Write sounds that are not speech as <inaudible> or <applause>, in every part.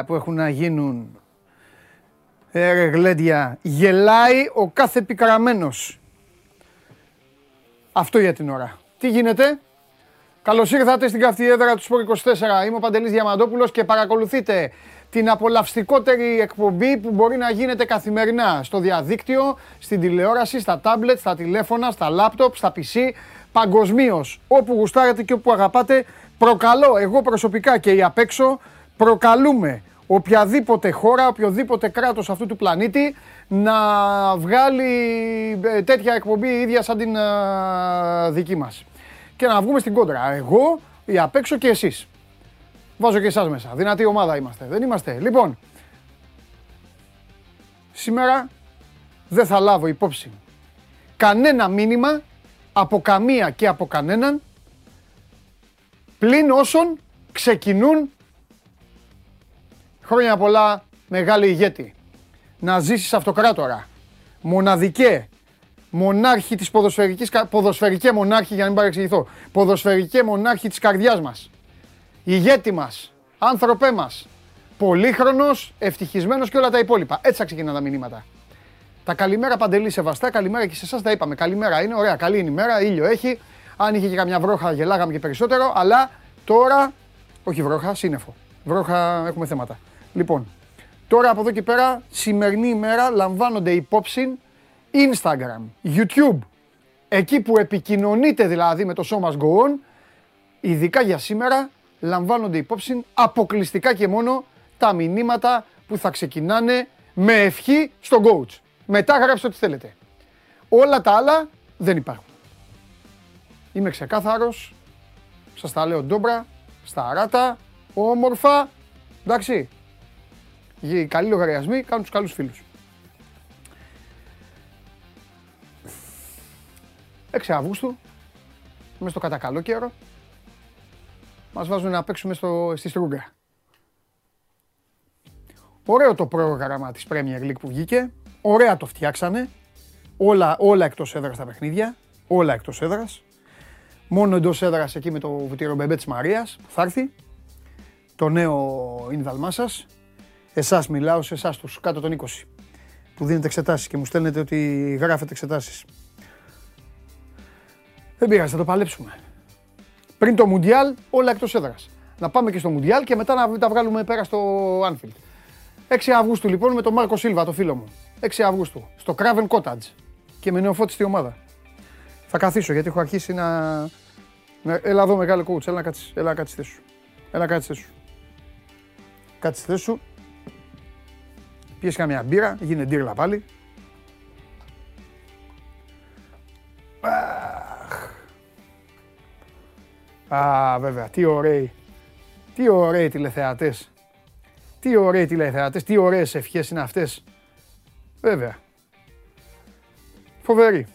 Ε, ρε γλέντια που έχουν να γίνουν. Ε, ρε γλέντια. Γελάει ο κάθε πικραμένος. Αυτό για την ώρα. Τι γίνεται; Καλώς ήρθατε στην καυτή έδρα του Σπορ 24. Είμαι ο Παντελής Διαμαντόπουλος και παρακολουθείτε την απολαυστικότερη εκπομπή που μπορεί να γίνεται καθημερινά στο διαδίκτυο, στην τηλεόραση, στα τάμπλετ, στα τηλέφωνα, στα λάπτοπ, στα PC, παγκοσμίως. Όπου γουστάρετε και όπου αγαπάτε, προκαλώ εγώ προσωπικά και οι απ' έξω, προκαλούμε οποιαδήποτε χώρα, οποιοδήποτε κράτος αυτού του πλανήτη να βγάλει ε, τέτοια εκπομπή ίδια σαν την ε, δική μας. Και να βγούμε στην κόντρα. Εγώ, οι απ' έξω και εσείς. Βάζω και εσάς μέσα. Δυνατή ομάδα είμαστε. Δεν είμαστε. Λοιπόν, σήμερα δεν θα λάβω υπόψη κανένα μήνυμα από καμία και από κανέναν πλην όσων ξεκινούν χρόνια πολλά μεγάλη ηγέτη. Να ζήσεις αυτοκράτορα. Μοναδικέ. Μονάρχη της ποδοσφαιρικής, ποδοσφαιρικέ μονάρχη για να μην παρεξηγηθώ. Ποδοσφαιρικέ μονάρχη της καρδιάς μας. Ηγέτη μας. Άνθρωπέ μας. Πολύχρονος, ευτυχισμένος και όλα τα υπόλοιπα. Έτσι θα ξεκινάνε τα μηνύματα. Τα καλημέρα παντελή σεβαστά, καλημέρα και σε εσάς τα είπαμε. Καλημέρα είναι, ωραία, καλή είναι η μέρα, ήλιο έχει. Αν είχε και καμιά βρόχα, γελάγαμε και περισσότερο. Αλλά τώρα, όχι βρόχα, σύννεφο. Βρόχα έχουμε θέματα. Λοιπόν, τώρα από εδώ και πέρα, σημερινή ημέρα λαμβάνονται υπόψη Instagram, YouTube, εκεί που επικοινωνείτε δηλαδή με το show must go on, ειδικά για σήμερα, λαμβάνονται υπόψη αποκλειστικά και μόνο τα μηνύματα που θα ξεκινάνε με ευχή στον coach. Μετά γράψτε ό,τι θέλετε. Όλα τα άλλα δεν υπάρχουν. Είμαι ξεκάθαρος, σας τα λέω ντόμπρα, στα αράτα, όμορφα, εντάξει. Οι καλοί λογαριασμοί κάνουν τους καλούς φίλους. 6 Αυγούστου, είμαι στο κατακαλό καιρό, μας βάζουν να παίξουμε στο, στη Στρούγκα. Ωραίο το πρόγραμμα της Premier League που βγήκε, ωραία το φτιάξανε, όλα, όλα εκτός έδρας τα παιχνίδια, όλα εκτός έδρας. Μόνο εντός έδρας εκεί με το βουτύρο μπεμπέ της Μαρίας που θα έρθει, το νέο ίνδαλμά σας, Εσάς μιλάω, σε εσάς τους κάτω των 20 που δίνετε εξετάσεις και μου στέλνετε ότι γράφετε εξετάσεις. Δεν πειράζει, θα το παλέψουμε. Πριν το Μουντιάλ, όλα εκτός έδρας. Να πάμε και στο Μουντιάλ και μετά να τα βγάλουμε πέρα στο Anfield. 6 Αυγούστου λοιπόν με τον Μάρκο Σίλβα, το φίλο μου. 6 Αυγούστου, στο Craven Cottage και με νεοφώτιστη ομάδα. Θα καθίσω γιατί έχω αρχίσει να... Έλα εδώ μεγάλο coach, έλα να κάτσεις, έλα να κάτσεις θέση σου. Έλα να κάτσεις θέση σου. Κάτσεις θέση σου, Πιες καμιά μπύρα, γίνε ντύρλα πάλι. Α, βέβαια, τι ωραίοι. Τι ωραίοι τηλεθεατές. Τι ωραίοι τηλεθεατές, τι ωραίες ευχές είναι αυτές. Βέβαια. Φοβερή.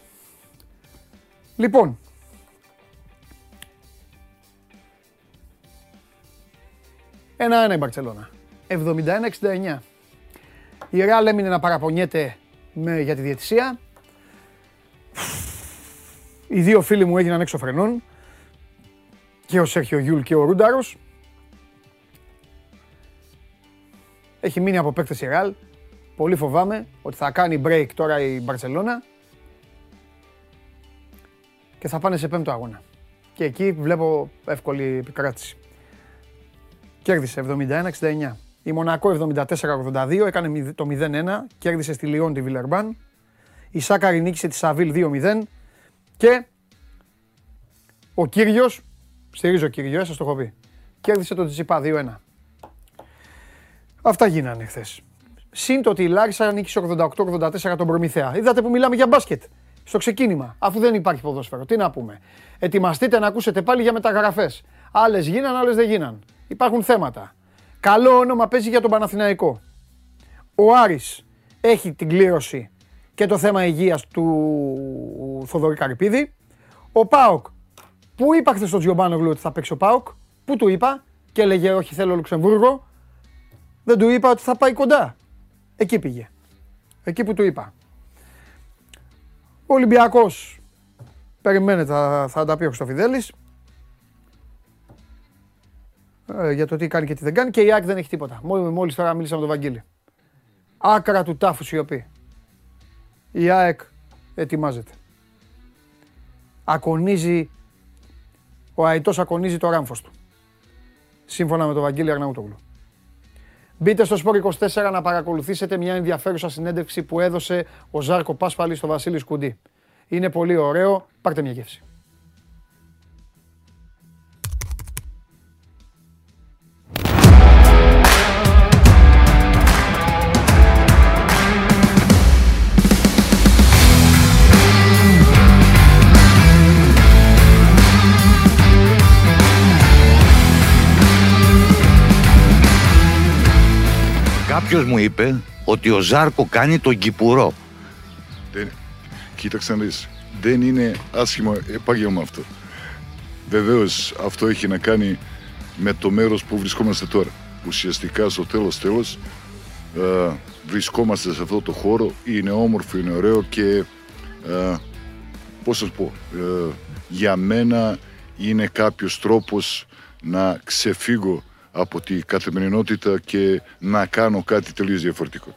Λοιπόν. Ένα-ένα η Μπαρτσελώνα. 71-69. Η Ρεάλ έμεινε να παραπονιέται με, για τη διαιτησία. Οι δύο φίλοι μου έγιναν έξω φρενών. Και ο Σέρχιο Γιούλ και ο Ρούνταρος. Έχει μείνει από παίκτες η Ρεάλ. Πολύ φοβάμαι ότι θα κάνει break τώρα η Μπαρσελώνα. Και θα πάνε σε πέμπτο αγώνα. Και εκεί βλέπω εύκολη επικράτηση. Κέρδισε 71-69. Η Μονακό 74-82 έκανε το 0-1, κέρδισε στη Λιόν τη Βιλερμπάν. Η Σάκαρη νίκησε τη Σαβίλ 2-0 και ο Κύριος, στηρίζω Κύριο, σας το έχω πει, κέρδισε τον Τσιπά 2-1. Αυτά γίνανε χθες. Συν το ότι η Λάρισα νίκησε 88-84 τον Προμηθέα. Είδατε που μιλάμε για μπάσκετ. Στο ξεκίνημα, αφού δεν υπάρχει ποδόσφαιρο. Τι να πούμε. Ετοιμαστείτε να ακούσετε πάλι για μεταγραφές. Άλλες γίναν, άλλες δεν γίναν. Υπάρχουν θέματα. Καλό όνομα παίζει για τον Παναθηναϊκό. Ο Άρης έχει την κλήρωση και το θέμα υγείας του Θοδωρή Καρυπίδη. Ο Πάοκ, που είπα χθες στον Τζιομπάνογλου ότι θα παίξει ο Πάοκ, που του είπα και έλεγε όχι θέλω Λουξεμβούργο, δεν του είπα ότι θα πάει κοντά. Εκεί πήγε. Εκεί που του είπα. Ο Ολυμπιακός, περιμένετε θα, θα τα πει ο Χρυστοφιδέλης, ε, για το τι κάνει και τι δεν κάνει και η ΑΕΚ δεν έχει τίποτα. Μόλι τώρα μίλησα με τον Βαγγίλη. Άκρα του τάφου σιωπή. Η ΑΕΚ ετοιμάζεται. Ακονίζει, ο Αϊτός ακονίζει το ράμφος του. Σύμφωνα με τον Βαγγίλη Αρναούτογλου. Μπείτε στο Σπόρ 24 να παρακολουθήσετε μια ενδιαφέρουσα συνέντευξη που έδωσε ο Ζάρκο Πάσπαλης στο Βασίλης Σκουντή. Είναι πολύ ωραίο. Πάρτε μια γεύση. Κάποιος μου είπε ότι ο Ζάρκο κάνει τον Κυπουρό. Δεν, κοίταξε να δεις. Δεν είναι άσχημο επάγγελμα αυτό. Βεβαίως αυτό έχει να κάνει με το μέρος που βρισκόμαστε τώρα. Ουσιαστικά στο τέλος τέλος ε, βρισκόμαστε σε αυτό το χώρο, είναι όμορφο, είναι ωραίο και ε, πώς σας πω, ε, για μένα είναι κάποιος τρόπος να ξεφύγω από τη καθημερινότητα και να κάνω κάτι τελείως διαφορετικό.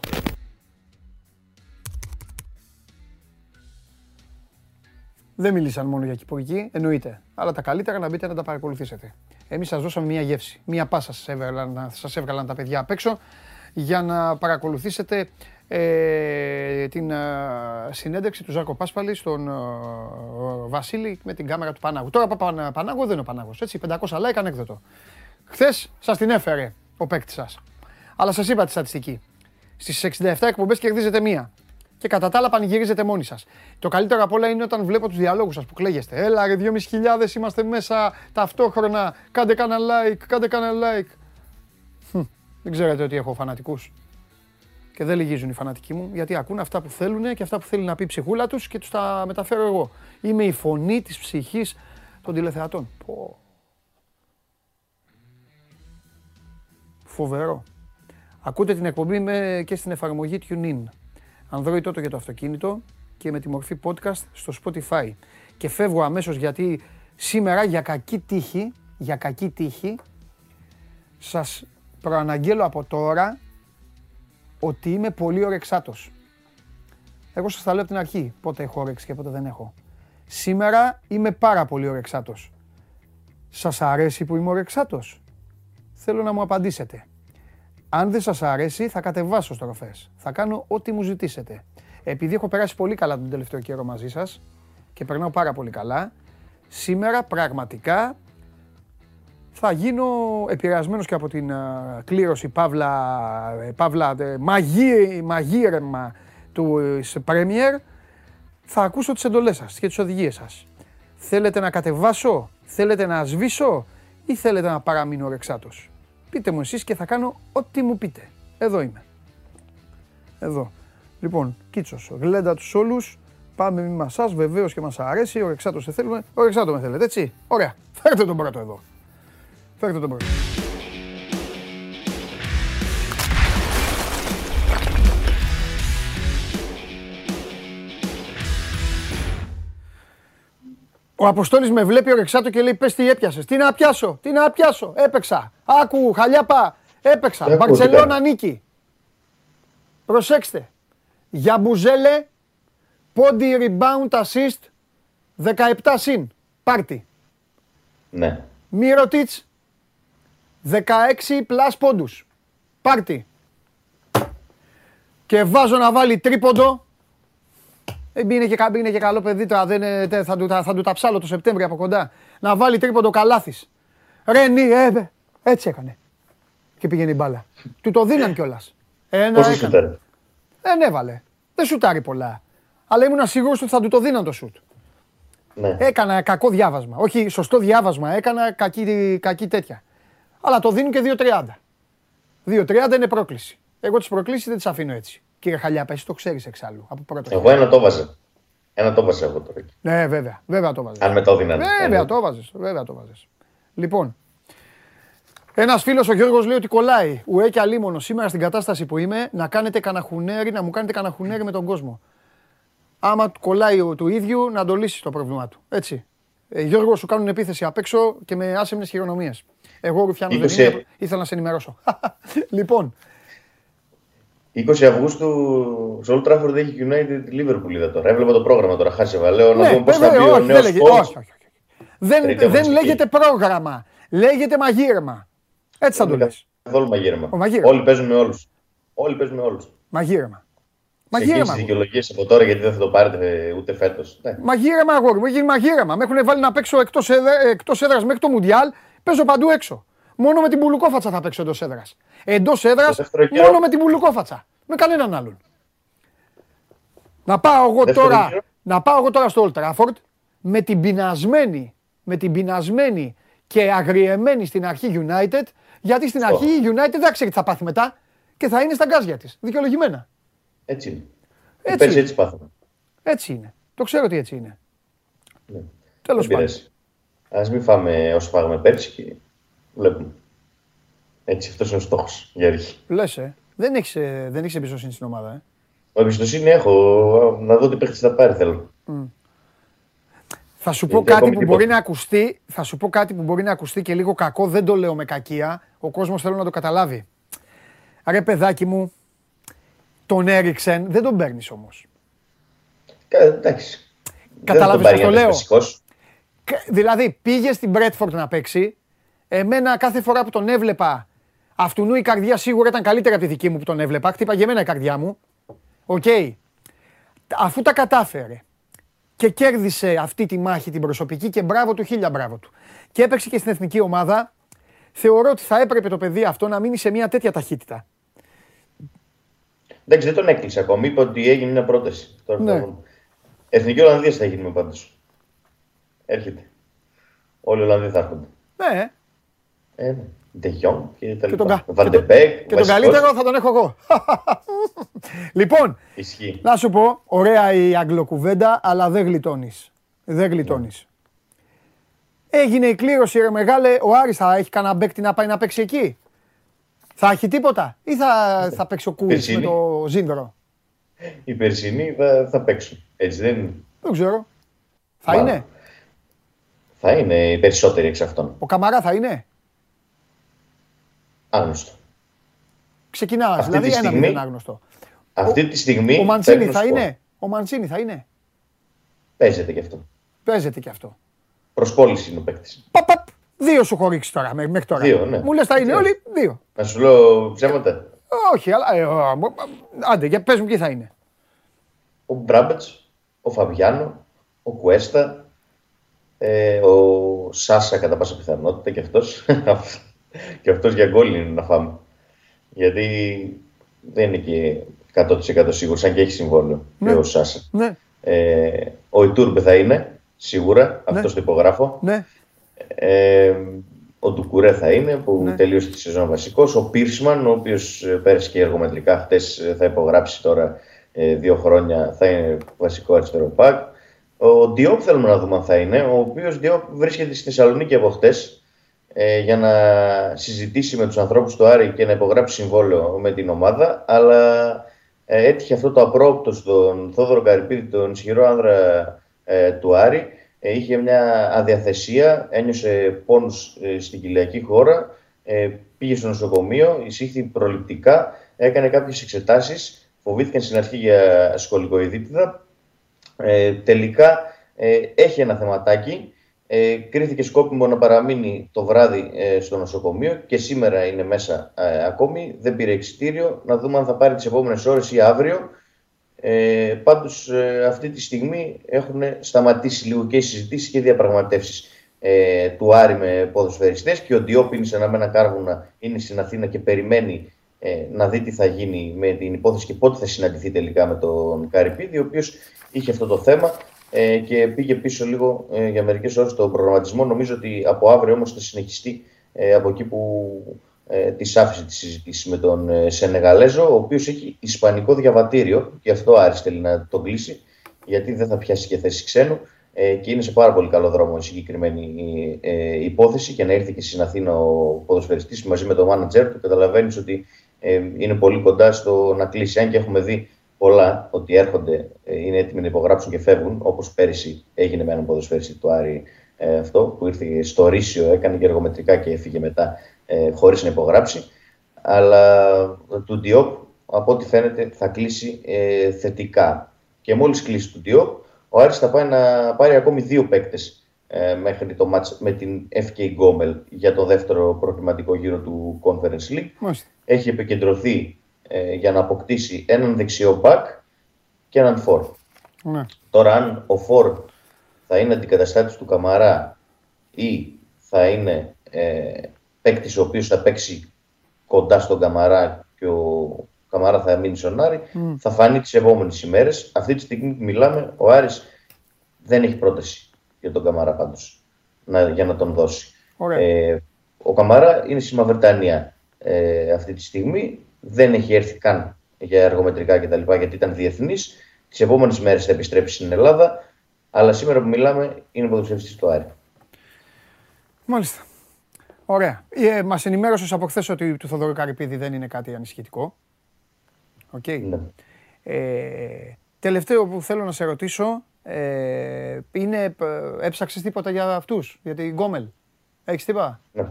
Δεν μίλησαν μόνο για κυπουργική, εννοείται. Αλλά τα καλύτερα να μπείτε να τα παρακολουθήσετε. Εμείς σας δώσαμε μια γεύση. Μια πάσα σας έβγαλαν, σας έβγαλαν τα παιδιά απ' έξω για να παρακολουθήσετε ε, την ε, συνέντευξη του Ζάκο Πάσπαλη στον ε, Βασίλη με την κάμερα του Πανάγου. Τώρα Πανάγου δεν είναι ο Πανάγος, έτσι, 500 like ανέκδοτο. Χθες σας την έφερε ο παίκτης σας. Αλλά σας είπα τη στατιστική. Στις 67 εκπομπές κερδίζετε μία. Και κατά τα άλλα πανηγυρίζετε μόνοι σας. Το καλύτερο απ' όλα είναι όταν βλέπω τους διαλόγους σας που κλαίγεστε. Έλα, ρε, 2.500 είμαστε μέσα ταυτόχρονα. Κάντε κανένα like, κάντε κανένα like. δεν ξέρετε ότι έχω φανατικούς. Και δεν λυγίζουν οι φανατικοί μου γιατί ακούν αυτά που θέλουν και αυτά που θέλει να πει η ψυχούλα τους και τους τα μεταφέρω εγώ. Είμαι η φωνή της ψυχής των τηλεθεατών. Πω. Φοβερό. Ακούτε την εκπομπή με και στην εφαρμογή TuneIn. Android τότε για το αυτοκίνητο και με τη μορφή podcast στο Spotify. Και φεύγω αμέσως γιατί σήμερα για κακή τύχη, για κακή τύχη, σας προαναγγέλω από τώρα ότι είμαι πολύ ωρεξάτος. Εγώ σας τα λέω από την αρχή, πότε έχω όρεξη και πότε δεν έχω. Σήμερα είμαι πάρα πολύ ωρεξάτος. Σας αρέσει που είμαι ωρεξάτος; Θέλω να μου απαντήσετε. Αν δεν σας αρέσει, θα κατεβάσω στροφές. Θα κάνω ό,τι μου ζητήσετε. Επειδή έχω περάσει πολύ καλά τον τελευταίο καιρό μαζί σας και περνάω πάρα πολύ καλά, σήμερα πραγματικά θα γίνω επηρεασμένος και από την κλήρωση Παύλα, ε, Παύλα ε, μαγείρεμα του Premier. Θα ακούσω τις εντολές σας και τις οδηγίες σας. Θέλετε να κατεβάσω, θέλετε να σβήσω ή θέλετε να παραμείνω ρεξάτος; Πείτε μου εσείς και θα κάνω ό,τι μου πείτε. Εδώ είμαι. Εδώ. Λοιπόν, Κίτσος, γλέντα τους όλους. Πάμε με μασάς, βεβαίως και μας αρέσει. Ο Ρεξάτος σε θέλουμε. Ο Ρεξάτο με θέλετε, έτσι. Ωραία. Φέρτε τον πρώτο εδώ. Φέρτε τον πρώτο. Ο Αποστόλης με βλέπει ο Ρεξάτο και λέει πες τι έπιασες. Τι να πιάσω, τι να πιάσω. Έπαιξα. Άκου, χαλιάπα. Έπαιξα. Μπαρτσελώνα νίκη. Προσέξτε. Για Μπουζέλε, πόντι rebound assist, 17 συν. Πάρτι. Ναι. Μύρωτιτς, 16 πλάς πόντους. Πάρτι. Και βάζω να βάλει τρίποντο ε, είναι και, είναι και καλό παιδί τώρα, δεν, θα, του, θα, θα του τα ψάλω το Σεπτέμβριο από κοντά. Να βάλει τρίποντο καλάθης. Ρένι, ε, έτσι έκανε. Και πήγαινε η μπάλα. του το δίναν κιόλας. Ένα Πόσο έκανε. Δεν έβαλε. Δεν σουτάρει πολλά. Αλλά ήμουν σίγουρο ότι θα του το δίναν το σουτ. Ναι. Έκανα κακό διάβασμα. Όχι, σωστό διάβασμα. Έκανα κακή, κακή τέτοια. Αλλά το δίνουν και 2-30. 2-30 είναι πρόκληση. Εγώ τις προκλήσεις δεν τις αφήνω έτσι. Κύριε Χαλιάπα, εσύ το ξέρεις εξάλλου από πρώτο. Εγώ ένα το βάζα. Ένα το βάζα εγώ τώρα. Ναι, βέβαια. Βέβαια το βάζα. Αν με το δίνανε. Βέβαια το βάζε. Βέβαια το βάζε. Λοιπόν, ένας φίλος ο Γιώργος λέει ότι κολλάει. Ουέ και αλίμονο σήμερα στην κατάσταση που είμαι να κάνετε καναχουνέρι, να μου κάνετε καναχουνέρι με τον κόσμο. Άμα κολλάει του ίδιου, να το λύσεις το πρόβλημά του. Έτσι. Ε, Γιώργο, σου κάνουν επίθεση απ' έξω και με άσεμνες χειρονομίες. Εγώ, Ρουφιάνος, δεν 20. είναι, ήθελα να σε ενημερώσω. <laughs> λοιπόν, 20 Αυγούστου στο Old Trafford έχει United Liverpool είδα τώρα. Έβλεπα το πρόγραμμα τώρα. Χάσεβα. Λέω να ναι, δούμε πώς θα βέβαια, μπει ο όχι, δεν, νέος λέγε- coach. όχι, όχι, όχι. Δεν, Τρίτη δεν αγωνιστική. λέγεται πρόγραμμα. Λέγεται μαγείρεμα. Έτσι θα το Είναι λες. Καθόλου μαγείρεμα. Ο μαγείρεμα. Όλοι παίζουν με όλους. Όλοι παίζουν με όλους. Μαγείρεμα. Μαγείρεμα. Μαγείρεμα. τις αγόρι. δικαιολογίες από τώρα γιατί δεν θα το πάρετε ε, ούτε φέτος. Ναι. Μαγείρεμα, αγόρι μου. Έχει γίνει μαγείρεμα. Με έχουν βάλει να παίξω εκτός εκτός έδρας μέχρι το Μουντιάλ. Παίζω παντού έξω. Μόνο με την πουλουκόφατσα θα παίξω εντός έδρας. Εντός έδρας, Το δεύτερο γύρο. μόνο με την πουλουκόφατσα. Με κανέναν άλλον. Να πάω εγώ Δεύτερο τώρα, γύρο. να πάω εγώ τώρα στο Old Trafford με την πεινασμένη, με την πεινασμένη και αγριεμένη στην αρχή United, γιατί στην Ω. αρχή η United δεν ξέρει τι θα πάθει μετά και θα είναι στα γκάζια της. Δικαιολογημένα. Έτσι είναι. Έτσι Πέρσι είναι. έτσι πάθαμε. Έτσι είναι. Το ξέρω ότι έτσι είναι. Ναι. Τέλος Δεν πάντων. πειράζει. Α μην φάμε όσο φάγαμε πέρσι και βλέπουμε. Έτσι, αυτός είναι ο στόχος για αρχή. Λες, ε. Δεν έχεις δεν έχεις εμπιστοσύνη στην ομάδα, ε. Εμπιστοσύνη έχω. Να δω τι παίχτη θα πάρει θέλω. Θα σου πω Γιατί κάτι ακόμη που τίποτα. μπορεί να ακουστεί, θα σου πω κάτι που μπορεί να ακουστεί και λίγο κακό, δεν το λέω με κακία. Ο κόσμος θέλω να το καταλάβει. Ρε παιδάκι μου, τον Έριξεν δεν τον παίρνεις όμως. Κα- Εντάξει. Κατάλαβες Δεν πώς τον το πάρει λέω; ένας βασικός. Κα- Δηλαδή πήγε στην Μπρέτφορντ να παίξει. Εμένα κάθε φορά που τον έβλεπα, αυτού η καρδιά σίγουρα ήταν καλύτερη από τη δική μου που τον έβλεπα. Χτύπαγε εμένα η καρδιά μου. Οκ. Αφού τα κατάφερε και κέρδισε αυτή τη μάχη την προσωπική και μπράβο του, χίλια μπράβο του. Και έπαιξε και στην εθνική ομάδα. Θεωρώ ότι θα έπρεπε το παιδί αυτό να μείνει σε μια τέτοια ταχύτητα. Εντάξει, δεν τον έκλεισε ακόμη. Είπε ότι έγινε μια πρόταση. Τώρα Ναι. θα δούμε. Εθνική Ολλανδίας θα γίνουμε πάντως. Έρχεται. Όλοι οι Ολλανδοί θα έρχονται. Ναι, Ε, ναι. De Jong και τα και τον, κα- λοιπά. και τον- Βαντεμπέκ, και τον καλύτερο θα τον έχω εγώ. <laughs> λοιπόν, Ισχύει. Να σου πω, ωραία η αγγλοκουβέντα, αλλά δεν γλιτώνεις. Δεν γλιτώνεις. Έγινε η κλήρωση, ρε μεγάλε. Ο Άρης θα έχει κανένα μπέκτη να πάει να παίξει εκεί; Θα έχει τίποτα; Ή θα, θα παίξει ο Κούρης με Περσίνη. το Ζίνδρο. Οι περσινοί θα, θα παίξουν. Έτσι δεν είναι. Δεν ξέρω. Θα Μάλλον. είναι; Θα είναι οι περισσότεροι εξ αυτών. Ο Καμαρά θα είναι; Άγνωστο. Ξεκινάς. Αυτή Δηλαδή τη ένα στιγμή- μηδέν άγνωστο. Αυτή τη στιγμή. Ο Μαντσίνη παίρνουν θα σκορ. είναι; Ο Μαντσίνη θα είναι; Παίζεται και αυτό. Παίζεται κι αυτό. Προσπόληση είναι ο παίκτης. Παπ, παπ. Δύο σου έχω ρίξει τώρα, μέ- μέχρι τώρα. Δύο, ναι. Μου λες θα είναι Δύο. όλοι, δύο. Να σου λέω ψέματα. Όχι, αλλά. ε, α, μ- άντε, για πες μου ποιοι θα είναι. Ο Μπράμπετς, ο Φαβιάνο, ο Κουέστα, ε, ο Σάσα κατά πάσα πιθανότητα και αυτός. <laughs> <laughs> και αυτός για γκολ είναι να φάμε. Γιατί δεν είναι και 100% σίγουρος, αν και έχει συμβόλαιο Ναι. και ο Σάσα. Ναι, Ε, ο Ιτούρμπε θα είναι, σίγουρα, Ναι. αυτός το υπογράφω. ναι. Ε, ο Ντουκουρέ θα είναι που Ναι. τελείωσε τη σεζόν βασικός. Ο Πίρσμαν, ο οποίος πέρασε και εργομετρικά χτες θα υπογράψει τώρα ε, δύο χρόνια, θα είναι βασικό αριστερό πακ. Ο Διόπ θέλουμε να δούμε αν θα είναι, ο οποίος Διόπ βρίσκεται στη Θεσσαλονίκη από χτες ε, για να συζητήσει με τους ανθρώπους του Άρη και να υπογράψει συμβόλαιο με την ομάδα, αλλά ε, έτυχε αυτό το απρόπτο στον Θόδωρο Καρυπίδη, τον ισχυρό άνδρα ε, του Άρη, ε, είχε μια αδιαθεσία, ένιωσε πόνους ε, στην κοιλιακή χώρα, ε, πήγε στο νοσοκομείο, εισήχθη προληπτικά, έκανε κάποιες εξετάσεις, φοβήθηκαν στην αρχή για σκολικοειδίτιδα, ε, τελικά ε, έχει ένα θεματάκι, ε, κρίθηκε σκόπιμο να παραμείνει το βράδυ ε, στο νοσοκομείο και σήμερα είναι μέσα ε, ακόμη, δεν πήρε εξητήριο, να δούμε αν θα πάρει τις επόμενες ώρες ή αύριο. Ε, πάντως ε, αυτή τη στιγμή έχουν σταματήσει λίγο και οι συζητήσεις και οι διαπραγματεύσεις ε, του Άρη με ποδοσφαιριστές και ο Διόπ είναι σε ένα μένα κάρβουνα, είναι στην Αθήνα και περιμένει ε, να δει τι θα γίνει με την υπόθεση και πότε θα συναντηθεί τελικά με τον Καρυπίδη, ο οποίος είχε αυτό το θέμα ε, και πήγε πίσω λίγο ε, για μερικές ώρες τον προγραμματισμό. Νομίζω ότι από αύριο όμως θα συνεχιστεί ε, από εκεί που ε, της άφησε τη συζήτηση με τον ε, Σενεγαλέζο, ο οποίος έχει ισπανικό διαβατήριο. Και αυτό Άρης θέλει να τον κλείσει, γιατί δεν θα πιάσει και θέση ξένου. Ε, και είναι σε πάρα πολύ καλό δρόμο η συγκεκριμένη ε, υπόθεση. Και να έρθει και στην Αθήνα ο ποδοσφαιριστής μαζί με τον μάνατζερ του, καταλαβαίνεις ότι ε, είναι πολύ κοντά στο να κλείσει, αν και έχουμε δει πολλά ότι έρχονται, ε, είναι έτοιμοι να υπογράψουν και φεύγουν, όπως πέρυσι έγινε με έναν ποδοσφαιριστή του Άρη ε, αυτό που ήρθε στο Ρήσιο, έκανε και εργομετρικά και έφυγε μετά ε, χωρίς να υπογράψει. Αλλά του Διόπ, από ό,τι φαίνεται, θα κλείσει ε, θετικά. Και μόλις κλείσει του Διόπ, ο Άρης θα πάει να πάρει ακόμη δύο παίκτες ε, μέχρι το match με την FK Gommel για το δεύτερο προκληματικό γύρο του Conference League. Μάλιστα. Έχει επικεντρωθεί ε, για να αποκτήσει έναν δεξιό back και έναν φορ. Ναι. Τώρα αν ο φορ θα είναι αντικαταστάτης του Καμαρά ή θα είναι ε, παίκτης ο οποίος θα παίξει κοντά στον Καμαρά και ο Καμαρά θα μείνει στον Άρη, θα φανεί τις επόμενες ημέρες. Αυτή τη στιγμή που μιλάμε, ο Άρης δεν έχει πρόταση για τον Καμαρά πάντως, να, για να τον δώσει. Ωραία. Ε, ο Καμαρά είναι στη Μαυρτανία ε, αυτή τη στιγμή, δεν έχει έρθει καν για εργομετρικά κτλ. γιατί ήταν διεθνής. Τις επόμενες μέρες θα επιστρέψει στην Ελλάδα, αλλά σήμερα που μιλάμε είναι ποδοσφαιριστής του Άρη. Μάλιστα. Ωραία. Ε, Μας ενημέρωσες από χθες ότι του Θοδωρή Καρυπίδη δεν είναι κάτι ανησυχητικό. Οκ. Ναι. Ε, τελευταίο που θέλω να σε ρωτήσω ε, είναι, ε, έψαξες τίποτα για αυτούς, για την Γκόμελ; Έχεις τίποτα; Ναι.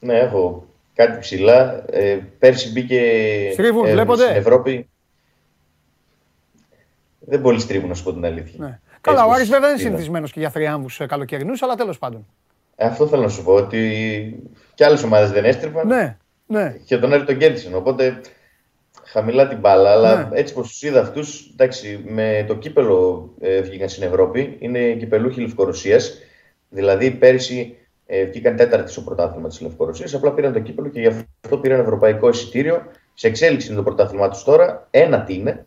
ναι, έχω κάτι ψηλά. Ε, πέρσι μπήκε Στρίβουν, ε, βλέπονται; στην Ευρώπη. Δεν πολύ στρίβουν, να σου πω την αλήθεια. Ναι. Έτσι Καλά, ο πως Άρης βέβαια δεν είναι είδα. συνηθισμένος και για θριάμβους ε, καλοκαιρινούς, αλλά τέλος πάντων. Ε, αυτό θέλω να σου πω, ότι και άλλες ομάδες δεν έστριβαν Ναι, ναι. και τον Άρη τον κέρδισαν. Οπότε χαμηλά την μπάλα, αλλά Ναι. έτσι πως τους είδα αυτούς, εντάξει, με το κύπελο ε, βγήκαν στην Ευρώπη, είναι κυπελούχοι Λευκορωσίας, δηλαδή πέρυσι ε, βγήκαν τέταρτη στο πρωτάθλημα της Λευκορωσίας, απλά πήραν το κύπελο και γι' αυτό πήραν ευρωπαϊκό εισιτήριο. Σε εξέλιξη είναι το πρωτάθλημά τους τώρα, ένατη είναι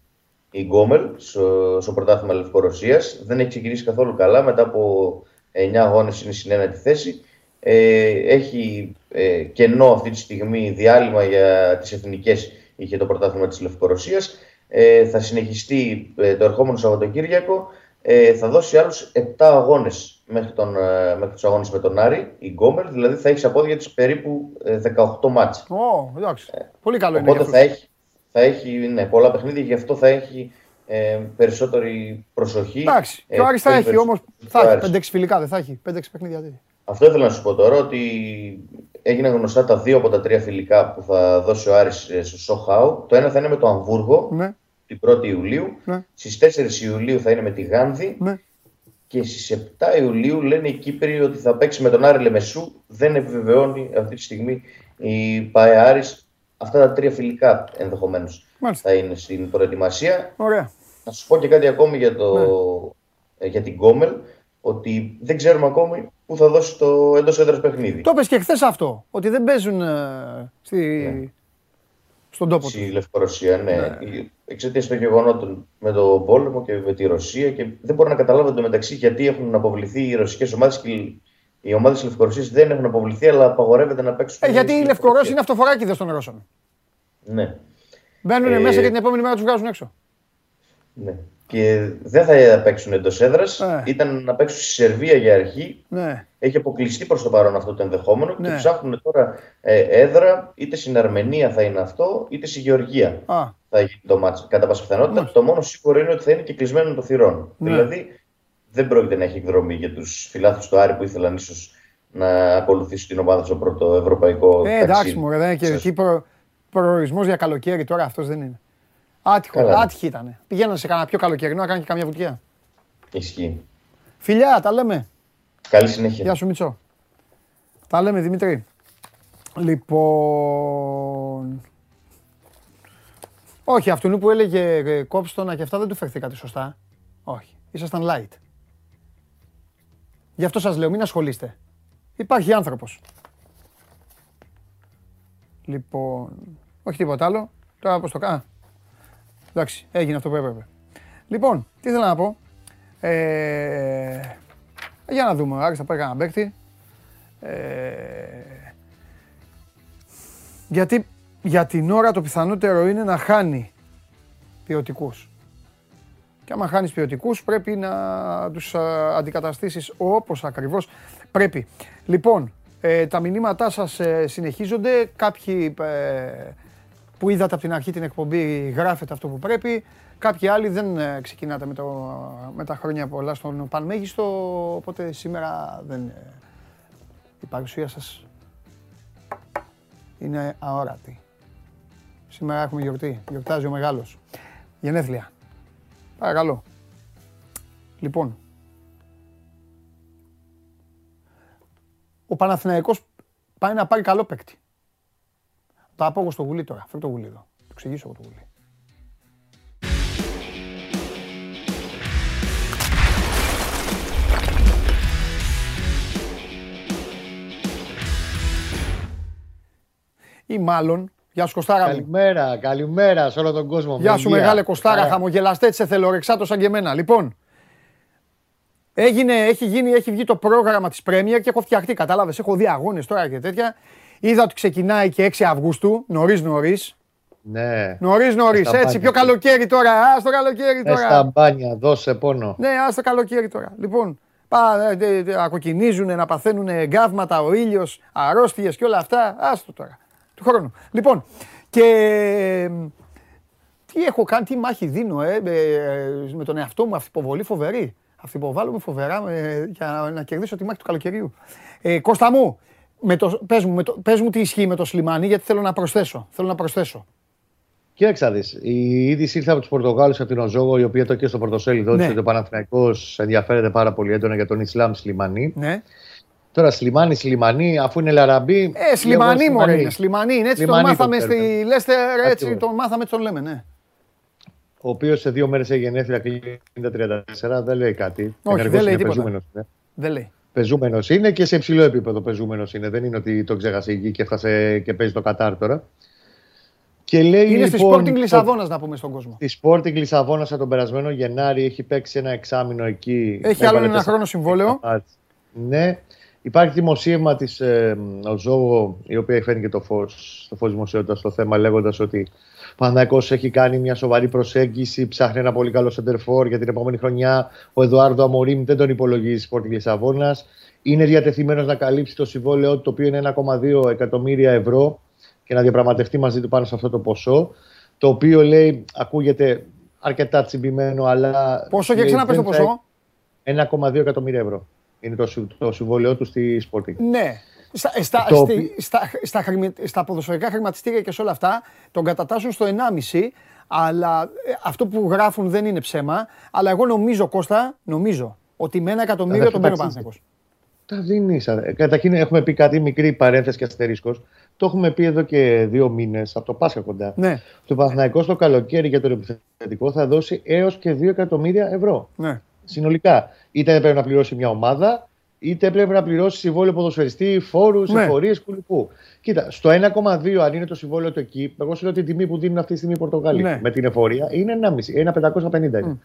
η Γκόμελ στο, στο πρωτάθλημα Λευκορωσίας, δεν έχει ξεκινήσει καθόλου καλά, μετά από 9 αγώνες είναι στην ένατη θέση. Ε, έχει ε, κενό αυτή τη στιγμή διάλειμμα για τις εθνικές είχε το πρωτάθλημα της Λευκορωσίας. Ε, θα συνεχιστεί ε, το ερχόμενο Σαββατοκύριακο. Ε, θα δώσει άλλους 7 αγώνες μέχρι, τον, ε, μέχρι τους αγώνες με τον Άρη, η Γκόμελ, δηλαδή θα έχεις σε απόδια της περίπου ε, 18 μάτς. Ω, εντάξει. Πολύ καλό είναι. Οπότε για θα αυτούς. έχει, θα έχει ναι, πολλά παιχνίδια, γι' αυτό θα έχει ε, περισσότερη προσοχή. Εντάξει, και ο Ε, Άρης θα πολύ έχει περισσότερο όμως, του θα έχει Άρης. 5-6 φιλικά, δεν θα έχει. 5-6 παιχνίδια τέτοια. Αυτό ήθελα να σου πω τώρα ότι έγιναν γνωστά τα δύο από τα τρία φιλικά που θα δώσει ο Άρης ε, στο Σοχάου. Το ένα θα είναι με το Αμβούργο Ναι, την 1η Ιουλίου. Ναι. Στις 4 Ιουλίου θα είναι με τη Γάνδη. ναι. Και στις 7 Ιουλίου λένε οι Κύπροι ότι θα παίξει με τον Άρη Λεμεσού. Δεν επιβεβαιώνει αυτή τη στιγμή η ΠαΕ Άρης. Αυτά τα τρία φιλικά ενδεχομένως Μάλιστα. θα είναι στην προετοιμασία. Ωραία. Να σου πω και κάτι ακόμη για, το, Ναι. ε, για την Γκόμελ. Ότι δεν ξέρουμε ακόμη πού θα δώσει το εντός έδρας παιχνίδι. Το είπες και χθες αυτό, ότι δεν παίζουν ε, στη... στον τόπο Στη τους. Λευκορωσία, ναι. Εξαιτίας των γεγονότων με τον πόλεμο και με τη Ρωσία και δεν μπορώ να καταλάβω εντωμεταξύ γιατί έχουν αποβληθεί οι ρωσικές ομάδες και οι- οι ομάδες της Λευκορωσίας δεν έχουν αποβληθεί, αλλά απαγορεύεται να παίξουν. Ε, γιατί οι στη Λευκορώσοι είναι αυτοφοράκιδες των Ρώσων. Ναι. Μπαίνουν Ε, μέσα και την επόμενη μέρα τους βγάζουν έξω. ναι. Και δεν θα παίξουν εντός έδρας. Ε. Ήταν να παίξουν στη Σερβία για αρχή. Ναι. Έχει αποκλειστεί προς το παρόν αυτό το ενδεχόμενο Ναι. και ψάχνουν τώρα ε, έδρα είτε στην Αρμενία θα είναι αυτό, είτε στη Γεωργία. Α, θα γίνει το μάτς κατά πάσα πιθανότητα. Το μόνο σίγουρο είναι ότι θα είναι και κλεισμένο των θυρών. Ναι. Δηλαδή δεν πρόκειται να έχει εκδρομή για τους φιλάθλους του Άρη που ήθελαν ίσως να ακολουθήσουν την ομάδα στο πρώτο ευρωπαϊκό ε, εντάξει ταξίδι. μωρέ, δεν είναι και Σας- εκεί προ, προορισμός για καλοκαίρι τώρα αυτός δεν είναι. Άτυχο, Καλά. άτυχη ήταν. Πηγαίνανε σε κανένα πιο καλοκαιρινό να κάνει και καμιά βουτιά. Ισχύει. Φιλιά, τα λέμε. Καλή συνέχεια. Γεια σου Μιτσό. Τα λέμε Δημήτρη. Λοιπόν... Όχι, αυτού που έλεγε ε, κόψτονα και αυτά δεν του φερθήκατε σωστά. Όχι, ήσασταν light. Γι' αυτό σας λέω, μην ασχολείστε. Υπάρχει άνθρωπος. Λοιπόν, όχι τίποτα άλλο. Τώρα πώς το κάνω. Εντάξει, έγινε αυτό που έπρεπε. Λοιπόν, τι ήθελα να πω. Ε, για να δούμε, ο Άρης θα πάει κανένα παίκτη. Ε, γιατί για την ώρα το πιθανότερο είναι να χάνει ποιοτικούς. Και άμα χάνεις ποιοτικούς πρέπει να τους α, αντικαταστήσεις όπως ακριβώς πρέπει. Λοιπόν, ε, τα μηνύματά σας ε, συνεχίζονται. Κάποιοι ε, που είδατε από την αρχή την εκπομπή γράφετε αυτό που πρέπει. Κάποιοι άλλοι δεν ε, ξεκινάτε με, το, με τα χρόνια πολλά στον Πανμέγιστο, οπότε σήμερα δεν... ε, Η παρουσία σας είναι αόρατη. Σήμερα έχουμε γιορτή. Γιορτάζει ο μεγάλος. Γενέθλια. Παρακαλώ. Λοιπόν. Ο Παναθηναϊκός πάει να πάρει καλό παίκτη. Τα πω εγώ στο γουλί τώρα. Φέρε το γουλί εδώ. Το εξηγήσω εγώ το γουλί. Ή μάλλον, γεια σου Κωστάρα μου. Καλημέρα, καλημέρα σε όλο τον κόσμο. Γεια σου Μελία. μεγάλε Κωστάρα, Καλά. χαμογελαστέ σε θελορεξάτο σαν και εμένα. Λοιπόν, έγινε, έχει, γίνει, έχει βγει το πρόγραμμα της Πρέμιερ και έχω φτιαχτεί, κατάλαβες, έχω δει αγώνες τώρα και τέτοια. Είδα ότι ξεκινάει και 6 Αυγούστου, νωρίς νωρίς. Ναι. Νωρίς νωρίς, Στα έτσι, μπάνια. πιο καλοκαίρι τώρα, ας το καλοκαίρι Ε, στα τώρα. μπάνια, δώσε πόνο. Ναι, ας το καλοκαίρι τώρα. Λοιπόν, πά, ε, ε, ε, ακοκινίζουν, να παθαίνουν γκάβματα, ο ήλιος, αρρώστιες και όλα αυτά. Άστο τώρα, του χρόνου. Λοιπόν, και ε, τι έχω κάνει, τι μάχη δίνω ε, ε, ε, με τον εαυτό μου, αυτοποβολή φοβερή. Αυτοποβάλλομαι φοβερά ε, για να κερδίσω τη μάχη του καλοκαιριού. Ε, Κώστα μου, με το, πες, μου, με το, πες μου τι ισχύει με το Σλιμάνι, γιατί θέλω να προσθέσω. Θέλω να προσθέσω. Κοίταξε να δεις, η είδηση ήρθε από τους Πορτογάλους από την Οζόγο, η οποία το και στο πρωτοσέλιδο Ναι. ναι. ότι ο Παναθηναϊκός ενδιαφέρεται πάρα πολύ έντονα για τον Ισλάμ Σλιμανί. Ναι. Τώρα Σλιμάνι, Σλιμανί, αφού είναι Λαραμπή. Ε, Σλιμανί εγώ μωρέ είναι, Σλιμανί είναι. Έτσι τον Σλιμανί μάθαμε το ξέρουμε. στη Λέστερ, έτσι Ακριβώς. τον μάθαμε, έτσι τον λέμε, ναι. Ο οποίος σε δύο μέρες έχει γενέθλια κλείνει τα 34, δεν λέει κάτι. Όχι, Ενεργός δεν λέει είναι, τίποτα. πεζούμενος είναι. Δεν λέει. Πεζούμενος είναι και σε υψηλό επίπεδο πεζούμενος είναι. Δεν είναι ότι το ξέχασε η γη και έφτασε και παίζει το Κατάρ τώρα. Και λέει, Είναι στη λοιπόν, Sporting το- Λισαβόνας να πούμε στον κόσμο. Στη Sporting Λισαβόνας τον περασμένο Γενάρη έχει παίξει ένα εξάμεινο εκεί. Έχει Έβαλε άλλο ένα τέσσερα χρόνο συμβόλαιο. μάτς. Ναι. Υπάρχει δημοσίευμα της ε, Οζόγο, η οποία έχει φέρνει και το φως το φως δημοσιότητας στο θέμα, λέγοντας ότι ο Παναθηναϊκός έχει κάνει μια σοβαρή προσέγγιση, ψάχνει ένα πολύ καλό σεντερφόρ για την επόμενη χρονιά. Ο Εδουάρδο Αμορίμ δεν τον υπολογίζει Sporting Λισαβόνας. Είναι διατεθειμένος να καλύψει το συμβόλαιό του, το οποίο είναι 1,2 εκατομμύρια ευρώ και να διαπραγματευτεί μαζί του πάνω σε αυτό το ποσό. Το οποίο λέει, ακούγεται αρκετά τσιμπημένο, αλλά. Πόσο και λέει, ξαναπες το δεν θα ποσό. 1,2 εκατομμύρια ευρώ. Είναι το, συ- το συμβόλαιό του στη Sporting. Ναι. Στα, ε, στα, Το στη- οποίο- στα, στα, χρημα- στα ποδοσφαιρικά χρηματιστήρια και σε όλα αυτά τον κατατάσσουν στο 1,5 αλλά ε, αυτό που γράφουν δεν είναι ψέμα. Αλλά εγώ νομίζω, Κώστα, νομίζω ότι με ένα εκατομμύριο δεν τον παίρνει ο ταξίζει. Παναθηναϊκός. Τα δίνει. Καταρχήν έχουμε πει κάτι μικρή παρένθεση και αστερίσκος. Το έχουμε πει εδώ και δύο μήνες, από το Πάσχα κοντά. Ναι, Το Παναθηναϊκός το καλοκαίρι για τον επιθετικό θα δώσει έως και 2 εκατομμύρια ευρώ. ναι. Συνολικά. Είτε πρέπει να πληρώσει μια ομάδα, είτε πρέπει να πληρώσει συμβόλαιο ποδοσφαιριστή, φόρους, Ναι. εφορίες κουλουπού. Κοίτα, στο 1,2 αν είναι το συμβόλαιο του εκεί, εγώ σου λέω την τιμή που δίνουν αυτή τη στιγμή οι Πορτογάλοι Ναι. με την εφορία είναι 1,5, 1,550 είναι.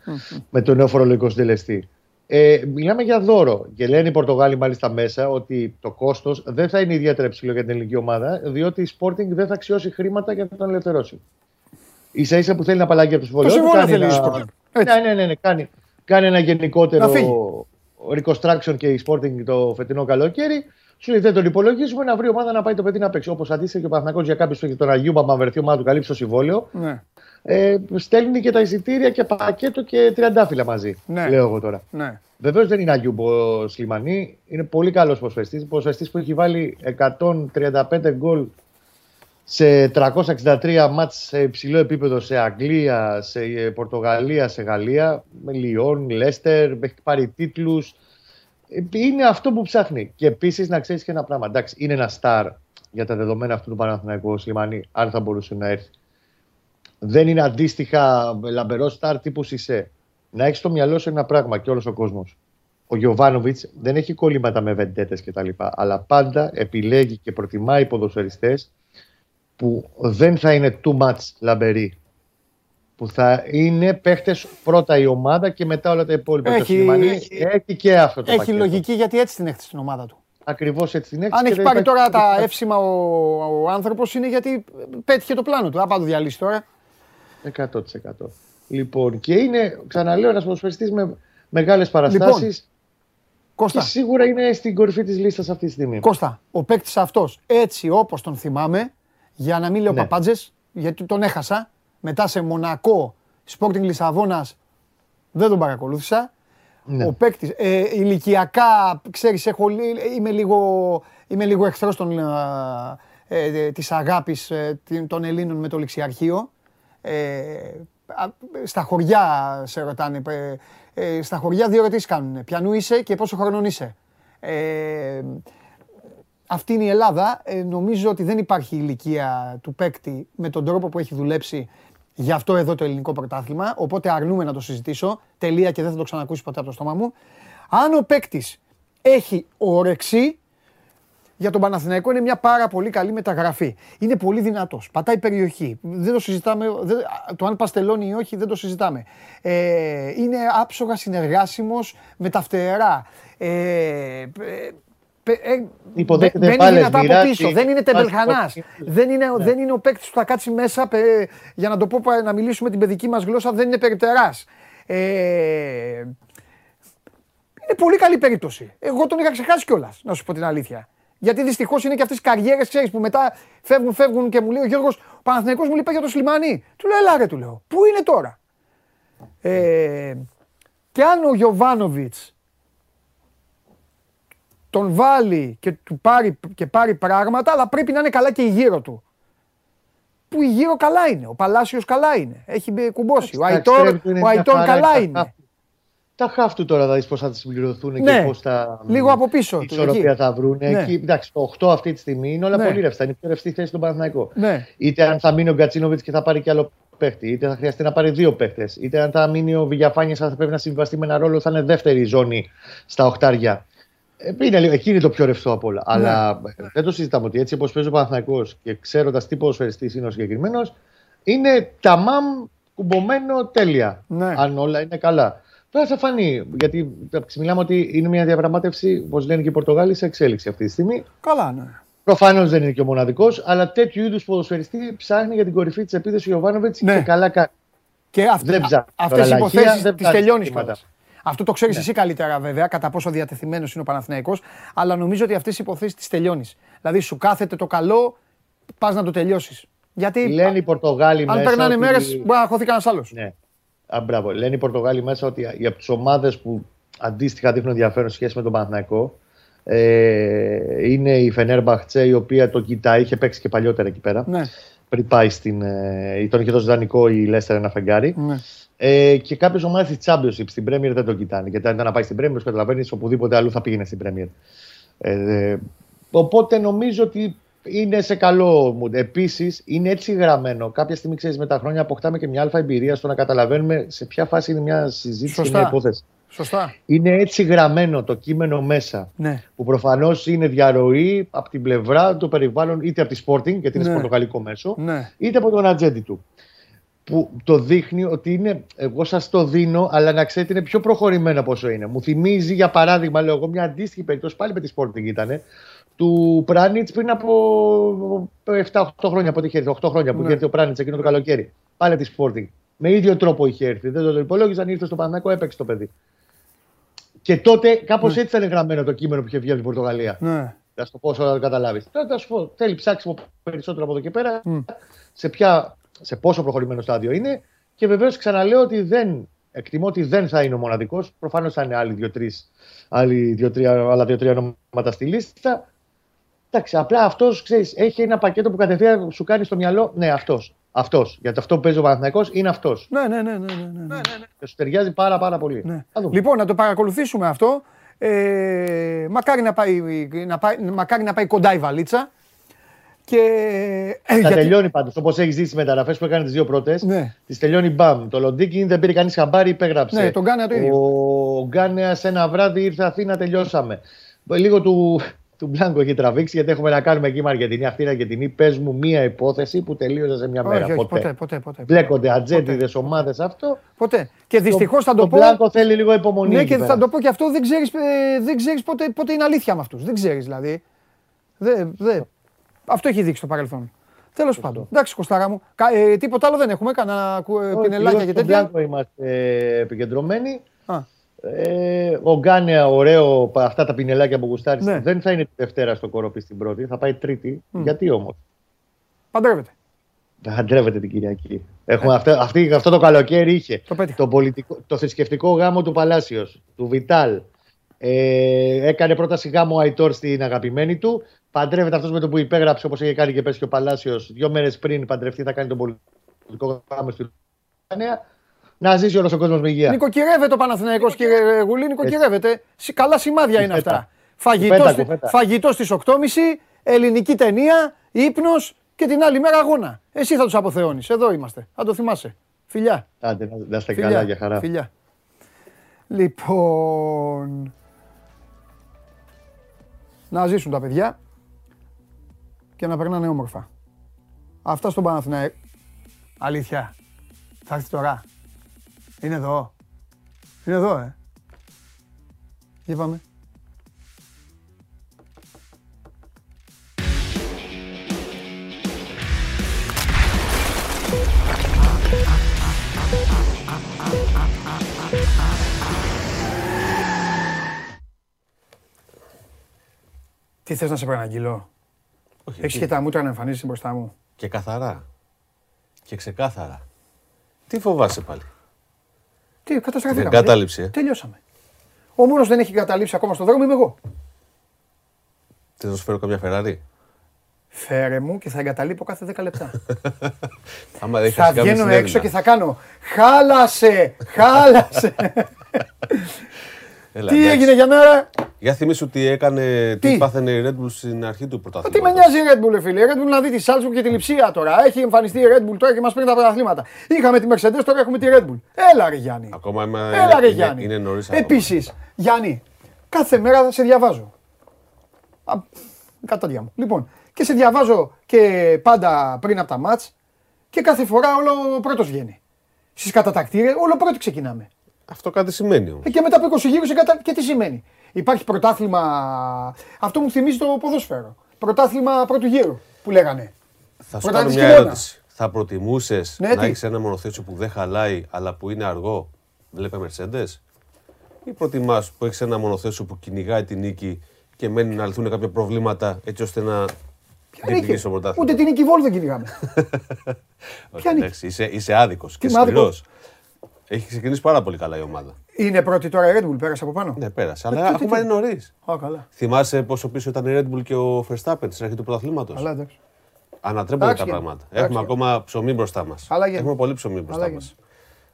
Με τον νέο φορολογικό συντελεστή. Ε, μιλάμε για δώρο. Και λένε οι Πορτογάλοι μάλιστα μέσα ότι το κόστος δεν θα είναι ιδιαίτερα υψηλό για την ελληνική ομάδα, διότι η Sporting δεν θα αξιώσει χρήματα για να τον ελευθερώσει. σα ίσα που θέλει να απαλλαγεί από το συμβόλαιο. του, συμβόλαιο κάνει θέλει η ένα- Sporting. Έτσι. Ναι, ναι, ναι, ναι, κάνει, κάνει ένα Να γενικότερο φύγει. Reconstruction και η Sporting το φετινό καλοκαίρι. Σου λέει δεν τον υπολογίζουμε να βρει ομάδα να πάει το παιδί να παίξει. Όπως αντίστοιχα και ο Παναθηναϊκός για κάποιους που έχει τον Αγίου, άμα βρεθεί ομάδα του καλύψει το συμβόλαιο, Ναι, ε, στέλνει και τα εισιτήρια και πακέτο και τριαντάφυλλα μαζί. Ναι. Λέω εγώ τώρα. ναι. Βεβαίως δεν είναι Αγιούμπο Σλιμανί. Είναι πολύ καλός προσφεστή. Προσφεστή που έχει βάλει 135 γκολ σε 363 μάτς σε υψηλό επίπεδο σε Αγγλία, σε ε, Πορτογαλία, σε Γαλλία, με Λιόν, Λέστερ, έχει πάρει τίτλους. Ε, Είναι αυτό που ψάχνει. Και επίσης να ξέρεις και ένα πράγμα. Εντάξει, είναι ένα στάρ για τα δεδομένα αυτού του Παναθηναϊκού ο Σλιμανί, αν θα μπορούσε να έρθει. Δεν είναι αντίστοιχα λαμπερός στάρ τύπου Σισε. Να έχεις στο μυαλό σου ένα πράγμα και όλος ο κόσμος. Ο Γιωβάνοβιτς δεν έχει κολλήματα με βεντέτες κτλ. Αλλά πάντα επιλέγει και προτιμάει ποδοσφαιριστές που δεν θα είναι too much λαμπεροί. Που θα είναι παίχτες πρώτα η ομάδα και μετά όλα τα υπόλοιπα. Έχει- Το Σλιμανί έχει- έχει και αυτό το Έχει λογική γιατί έτσι την έχετε στην ομάδα του. Ακριβώς έτσι την έχει. Αν και έχει δεν πάρει υπάρχει- τώρα τα εύσημα ο, ο άνθρωπος είναι γιατί πέτυχε το πλάνο του. Αν πάει να το διαλύσει τώρα. 100%. Λοιπόν, και είναι, ξαναλέω, ένας ποδοσφαιριστής με μεγάλες παραστάσεις. Λοιπόν, και Κώστα, σίγουρα είναι στην κορυφή της λίστας αυτή τη στιγμή. Κώστα, ο παίκτης αυτός έτσι όπως τον θυμάμαι, για να μην λέω Ναι. παπάντζες, γιατί τον έχασα μετά σε Μονακό Sporting Λισαβόνας δεν τον παρακολούθησα. Ναι. Ο παίκτης. Ε, ηλικιακά, ξέρεις, είμαι λίγο, είμαι λίγο εχθρός των, ε, ε, της αγάπης ε, των Ελλήνων με το ληξιαρχείο. Ε, στα χωριά σε ρωτάνε. Ε, στα χωριά δύο ερωτήσεις κάνουν. Ποιανού είσαι και πόσο χρονών είσαι. Ε, αυτή είναι η Ελλάδα. Ε, νομίζω ότι δεν υπάρχει ηλικία του παίκτη με τον τρόπο που έχει δουλέψει για αυτό εδώ το ελληνικό πρωτάθλημα. Οπότε αρνούμε να το συζητήσω. Τελεία και δεν θα το ξανακούσει ποτέ από το στόμα μου. Αν ο παίκτης έχει όρεξη, για τον Παναθηναϊκό είναι μια πάρα πολύ καλή μεταγραφή. Είναι πολύ δυνατός. Πατάει περιοχή. Δεν το συζητάμε. Δεν, το αν παστελώνει ή όχι δεν το συζητάμε. Ε, είναι άψογα συνεργάσιμος με τα φτερά. Ε, ε, ε, Υποδέχεται πάλι από πίσω. Δεν είναι τεμπελχανά. Δεν είναι, ναι. δεν είναι ο παίκτης που θα κάτσει μέσα για να το πω να μιλήσουμε την παιδική μας γλώσσα. Δεν είναι περιπτεράς. Ε, είναι πολύ καλή περίπτωση. Εγώ τον είχα ξεχάσει κιόλας, να σου πω την αλήθεια. Γιατί δυστυχώς είναι και αυτές τι καριέρες, ξέρεις, που μετά φεύγουν, φεύγουν και μου λέει ο Γιώργος, ο Παναθυναϊκό μου λέει για το Σλιμανί. Του λέω, Ελά, ρε, του λέω. Πού είναι τώρα; Ε, και αν ο Γιωβάνοβιτς τον βάλει και του πάρει, και πάρει πράγματα, αλλά πρέπει να είναι καλά και η γύρω του. Που η γύρω καλά είναι. Ο Παλάσιος καλά είναι. Έχει κουμπώσει. Ο Αϊτόρ καλά είναι. Τα χάφτου τώρα θα δει πώς θα τη συμπληρωθούν ναι. και πώς θα. Λίγο από πίσω. Η ισορροπία θα βρουν. Ναι. Εκεί, εντάξει, το 8 αυτή τη στιγμή είναι όλα ναι. πολύ ρευστά. Είναι η πιο ρευστή θέση στον Παναθηναϊκό. Ναι. Είτε αν θα μείνει ο Γκατσίνοβιτς και θα πάρει κι άλλο παίχτη, είτε θα χρειαστεί να πάρει δύο παίχτες, είτε αν θα μείνει ο Βηγιαφάνιας θα πρέπει να συμβαστεί με ένα ρόλο, θα είναι δεύτερη ζώνη στα οχτάρια. Ε, είναι λίγο, εκεί είναι το πιο ρευστό από όλα. Ναι. Αλλά δεν το συζητάμε ότι έτσι όπως παίζει ο Παναθηναϊκός και ξέροντας τι ποδοσφαιριστής είναι ο συγκεκριμένος, είναι ταμάμ κουμπωμένο τέλεια. Ναι. Αν όλα είναι καλά. Τώρα θα φανεί. Γιατί μιλάμε ότι είναι μια διαπραγμάτευση, όπως λένε και οι Πορτογάλοι, σε εξέλιξη αυτή τη στιγμή. Καλά, ναι. Προφανώς δεν είναι και ο μοναδικός, αλλά τέτοιου είδους ποδοσφαιριστή ψάχνει για την κορυφή της επίθεσης ο Ιωβάνοβιτ ναι. και καλά κάνει. Και αυτές οι υποθέσεις τις τελειώνεις κιόλας. Αυτό το ξέρεις ναι. εσύ καλύτερα βέβαια, κατά πόσο διατεθειμένος είναι ο Παναθηναϊκός, αλλά νομίζω ότι αυτές οι υποθέσεις τις τελειώνεις. Δηλαδή σου κάθεται το καλό, πας να το τελειώσεις. Γιατί Λένε οι Πορτογάλοι αν μέσα. περνάνε μέρες, μπορεί να χωθεί κανένας άλλος. Ναι. Α, μπράβο. Λένε οι Πορτογάλοι μέσα ότι από τις ομάδες που αντίστοιχα δείχνουν ενδιαφέρον σχέση με τον Παναθηναϊκό ε, είναι η Φενέρμπαχτσε η οποία το κοιτάει, είχε παίξει και παλιότερα εκεί πέρα. Ναι. Πριν πάει στην. Ε, τον είχε δώσει δανεικό η Λέστερ ένα φεγγάρι. Ναι. Ε, και κάποιε ομάδε τη Championship στην Premier δεν το κοιτάνε. Γιατί αν ήταν να πάει στην Premier, καταλαβαίνεις οπουδήποτε αλλού θα πήγαινε στην Premier. Ε, οπότε νομίζω ότι είναι σε καλό mood. Επίσης, είναι έτσι γραμμένο. Κάποια στιγμή, ξέρεις, με τα χρόνια αποκτάμε και μια αλφα εμπειρία στο να καταλαβαίνουμε σε ποια φάση είναι μια συζήτηση Σωστά. και μια υπόθεση. Σωστά. Είναι έτσι γραμμένο το κείμενο μέσα. Ναι. Που προφανώς είναι διαρροή από την πλευρά του περιβάλλον είτε από τη Sporting, γιατί είναι Ναι. πορτογαλικό μέσο, Ναι. είτε από τον ατζέντη του. Που το δείχνει ότι είναι, εγώ σας το δίνω, αλλά να ξέρετε είναι πιο προχωρημένο από όσο είναι. Μου θυμίζει, για παράδειγμα, λέω εγώ, μια αντίστοιχη περίπτωση πάλι με τη Sporting ήταν, του Πράνιτς πριν από 7-8 χρόνια, πότε είχε έρθει, 8 χρόνια που Ναι. είχε έρθει ο Πράνιτς εκείνο το καλοκαίρι. Πάλι τη Sporting. Με ίδιο τρόπο είχε έρθει. Δεν το υπολόγιζαν, ήρθε στο Παναγικό, έπαιξε το παιδί. Και τότε κάπως έτσι ήταν γραμμένο το κείμενο που είχε βγει από την Πορτογαλία. Ναι. Θα σου το πω όσο να το καταλάβεις. Τώρα θα σου πω, θέλει ψάξιμο περισσότερο από εδώ και πέρα Μμ. σε, ποια, σε πόσο προχωρημένο στάδιο είναι. Και βεβαίως ξαναλέω ότι δεν εκτιμώ ότι δεν θα είναι ο μοναδικός. Προφανώς θα είναι άλλοι δύο-τρεις άλλοι δύο-τρία, άλλα δύο-τρία ονόματα στη λίστα. Εντάξει, απλά αυτός έχει ένα πακέτο που κατευθείαν σου κάνει στο μυαλό. Ναι, αυτός. Αυτός. Γιατί αυτό που παίζει ο Παναθηναϊκός είναι αυτός. Ναι, ναι, ναι, ναι, ναι, ναι. Και σου ταιριάζει πάρα, πάρα πολύ. Ναι. Θα δούμε. Λοιπόν, να το παρακολουθήσουμε αυτό. Ε, μακάρι, να πάει, να πάει, μακάρι να πάει κοντά η βαλίτσα. Και, ε, Θα γιατί- τελειώνει πάντως. Όπως έχεις δει τι μεταγραφές που έκανε τις δύο πρώτες, Ναι. τι τελειώνει μπαμ. Το Λοντίκι δεν πήρε κανείς χαμπάρι, υπέγραψε. Ναι, τον Γκάνεα το ίδιο. Ο Γκάνεα ένα βράδυ ήρθε Αθήνα, τελειώσαμε. Λίγο του, του Μπλάνκο έχει τραβήξει γιατί έχουμε να κάνουμε εκεί με Αργεντινή. Αυτή είναι Αργεντινή. Πες μου μία υπόθεση που τελείωσε σε μια όχι, μέρα. όχι, ποτέ. ποτέ, ποτέ, ποτέ. Μπλέκονται ατζέντιδες ομάδες αυτό. Ποτέ. Και δυστυχώς θα το το πω. Μπλάνκο θέλει λίγο υπομονή. Ναι, εκεί και πέρα. θα το πω και αυτό, δεν ξέρεις δεν ξέρεις πότε, πότε είναι αλήθεια με αυτούς. Δεν ξέρεις δηλαδή. Δεν, δεν. Αυτό έχει δείξει στο παρελθόν. Τέλος πάντων. Εντάξει, Κωστάρα μου. Κα- ε, τίποτα άλλο δεν έχουμε. Κανένα κου- ε, Όχι, πινελάκια λίγο και στον τέτοια. Μπλάνκο είμαστε ε, επικεντρωμένοι. Α, Ε, ο Γκάνεα, ωραίο, αυτά τα πινελάκια που γουστάρεις. Ναι. Δεν θα είναι τη Δευτέρα στο κοροπή στην πρώτη, θα πάει Τρίτη. Γιατί όμως; παντρεύεται. Παντρεύεται την Κυριακή. Έχουμε αυτό, αυτή, αυτό το καλοκαίρι είχε Το πέτυχα. το, πολιτικό, το θρησκευτικό γάμο του Παλάσιος, του Βιτάλ. Ε, έκανε πρόταση γάμο ο Αϊτόρ στην αγαπημένη του. Παντρεύεται αυτός με το που υπέγραψε, όπως είχε κάνει και πέρσι και ο Παλάσιος, δύο μέρες πριν παντρευτεί, θα κάνει τον πολιτικό γάμο στην Ουκρανία. Να ζήσει όλος ο κόσμος με υγεία. Νοικοκυρεύεται ο Παναθηναϊκός κύριε Γουλή, νοικοκυρεύεται. Συ- Καλά σημάδια είναι Κουφέτα. αυτά. Φαγητός, Κουφέτα, στη- κουφέτα. φαγητός στις 8.30, ελληνική ταινία, ύπνος και την άλλη μέρα αγώνα. Εσύ θα τους αποθεώνεις. Εδώ είμαστε. Θα το θυμάσαι. Φιλιά. Άντε, να- να είστε Φιλιά. καλά για χαρά. Φιλιά. Λοιπόν... Να ζήσουν τα παιδιά και να περνάνε όμορφα. Αυτά στον Παναθηναϊκό. Αλήθεια. Θα έρθει τώρα. Είναι εδώ. Είναι εδώ, ε. Για πάμε. Τι θες να σε προαναγγείλω; Όχι, Έχεις τι- και τα μούτρα να εμφανίζεσαι μπροστά μου. Και καθαρά. Και ξεκάθαρα. Τι φοβάσαι πάλι; Τι, καταστραφήκαμε. Την εγκατάλειψη, ε. Τελειώσαμε. Ο μόνος δεν έχει καταλήψει ακόμα στον δρόμο είμαι εγώ. Θες να σου φέρω καμιά Ferrari; Φέρε μου και θα εγκαταλείπω κάθε 10 λεπτά. <laughs> Άμα δεν θα έχεις κάποια βγαίνω συνέδρινα. έξω και θα κάνω χάλασε, χάλασε. <laughs> Έλα, τι εντάξει. έγινε για μέρα. Για θυμίσου τι έκανε, τι, Τι; πάθαινε η Red Bull στην αρχή του Τι πρωταθλήματος. με νοιάζει η Red Bull, ρε φίλε; Η Red Bull να δει τη Salzburg και τη Λιψία τώρα. Έχει εμφανιστεί η Red Bull τώρα και μας παίρνει τα πρωταθλήματα. Είχαμε τη Mercedes, τώρα έχουμε τη Red Bull. Έλα, ρε Γιάννη. Ακόμα είμαι, Έλα, ρε είναι, Γιάννη. είναι νωρίς Επίσης, Γιάννη, κάθε μέρα θα σε διαβάζω. Α, Κατάδια μου. Λοιπόν, και σε διαβάζω και πάντα πριν από τα μάτς και κάθε φορά όλο πρώτος βγαίνει. Στις κατατακτήρες, όλο πρώτοι ξεκινάμε. Αυτό κάτι σημαίνει όμως. Ε, Και μετά από 20 γύρους κατα... και τι σημαίνει; Υπάρχει πρωτάθλημα. Αυτό μου θυμίζει το ποδόσφαιρο. Πρωτάθλημα πρώτου γύρου που λέγανε. Θα σου Πρωταθλητής κάνω μια χειμώνα. ερώτηση. Θα προτιμούσες Ναι, να τι; έχεις ένα μονοθέσιο που δεν χαλάει αλλά που είναι αργό, βλέπε Mercedes, ή προτιμάς που έχεις ένα μονοθέσιο που κυνηγάει την νίκη και μένει να λυθούν κάποια προβλήματα έτσι ώστε να διεκδικήσει το πρωτάθλημα; Ούτε την νίκη Βόλου δεν κυνηγάμε. <laughs> Όχι, ποια νίκη; εντάξει, είσαι, είσαι άδικος και είμαι άδικος; σκληρό. Έχει ξεκινήσει πάρα πολύ καλά η ομάδα. Είναι πρώτη τώρα η Red Bull, πέρασε από πάνω; Ναι, πέρασε. Ε, Αλλά τι, τι, ακόμα τι; είναι νωρίς. Α, καλά. Θυμάσαι πόσο πίσω ήταν η Red Bull και ο Verstappen στην αρχή του πρωταθλήματος; Καλά, εντάξει. Ανατρέπονται Εντάξει, τα γίνεται. πράγματα. Εντάξει, Έχουμε γίνεται. ακόμα ψωμί μπροστά μας. Αλλά γίνεται. Έχουμε πολύ ψωμί μπροστά Αλλά μας. γίνεται.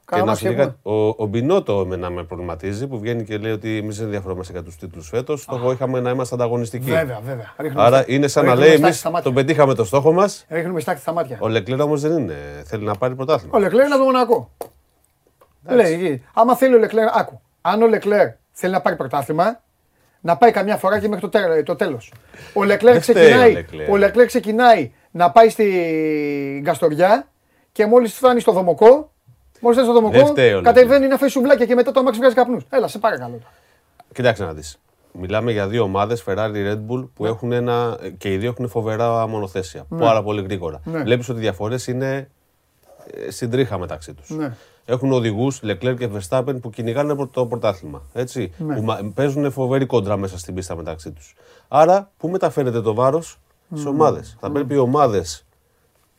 Και Καλά να μας σου λέει έχουμε. κάτι, ο, ο Μπινότο εμένα με προβληματίζει που βγαίνει και λέει ότι εμείς δεν ενδιαφερόμαστε για τους τίτλους φέτος. Στόχο είχαμε να είμαστε ανταγωνιστικοί. Βέβαια, βέβαια. Ρίχνουμε Άρα στάχτη. είναι σαν να Ρίχνουμε λέει στάχτη εμείς στα μάτια. τον πετύχαμε το στόχο μας. Ρίχνουμε στάχτη στα μάτια. Ο Λεκλέρ όμως δεν είναι. Θέλει να πάρει πρωτάθλημα. Ο Λεκλέρ είναι από το Μονακό. Λέει, εκεί. άμα θέλει ο Λεκλέρ, άκου. Αν ο Λεκλέρ θέλει να πάρει πρωτάθλημα, να πάει καμιά φορά και μέχρι το, τέλος, το τέλος. Ο Λεκλέρ Δεν φταίει ξεκινάει, ο Λεκλέρ. ο Λεκλέρ ξεκινάει να πάει στην Καστοριά και μόλις φτάνει στο Δομοκό, μόλις φτάνει στο Δεν Δομοκό, φταίει ο Λεκλέρ. κατεβαίνει να φάει σουβλάκια και μετά το αμάξι βγάζει καπνούς. Έλα, σε παρακαλώ. Κοιτάξτε να δεις. Μιλάμε για δύο ομάδες, Ferrari Red Bull, που έχουν ένα. και οι δύο έχουν φοβερά μονοθέσια. Πάρα πολύ γρήγορα. Ναι. Βλέπεις ότι οι διαφορές είναι ε, στην τρίχα μεταξύ τους. Ναι. Έχουν οδηγούς, Leclerc και Verstappen, που κυνηγάνε προ- το πρωτάθλημα. Έτσι, Ναι. που μα- παίζουν φοβερή κόντρα μέσα στην πίστα μεταξύ τους. Άρα, πού μεταφέρεται το βάρος; Στις ομάδες. Θα πρέπει οι ομάδες,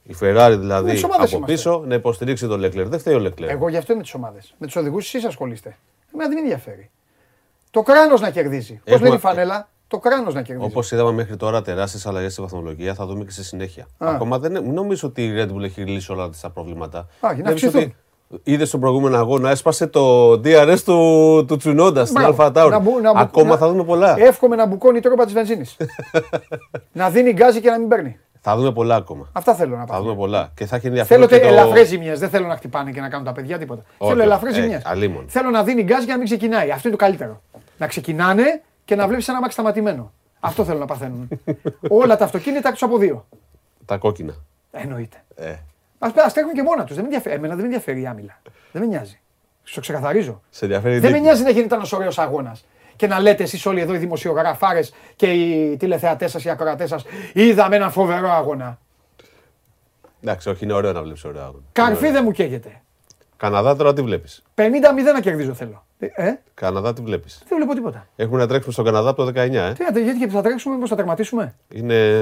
η Ferrari δηλαδή, τις ομάδες από είμαστε. πίσω, να υποστηρίξει τον Leclerc. Δεν φταίει ο Leclerc. Εγώ γι' αυτό είμαι τι ομάδες. Με τους οδηγούς εσείς ασχολείστε. Εμένα δεν με ενδιαφέρει. Το κράνος να κερδίζει. Πώς Έχουμε- λέει η φανέλα, το κράνος να κερδίζεις. Όπως είδαμε μέχρι τώρα τεράστιες αλλαγές στη βαθμολογία, θα δούμε και στη συνέχεια. Α. Ακόμα δεν μην νομίζω ότι η Red Bull έχει λύσει όλα τα προβλήματα. Α, για να Βλέπεις αυξηθούν. ότι Είδες στον προηγούμενο αγώνα, έσπασε το DRS του, του Τσουνόντα στην Μπράβο. Αλφα Τάουρ. Να μπου- να μπου- Ακόμα να- θα δούμε πολλά. Εύχομαι να μπουκώνει η τρόπα της βενζίνης. <laughs> να δίνει γκάζι και να μην παίρνει. Θα δούμε πολλά ακόμα. Αυτά θέλω να Θα πάω. δούμε πολλά. Και θα έχει ενδιαφέρον. Θέλω και τε, το... ελαφρές ζημιές. Δεν θέλω να χτυπάνε και να κάνουν τα παιδιά τίποτα. Όχι, θέλω ελαφρές ε, ζημιές. αλίμονο. Θέλω να δίνει γκάζι και να μην ξεκινάει. Αυτό είναι το καλύτερο. Να ξεκινάνε και να βλέπεις ένα μάξι σταματημένο. Αυτό θέλω να παθαίνουν. Όλα τα αυτοκίνητα εκτό από δύο. Τα κόκκινα. Εννοείται. Ε. Α τρέχουν και μόνα τους. Εμένα δεν με ενδιαφέρει η άμυλα. Δεν με νοιάζει. Στο ξεκαθαρίζω. Σε ενδιαφέρει η Δεν με νίκη. νοιάζει να γίνεται ένας ωραίος αγώνας. Και να λέτε εσείς όλοι εδώ οι δημοσιογραφάρε και οι τηλεθεατές σας, οι ακροατές σας, είδαμε ένα φοβερό αγώνα. Εντάξει, όχι, είναι ωραίο να βλέπεις ωραίο αγώνα. Καρφί δεν μου καίγεται. Καναδά τώρα τι βλέπεις; 50-0 να κερδίζω θέλω. Ε, ε, Καναδά τι βλέπεις; δεν βλέπω τίποτα. Έχουμε να τρέξουμε στον Καναδά από το 19, ε. Τι, γιατί γιατί θα τρέξουμε, πώς θα τερματίσουμε; Είναι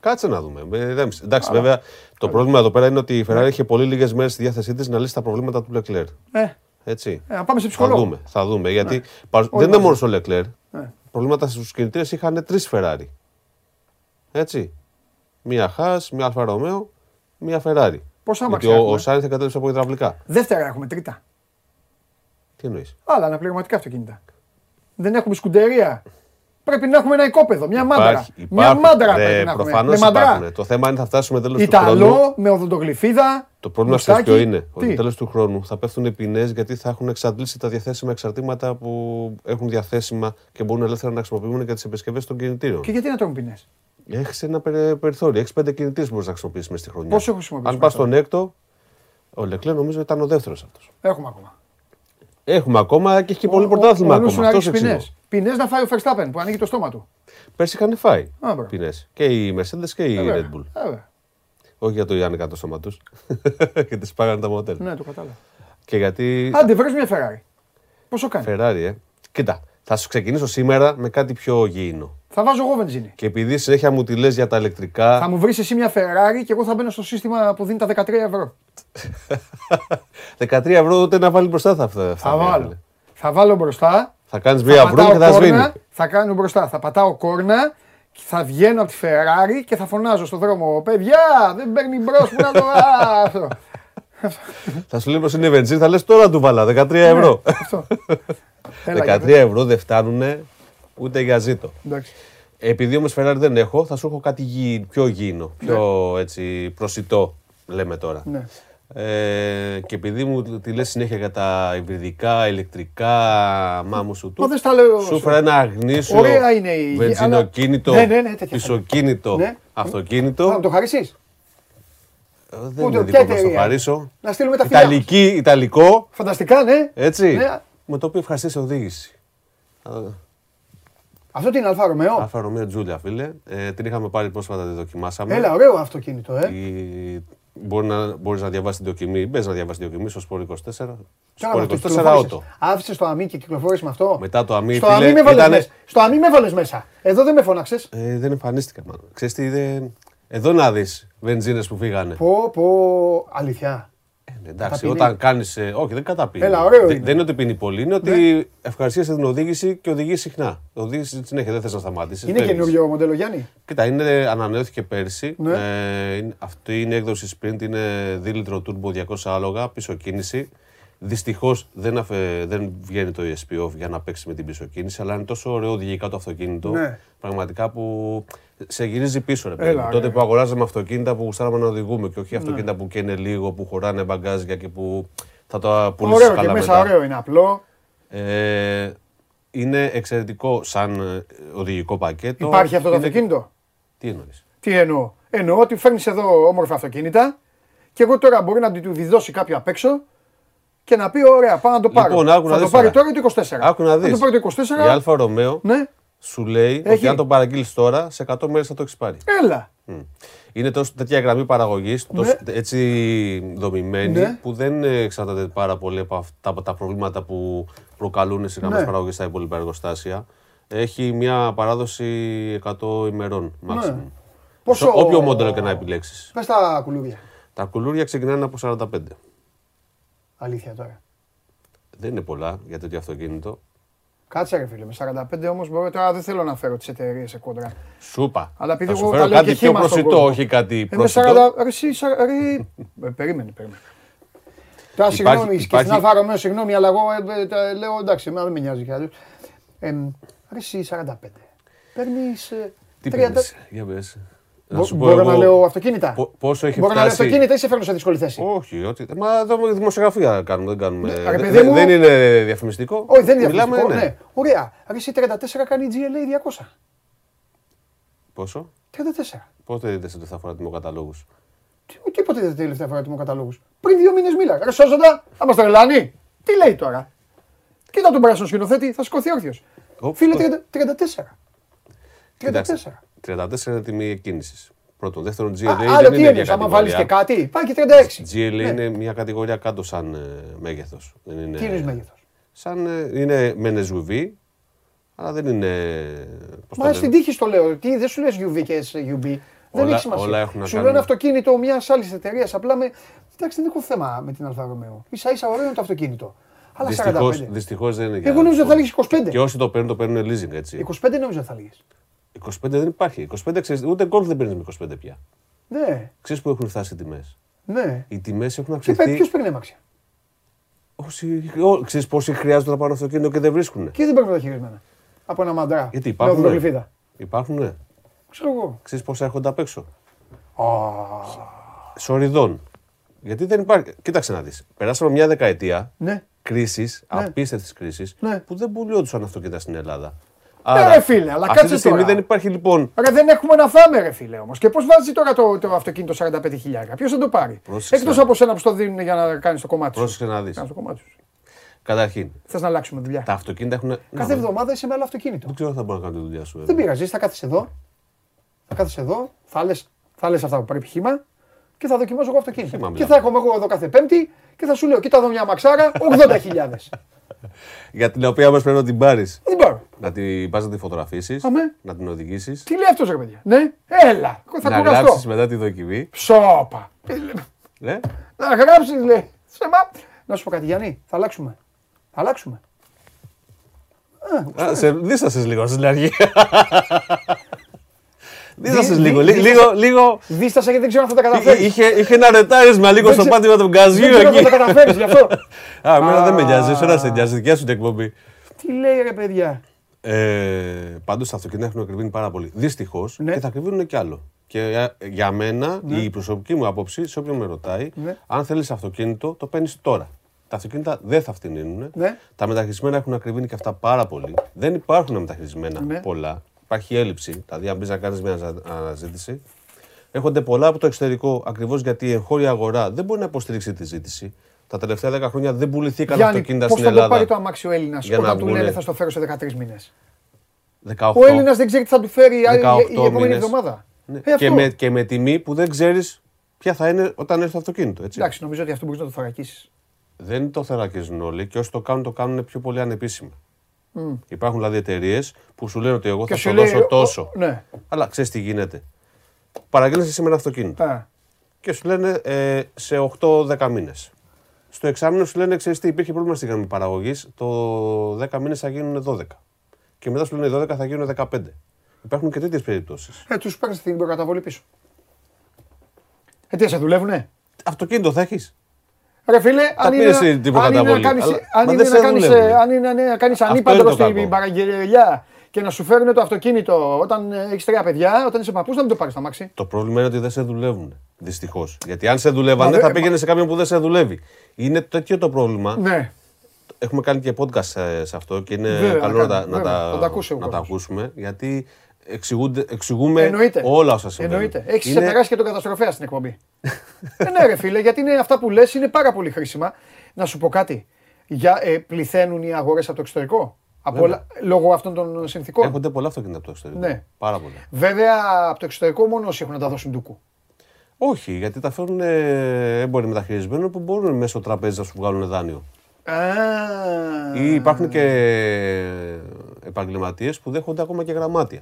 Κάτσε να δούμε. Ε, δεν- Εντάξει, βέβαια, το πρόβλημα εδώ πέρα είναι ότι η Ferrari είχε πολύ λίγες μέρες στη διάθεσή της να λύσει τα προβλήματα του Leclerc. Ε, Έτσι. ε, να πάμε σε Θα ψυχολόγο. δούμε. Θα δούμε. Γιατί παρ- Όλοι δεν είναι μαζί. μόνο στο Leclerc. Ναι. Προβλήματα στους κινητήρες είχαν τρεις Ferrari. Έτσι. Μία Χά, μία Alfa Romeo, μία Ferrari. Πόσα Γιατί αμάξια ο, έχουμε; ο Sainz εγκατέλειψε από υδραυλικά. Δεύτερα έχουμε, τρίτα. Τι εννοείς; Άλλα αναπληρωματικά αυτοκίνητα. Δεν έχουμε scuderia. Πρέπει να έχουμε ένα οικόπεδο, μια μάντρα. Μια μάντρα πρέπει να έχουμε. Προφανώς Με μαντρά. υπάρχουν. Το θέμα είναι θα φτάσουμε τέλος του χρόνου. Ιταλό, με οδοντογλυφίδα. Το πρόβλημα μουστάκι. ξέρεις ποιο είναι. Ότι Τι; τέλος του χρόνου θα πέφτουν ποινές γιατί θα έχουν εξαντλήσει τα διαθέσιμα εξαρτήματα που έχουν διαθέσιμα και μπορούν ελεύθερα να χρησιμοποιούν για τις επισκευές των κινητήρων. Και γιατί να τρώμε ποινές; Έχεις ένα περι- περιθώριο. Έχεις πέντε κινητήρες που μπορείς να χρησιμοποιήσεις μέσα στη χρονιά. Πόσο έχω χρησιμοποιήσει Αν πας αυτό; στον έκτο, ο Λεκλέ νομίζω ήταν ο δεύτερος αυτός. Έχουμε ακόμα. Έχουμε ακόμα και έχει και πολύ Ο- πρωτάθλημα ο- ο νους ακόμα. να Αυτό ρίξει εξηγώ. ποινές. Ποινές να φάει ο Verstappen που ανοίγει το στόμα του. Πέρσι είχαν φάει Α, μπράβο. ποινέ. Και η Mercedes και η Βέβαια. Red Bull. Βέβαια. Όχι για το Ιάννη το σώμα τους. <laughs> και τις πάγανε τα μοντέλα. Ναι, το κατάλαβα. Και γιατί. Άντε, βρες μια Ferrari. Πόσο κάνει; Ferrari, ε. Κοίτα, θα σου ξεκινήσω σήμερα με κάτι πιο γήινο. Θα βάζω εγώ βενζίνη. Και επειδή συνέχεια μου τη λες για τα ηλεκτρικά. Θα μου βρεις εσύ μια Ferrari και εγώ θα μπαίνω στο σύστημα που δίνει τα 13 ευρώ. <laughs> 13 ευρώ ούτε να βάλει μπροστά θα αυτά. Θα βάλω. Θα βάλω μπροστά. Θα κάνεις θα μία βρούμ πατάω και θα σβήνει. κόρνα, Θα κάνω μπροστά. Θα πατάω κόρνα. και Θα βγαίνω από τη Ferrari και θα φωνάζω στον δρόμο. Παιδιά, δεν παίρνει μπρος που να το. Α, αυτό. <laughs> Θα σου λέει πως είναι η βενζίνη, θα λες τώρα του βάλα 13 ευρώ. αυτό. <laughs> Έλα, 13 για πες. ευρώ δεν φτάνουν ούτε για ζήτο. Εντάξει. Επειδή όμως Ferrari δεν έχω, θα σου έχω κάτι γη- πιο γήινο, πιο έτσι προσιτό, λέμε τώρα. Ναι. Ε, και επειδή μου τη λες συνέχεια για τα υβριδικά, ηλεκτρικά, μάμους σου του, Μα δεν στα λέω σου σου. έφερα ένα αγνήσιο Ωραία είναι η- βενζινοκίνητο, αλλά- Ναι, ναι, ναι, τέτοια πισοκίνητο, Ναι. αυτοκίνητο. Θα μου το χαρίσεις. Ε, Δεν Ούτε είναι ποια δικό μας το εταιρεία; χαρίσω. Να στείλουμε τα φιλιά μας. Ιταλική, Ιταλικό, Φανταστικά, ναι. έτσι, Ναι. Με το οποίο ευχαριστήσει οδήγηση. Αυτό τι είναι Αλφα Ρωμαίο. Αλφα Ρωμαίο Τζούλια, φίλε. Ε, την είχαμε πάρει πρόσφατα, τη δοκιμάσαμε. Έλα, ωραίο αυτοκίνητο, ε. Η... Μπορεί να, μπορείς να διαβάσεις την δοκιμή, μπες να διαβάσεις την δοκιμή στο Sport 24. Τώρα Sport με αυτό 24 κυκλοφόρησες. Auto. Άφησες το αμύ και κυκλοφόρησες με αυτό; Μετά το αμύ, Στο φίλε, αμύ με βάλες ήτανε- μέσα. Στο αμύ με βάλες μέσα. Εδώ δεν με φώναξες. Ε, δεν εμφανίστηκα μάλλον. Ξέρεις τι, δεν... εδώ να δεις βενζίνες που φύγανε. Πω, πω, αλήθεια. Ε, ναι, εντάξει, Καταπίνει. όταν κάνεις, ε, όχι δεν καταπίνει. Έλα, ωραίο δεν, είναι. Ναι. δεν είναι ότι πίνει πολύ, είναι ότι ευχαριστίασε την οδήγηση και οδηγεί συχνά. Οδήγηση συνέχεια, δεν θες να σταματήσεις. Είναι φεύγεις. καινούριο μοντέλο Γιάννη; Κοίτα, είναι, ανανεώθηκε πέρσι. Ναι. Ε, είναι- αυτή είναι η έκδοση Sprint, είναι δίλητρο turbo 200 άλογα, πίσω κίνηση. Δυστυχώς δεν, αφε- δεν βγαίνει το ESP off για να παίξει με την πίσω κίνηση, αλλά είναι τόσο ωραίο οδηγικά το αυτοκίνητο. Ναι. Πραγματικά που σε γυρίζει πίσω, ρε παιδί. Έλα, μου. ρε. Τότε που αγοράζαμε αυτοκίνητα που γουστάραμε να οδηγούμε και όχι αυτοκίνητα που καίνε λίγο, που χωράνε μπαγκάζια και που θα τα πουλήσεις Ωραίο και καλά μέσα μετά. ωραίο είναι απλό. Ε, είναι εξαιρετικό σαν ε, οδηγικό πακέτο. Υπάρχει αυτό το Είναι- αυτοκίνητο; Τι εννοείς; Τι εννοώ; Εννοώ ότι φέρνεις εδώ όμορφα αυτοκίνητα και εγώ τώρα μπορεί να του διδώσει κάποιο απ' έξω και να πει: Ωραία, πάω να το πάρω. Λοιπόν, άκου να θα το δεις πάρει τώρα. τώρα το 24. Άκου να Θα δεις. το πάρει το 24. Η Alfa Romeo Ναι, σου λέει Έχει. ότι αν το παραγγείλεις τώρα, σε 100 μέρες θα το έχεις πάρει. έλα. Είναι τόσο τέτοια γραμμή παραγωγής, Ναι. έτσι δομημένη, Ναι. που δεν εξαρτάται πάρα πολύ από αυτά από τα προβλήματα που προκαλούν στις γραμμές Ναι. παραγωγής στα υπόλοιπα εργοστάσια. Έχει μια παράδοση 100 ημερών maximum. Ναι. Πόσο- Σε όποιο μοντέλο και να επιλέξεις. Πες τα κουλούρια. Τα κουλούρια ξεκινάνε από 45. Αλήθεια τώρα. Δεν είναι πολλά για τέτοιο αυτοκίνητο. Κάτσε ρε φίλε, με 45 όμως μπορώ τώρα δεν θέλω να φέρω τις εταιρείες σε κόντρα. Σούπα. Αλλά επειδή θα σου εγώ φέρω τα λέω κάτι και πιο χύμα στον προσιτό, κόσμο. όχι κάτι Ε, με προσιτό. 40, ρε, εσύ, σα- ρε, ε, περίμενε, περίμενε. Τώρα συγγνώμη, και στην υπάρχει- Alfa Romeo, συγγνώμη, αλλά εγώ ε, ε, τα λέω εντάξει, εμένα δεν με νοιάζει κι άλλο. Ε, ρε εσύ 45. Παίρνεις ε, Τι 30. παίρνεις, για πες. Να Μπο- σου πω Μπορώ εγώ να λέω αυτοκίνητα; πο- πόσο έχει Μπορώ να λέω φτάσει. αυτοκίνητα ή σε φέρνω σε δύσκολη θέση; Όχι, ότι. Μα εδώ δημοσιογραφία κάνουμε, δεν κάνουμε. Ναι, ρε δεν- παιδί δεν, μου. δεν είναι διαφημιστικό. Όχι, δεν είναι Μιλάμε, διαφορετικό. Ναι. Ωραία. Ρε εσύ 34 κάνει GLA 200. Πόσο, 34. πότε είδες ότι θα αφορά τιμοκαταλόγους; Τι- Τίποτε δεν τελευταία φορά τιμό καταλόγου. Πριν δύο μήνες μίλα. Ρε σώζοντα, θα μα τρελάνει. Τι λέει τώρα; Κοίτα τον πράσινο σκηνοθέτη, θα σηκωθεί όρθιος. Ω, Φίλε το- 30 34. 34. 34 είναι τιμή κίνηση. Πρώτον. Δεύτερον, GLA Α, δεν Άλλο τι είναι εννοεί, μια άμα βάλεις και κατηγορία. κάτι, πάει και 36. GLA Ναι. είναι μια κατηγορία κάτω σαν μέγεθος. Τι είναι μέγεθος; Σαν, ε, είναι μεν SUV, αλλά δεν είναι. πώς το Μα λένε; στην τύχη στο λέω. Τι δεν σου λες UV και UB. Δεν Όλα- έχει σημασία. όλα έχουν να Σου κάνουν. λέω ένα αυτοκίνητο μιας άλλης εταιρείας. Απλά με. Εντάξει, δεν έχω θέμα με την Alfa Romeo. Ίσα ίσα ωραίο είναι το αυτοκίνητο. Αλλά Δυστυχώς, 45. δυστυχώς δεν είναι για Εγώ να νόμιζα σου θα πω. έλεγε 25. Και όσοι το παίρνουν, το παίρνουν leasing, έτσι. 25 νόμιζα θα έλεγε. 25 δεν υπάρχει. 25 ξέρεις, ούτε Golf δεν παίρνει με 25 πια. Ναι, Ξέρεις που έχουν φτάσει οι τιμές; ναι. Οι τιμές έχουν Ποιο αυξηθεί. παίρνει αμάξια. Όσοι, ό, ξέρεις πόσοι χρειάζονται να πάρουν αυτοκίνητο και δεν βρίσκουν. Και δεν παίρνουν μεταχειρισμένα. Από ένα μαντρά. Γιατί Με υπάρχουν. οδοντογλυφίδα. Υπάρχουν, ναι. Ξέρω εγώ. Ξέρεις πόσα έρχονται απ' έξω; Α, Σοριδών. Γιατί δεν υπάρχει. Κοίταξε να δεις. Περάσαμε μια δεκαετία Ναι. κρίσης, Ναι. απίστευτης κρίσης, Ναι. που δεν πουλιόντουσαν αυτοκίνητα στην Ελλάδα. Ρε φίλε, αλλά αυτή κάτσε τη στιγμή τώρα. δεν υπάρχει λοιπόν. Άρα δεν έχουμε να φάμε, ρε φίλε όμως. Και πώς βάζει τώρα το, το αυτοκίνητο 45.000. Ποιος θα το πάρει; Πρόσεξε Εκτός να- από σένα που στο δίνουν για να κάνεις το κομμάτι σου. Πρόσεξε να δεις. Κάνεις το κομμάτι σου. Καταρχήν, Θες να αλλάξουμε δουλειά; τα αυτοκίνητα έχουν. Κάθε Ναι, εβδομάδα είσαι με άλλο αυτοκίνητο. Δεν ξέρω αν θα μπορώ να κάνω τη δουλειά σου. Δεν βέβαια. πειράζει, θα κάθεσαι εδώ. Θα κάθεσαι εδώ, θα λε θα λες αυτά που πρέπει χήμα και θα δοκιμάζω εγώ αυτοκίνητο. Χήμα Και μιλάμε. θα έρχομαι εγώ εδώ κάθε Πέμπτη και θα σου λέω: Κοίτα εδώ μια μαξάρα 80.000. <laughs> Για την οποία όμως πρέπει να την πάρεις. Δεν μπορώ. Να την πας να τη φωτογραφίσεις, Αμέ. να την οδηγήσεις, Τι λέει αυτός ρε παιδιά. Ναι, έλα, εγώ θα να κουραστώ. γράψεις μετά τη δοκιμή. Ψόπα. Ναι. Να γράψεις, λέει. Σε μα. Να σου πω κάτι, Γιάννη, θα αλλάξουμε. Θα αλλάξουμε. Α, σε, δίστασες λίγο στην αρχή. <laughs> Δίστασες Δι- λίγο. δι- λί- δίστασα- Λίγο, λίγο. Δίστασα γιατί δεν ξέρω αν θα τα Εί- καταφέρεις. Είχε, είχε ένα ρετάρισμα λίγο Δεν στο ξέ- πάτημα του Δεν γκαζιού ξέρω αν εκεί. θα τα καταφέρεις γι' αυτό. <laughs> Α, εμένα δεν με Α. νοιάζει, εσένα σε νοιάζει, δικιά σου την εκπομπή. Τι λέει ρε παιδιά. Ε, Πάντως τα αυτοκίνητα έχουν ακριβήνει πάρα πολύ. Δυστυχώς Ναι. και θα ακριβήνουν κι άλλο. Και για, για μένα, η προσωπική μου άποψη, σε όποιον με ρωτάει, Ναι. αν θέλεις αυτοκίνητο, το παίρνεις τώρα. Τα αυτοκίνητα δεν θα φτηνίνουν. Ναι. Τα μεταχειρισμένα έχουν ακριβήνει και αυτά πάρα πολύ. Δεν υπάρχουν μεταχειρισμένα Ναι. πολλά. Υπάρχει έλλειψη. Δηλαδή, αν μπει να κάνεις μια αναζα- αναζήτηση, έρχονται πολλά από το εξωτερικό ακριβώς γιατί η εγχώρια αγορά δεν μπορεί να υποστηρίξει τη ζήτηση. Τα τελευταία 10 χρόνια δεν πουληθήκαν Γιάννη, αυτοκίνητα πώς στην θα το Ελλάδα. πάρει το αμάξι ο Έλληνας; Για να όταν του λένε βγουνε. θα στο φέρω σε 13 μήνες. 18. Ο Έλληνας δεν ξέρει τι θα του φέρει η, άλλη- 18 η επόμενη μήνες. εβδομάδα. Ναι. Ε, και, αυτό. με, και με τιμή που δεν ξέρεις ποια θα είναι όταν έρθει το αυτοκίνητο. Έτσι. Εντάξει, νομίζω ότι αυτό μπορείς να το θωρακίσεις. Δεν το θερακίζουν όλοι και όσοι το κάνουν, το κάνουν πιο πολύ ανεπίσημα. Υπάρχουν δηλαδή εταιρείες που σου λένε ότι εγώ θα Και σου σου λέει, δώσω ο- τόσο. ναι. Αλλά ξέρεις τι γίνεται. Παραγγέλνει σήμερα αυτοκίνητο Α, και σου λένε ε, σε 8-10 μήνες. Στο εξάμεινο σου λένε: Ξέρεις τι, υπήρχε πρόβλημα στη γραμμή παραγωγής. Το 10 μήνες θα γίνουν 12. Και μετά σου λένε 12 θα γίνουν 15. Υπάρχουν και τέτοιες περιπτώσεις. ε, τους παίρνεις την προκαταβολή πίσω. Ε, τι, σε δουλεύουνε; Αυτοκίνητο θα έχεις. Ρε φίλε, αν είναι, πήρες να- την αν είναι να προκαταβολή, κάνεις, αλλά- αν μα είναι δεν να σε κάνεις, δουλεύουν. ε, αν είναι να κάνεις Αυτό ανήπαντρο είναι το στην κακό. παραγγελιά και να σου φέρουν το αυτοκίνητο όταν ε, έχεις τρία παιδιά, όταν είσαι παππούς να μην το πάρεις το αμάξι. Το πρόβλημα είναι ότι δεν σε δουλεύουν. Δυστυχώς. Γιατί αν σε δουλεύανε, Μα δε- θα πήγαινε σε κάποιον που δεν σε δουλεύει. Είναι τέτοιο το πρόβλημα. Ναι. Έχουμε κάνει και podcast ε, σε αυτό και είναι Βέβαια, καλό να, τα, κάνουμε, να, βέβαια. τα, Θα τα ακούσει ο να τα κόσμος. ακούσουμε. Γιατί εξηγούνται- εξηγούμε Εννοείται. όλα όσα συμβαίνουν. Εννοείται. Έχεις Είναι- ξεπεράσει και τον καταστροφέα στην εκπομπή. ε, ναι, ρε φίλε, γιατί είναι αυτά που λες είναι πάρα πολύ χρήσιμα. Να σου πω κάτι. Για, ε, πληθαίνουν οι αγορές από το εξωτερικό; Από όλα, λόγω αυτών των συνθήκων. Έρχονται πολλά αυτοκίνητα από το εξωτερικό. Ναι. Πάρα πολλά. Βέβαια, από το εξωτερικό μόνο όσοι έχουν να τα δώσουν ντούκου. Όχι, γιατί τα φέρνουν ε, έμποροι μεταχειρισμένοι που μπορούν μέσω τραπέζι να σου βγάλουν δάνειο. Α, Ή υπάρχουν και επαγγελματίες που δέχονται ακόμα και γραμμάτια.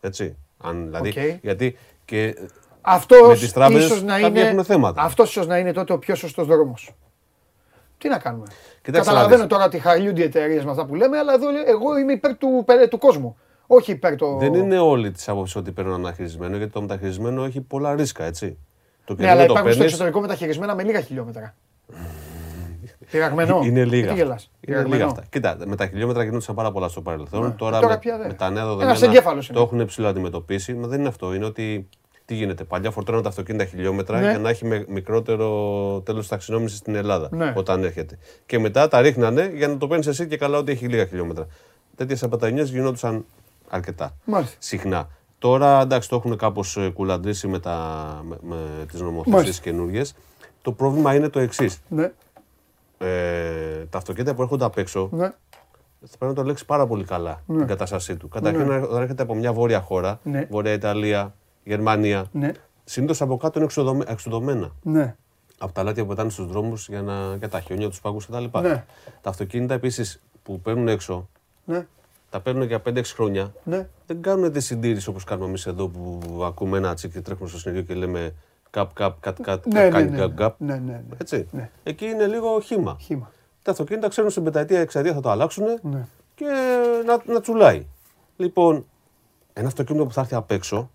Έτσι. Αν, δηλαδή, Οκ. Γιατί και Αυτός με τις τράπεζες ίσως να κάποιοι είναι. έχουν θέματα. Αυτός ίσως να είναι τότε ο πιο σωστός δρόμος. Τι να κάνουμε. Κοιτάξτε να Καταλαβαίνω δεις. τώρα ότι χαλιούνται οι εταιρείες με αυτά που λέμε, αλλά εδώ εγώ είμαι υπέρ του, του κόσμου. Όχι υπέρ το. δεν είναι όλοι της άποψης ότι παίρνουν ένα μεταχειρισμένο, γιατί το μεταχειρισμένο έχει πολλά ρίσκα, έτσι. Το Ναι, αλλά καινούριο το υπάρχουν στο παίρνεις, εξωτερικό μεταχειρισμένα με λίγα χιλιόμετρα. Πειραγμένο. Είναι λίγα. Τι γελάς. Είναι λίγα Πειραγμένο. αυτά. Κοίτα, με τα χιλιόμετρα γινόντουσαν πάρα πολλά στο παρελθόν. Ναι. Τώρα, Τώρα με, πια δεν. με τα νέα Ένας δεδομένα εγκέφαλος είναι. το έχουν ψηλό αντιμετωπίσει. Μα δεν είναι αυτό. Είναι ότι τι γίνεται. Παλιά φορτώναν τα αυτοκίνητα χιλιόμετρα Ναι. για να έχει με- μικρότερο τέλος ταξινόμησης στην Ελλάδα Ναι. όταν έρχεται. Και μετά τα ρίχνανε για να το παίρνεις εσύ και καλά ότι έχει λίγα χιλιόμετρα. Τέτοιες απατανιέ γινόντουσαν αρκετά. Μάλιστα. Συχνά. Τώρα εντάξει το έχουν κάπως κουλαντρήσει με, τα, με, με τις νομοθεσίες Μάλιστα. καινούριε. Το πρόβλημα είναι το εξής. Ναι, Ε, τα αυτοκίνητα που έρχονται απ' έξω ναι. θα πρέπει να το ελέγξει πάρα πολύ καλά την κατάστασή του. Καταρχήν, όταν έρχεται από μια βόρεια χώρα, Ναι. Βόρεια Ιταλία, Γερμανία, Ναι, συνήθως από κάτω είναι εξοδομε- εξουδωμένα. ναι. Από τα λάτια που πετάνε στους δρόμους για, να... για τα χιόνια, τους πάγους κτλ. Ναι. Τα αυτοκίνητα επίσης που παίρνουν έξω ναι. τα παίρνουν για 5-6 χρόνια, Ναι. δεν κάνουν τη συντήρηση όπως κάνουμε εμείς εδώ που ακούμε ένα τσίκ και τρέχουμε στο συνεργείο και λέμε καπ, καπ, κατ, κατ, Ναι, ναι, κάνει ναι, καπ, καπ. ναι, ναι, ναι. Έτσι. Ναι. Εκεί είναι λίγο χήμα. Χήμα. Τα αυτοκίνητα ξέρουν στην πενταετία, εξαετία θα το αλλάξουν Ναι. και να, να τσουλάει. Λοιπόν, ένα αυτοκίνητο που θα έρθει απ' έξω,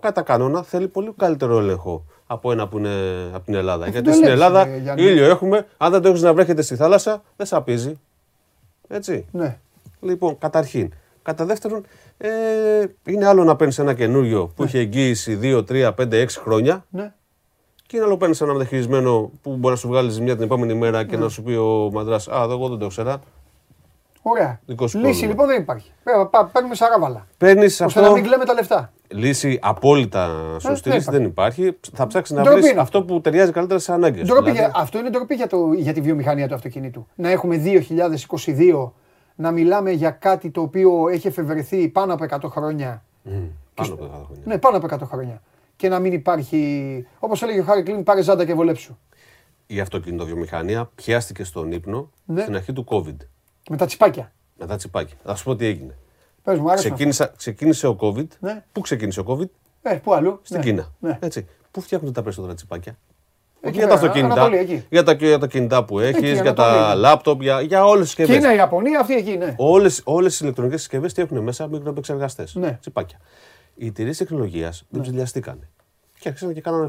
κατά κανόνα θέλει πολύ καλύτερο έλεγχο από ένα που είναι από την Ελλάδα. Γιατί το στην λες, Ελλάδα ε, Γιάννη. ήλιο έχουμε, αν δεν το έχεις να βρέχεται στη θάλασσα, δεν σαπίζει. Έτσι. Ναι. Λοιπόν, καταρχήν. Κατά δεύτερον, ε, είναι άλλο να παίρνεις ένα καινούριο που είχε εγγύηση 2, 3, 5, 6 χρόνια Ναι. και είναι άλλο παίρνεις ένα μεταχειρισμένο που μπορεί να σου βγάλεις ζημιά την επόμενη μέρα Ναι. και να σου πει ο μαντράς Α, εγώ δεν το ξέρα. Ωραία. Δικός σου Λύση πρόβλημα. λοιπόν δεν υπάρχει. Πέ- πά- Παίρνουμε σαράβαλα. Παίρνεις Ώστε να αυτό. μην κλαίμε τα λεφτά. Λύση απόλυτα σωστή δεν λύση δεν υπάρχει. Θα ψάξεις να Ντροπή βρεις είναι αυτό που ταιριάζει καλύτερα σε ανάγκες. Ντροπή για- αυτό είναι ντροπή για, το, για τη βιομηχανία του αυτοκινήτου. Να έχουμε 2022 να μιλάμε για κάτι το οποίο έχει εφευρεθεί πάνω από 100 χρόνια. Πάνω από 10 χρόνια. Ναι, πάνω από 100 χρόνια. Και να μην υπάρχει. Όπως έλεγε ο Χάρη Κλίν, πάρε ζάντα και βολέψου. Η αυτοκινητοβιομηχανία πιάστηκε στον ύπνο Ναι. στην αρχή του COVID. Με τα τσιπάκια. Μετά τσιπάκι. Θα σου πω τι έγινε. Πες μου, άρεσε. Ξεκίνησα, ξεκίνησε ο COVID. Ναι. Πού ξεκίνησε ο COVID? Ε, πού αλλού; Στην Ναι. Κίνα. Ναι. Έτσι. Πού φτιάχνουν τα περισσότερα τσιπάκια; Εκεί Όχι για τα πέρα, αυτοκίνητα. Ανατολή, εκεί. Για τα, για τα κινητά που έχεις, Εκεί, για τα Ανατολή. λάπτοπ, για, για όλες τις συσκευές. Κίνα, Ιαπωνία, αυτή εκεί, ναι. Όλες, όλες οι ηλεκτρονικές συσκευές τι έχουν μέσα μικροεπεξεργαστές, Ναι. τσιπάκια. Οι εταιρείε τεχνολογίας δεν ψηλιαστήκανε. Και άρχισαν και κάνανε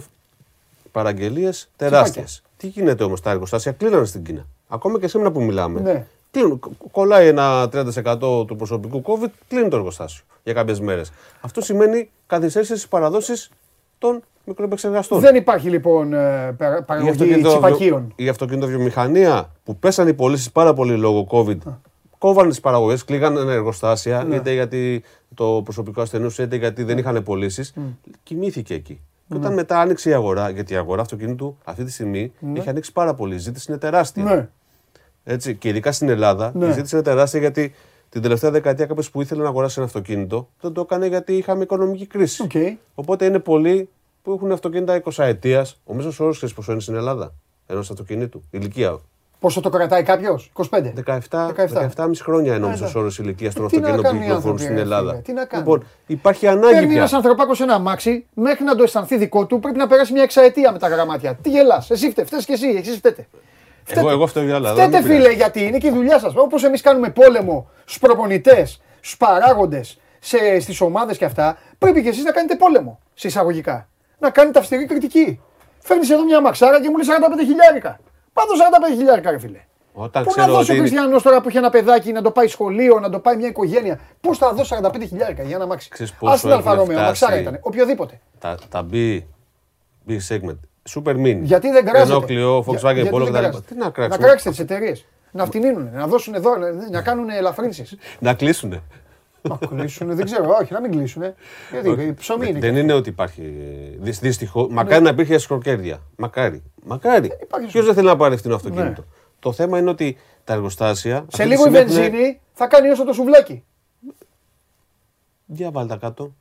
παραγγελίες τεράστιες. Τι γίνεται όμως, τα εργοστάσια κλείνανε στην Κίνα. Ακόμα και σήμερα που μιλάμε. Ναι. Κλείνουν. Κο- Κολλάει ένα 30% του προσωπικού COVID, κλείνει το εργοστάσιο για κάποιες μέρες. Αυτό σημαίνει καθυστέρηση στις παραδόσεις των μικροεπεξεργαστών. Δεν υπάρχει λοιπόν ε, περα- Η παραγωγή αυτοκινητοβιο- τσιπακίων. Η αυτοκινητοβιομηχανία που πέσανε οι πωλήσεις πάρα πολύ λόγω COVID, κόβανε τις παραγωγές, κλείγανε εργοστάσια, Ναι. είτε γιατί το προσωπικό ασθενούσε, είτε γιατί δεν είχαν πωλήσεις. Κοιμήθηκε εκεί. Και όταν μετά άνοιξε η αγορά, γιατί η αγορά αυτοκινήτου αυτή τη στιγμή έχει ανοίξει πάρα πολύ. Η ζήτηση είναι τεράστια. Ναι. Έτσι, και ειδικά στην Ελλάδα Ναι. η ζήτηση είναι τεράστια γιατί την τελευταία δεκαετία κάποιος που ήθελε να αγοράσει ένα αυτοκίνητο δεν το έκανε γιατί είχαμε οικονομική κρίση. Οκ. Οπότε είναι πολλοί που έχουν αυτοκίνητα 20ετία. Ο μέσος όρος ξέρεις πόσο είναι στην Ελλάδα ενός αυτοκινήτου. Ηλικία. Πόσο το κρατάει κάποιος, 25. 17, 17. 17,5 χρόνια είναι ο Άντε. μέσος όρος ηλικίας των Ε, τι να αυτοκινήτων που κάνουν οι κυκλοφορούν άνθρωποι, στην ρε Ελλάδα. φίλε, τι να κάνουν. Λοιπόν, υπάρχει ανάγκη Παίρνει ένας πια. ανθρωπάκος σε ένα αμάξι, μέχρι να το αισθανθεί δικό του πρέπει να περάσει μια εξαετία με τα γραμμάτια. Τι γελάς, εσύ φταίει, φταίεις και εσύ, εσείς φταίτε. Εγώ, εγώ φταίω για άλλα. δεν Φταίτε με πειράζει. φίλε, γιατί είναι και η δουλειά σας. Όπως εμείς κάνουμε πόλεμο στους προπονητές, στους παράγοντες, στις ομάδες και αυτά, πρέπει και εσείς να κάνετε πόλεμο σε εισαγωγικά. Να κάνετε αυστηρή κριτική. Φέρνεις εδώ μια αμαξάρα και μου λέει 45 χιλιάρικα. Πάντως 45 χιλιάρικα, ρε φίλε. Όταν Πού να ξέρω δώσει ο ότι είναι- Χριστιανός τώρα που έχει ένα παιδάκι να το πάει σχολείο, να το πάει μια οικογένεια. Πώς θα δώσει 45 χιλιάρικα για ένα αμάξι. Ξέρεις Α πόσο την Αλφα έχουν Romeo, αμαξάρα φτάσει. ήταν. Οποιοδήποτε. τα, τα B, B segment, super mini, Γιατί δεν κράζεται; Renault, Clio, Για- Volkswagen, γιατί Polo δεν κτλ. κράζεται; Τι να Να κράξουμε. κράξετε τις εταιρείες. Να φτηνίνουν, να δώσουν δώρα, να κάνουν ελαφρύνσεις. Να κλείσουνε. Να κλείσουν, δεν ξέρω, όχι, να μην κλείσουν. Γιατί ψωμί είναι. Δεν είναι ότι υπάρχει. Δυστυχώς. Μακάρι να υπήρχε σκροκέρδια. Μακάρι. Μακάρι. υπάρχει Ποιος δεν θέλει να πάρει φθηνό αυτοκίνητο. Ναι. Το θέμα είναι ότι τα εργοστάσια. Σε αυτή τη λίγο η στιγμή έχουν- βενζίνη θα κάνει όσο το σουβλάκι. Για βάλτε τα κάτω.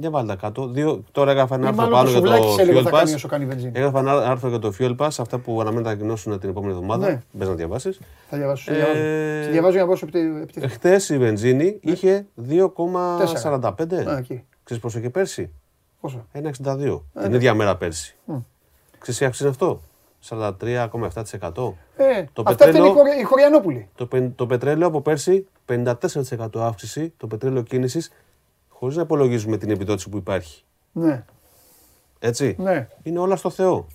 Για βάλτε τα κάτω. Δύο, τώρα έγραφα ένα Ή άρθρο μάλλον πάνω το για σουβλάκι το σε λίγο Fuel θα κάνει Pass. όσο κάνει η βενζίνη. Έγραφα ένα άρθρο για το Fuel Pass, αυτά που αναμένουν να ανακοινώσουν την επόμενη εβδομάδα. Ναι. Μπες να διαβάσεις. Θα διαβάσω. Ε, Ε... Διαβάζω για να πω επί επί- Εχθέ η βενζίνη είχε 2,45. Α, εκεί. Ξέρεις πόσο είχε πέρσι; Πόσο; 1,62. Ε, Την ίδια μέρα πέρσι. Ξέρεις τι αύξηση είναι αυτό; 43,7%. Ε, Το αυτά είναι οι, πετρέλαιο- χωρι... οι Χωριανόπουλοι. Το, πεν- το πετρέλαιο από πέρσι 54% αύξηση, το πετρέλαιο κίνησης, χωρίς να υπολογίζουμε την επιδότηση που υπάρχει. Ναι. Έτσι. Ναι. Είναι όλα στο Θεό.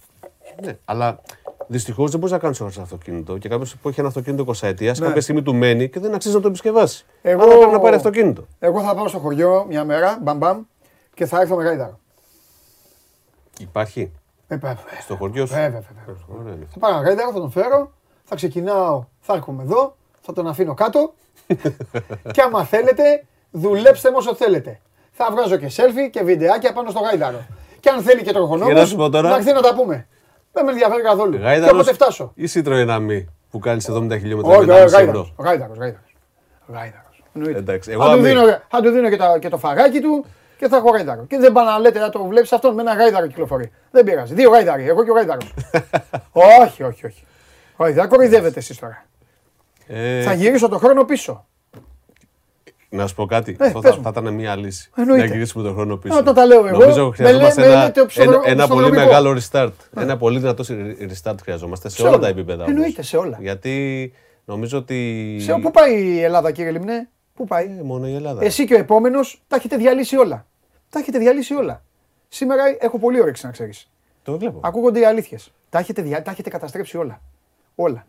Ναι. Αλλά δυστυχώς δεν μπορείς να κάνεις όλα αυτοκίνητο. Και κάποιος που έχει ένα αυτοκίνητο 20 ετίας, κάποια στιγμή του μένει και δεν αξίζει να το επισκευάσει. Ναι. Εγώ- Άρα πρέπει να πάρει αυτοκίνητο. Εγώ θα πάω στο χωριό μια μέρα, μπαμ μπαμ, και θα έρθω με γάιδαρο. Υπάρχει; Ε, βέβαια. στο χωριό σου; Βέβαια, βέβαια. Ωραία είναι αυτό. Θα πάρω ένα γάιδαρο, θα τον φέρω, θα ξεκινάω, θα έρχομαι εδώ, θα τον αφήνω κάτω <laughs> και άμα θέλετε, δουλέψτε με όσο θέλετε. Θα βγάζω και selfie και βιντεάκια πάνω στο γάιδαρο. Και αν θέλει και Και να τροχονόμος, σου πω τώρα- να έρθει να τα πούμε. Δεν με ενδιαφέρει καθόλου. Και Γάιδαρος όποτε φτάσω. ή Citroën Ami που κάνεις 70 χιλιόμετρα Όχι, με όχι, 1,5 ευρώ. γάιδαρος. Γάιδαρος, γάιδαρος. Γάιδαρος. Εννοείται. Εντάξει, εγώ Θα του Ami. δίνω, θα του δίνω και, τα, και το φαγάκι του και θα έχω γάιδαρο. Και δεν πάνε να λέτε να το βλέπεις αυτόν με ένα γάιδαρο κυκλοφορεί. Δεν πειράζει. Δύο γάιδαροι, εγώ και ο γάιδαρος. <laughs> όχι, όχι, όχι. Όχι, δεν κοροϊδεύετε εσείς τώρα. Ε, Θα γυρίσω το χρόνο πίσω. Να σου πω κάτι. Ε, Αυτό πες θα, μου. θα ήταν μια λύση. Εννοείται. Να γυρίσουμε τον χρόνο πίσω. Όταν τα λέω εγώ, Νομίζω με χρειαζόμαστε λέ- με ένα, λέτε ένα, ψευδο- ένα πολύ ψευδονομικό. μεγάλο restart. Ένα πολύ δυνατό restart χρειαζόμαστε σε, Σε όλα όλα. τα επίπεδα. όμως. Εννοείται, σε όλα. Γιατί νομίζω ότι. Σε, πού πάει η Ελλάδα, κύριε Λιμνέ, πού πάει; Ε, μόνο η Ελλάδα. Εσύ και ο επόμενος τα έχετε διαλύσει όλα. Τα έχετε διαλύσει όλα. Σήμερα έχω πολύ όρεξη να ξέρεις. Το βλέπω. Ακούγονται οι αλήθειες. Τα, έχετε δια- τα έχετε καταστρέψει όλα. Όλα.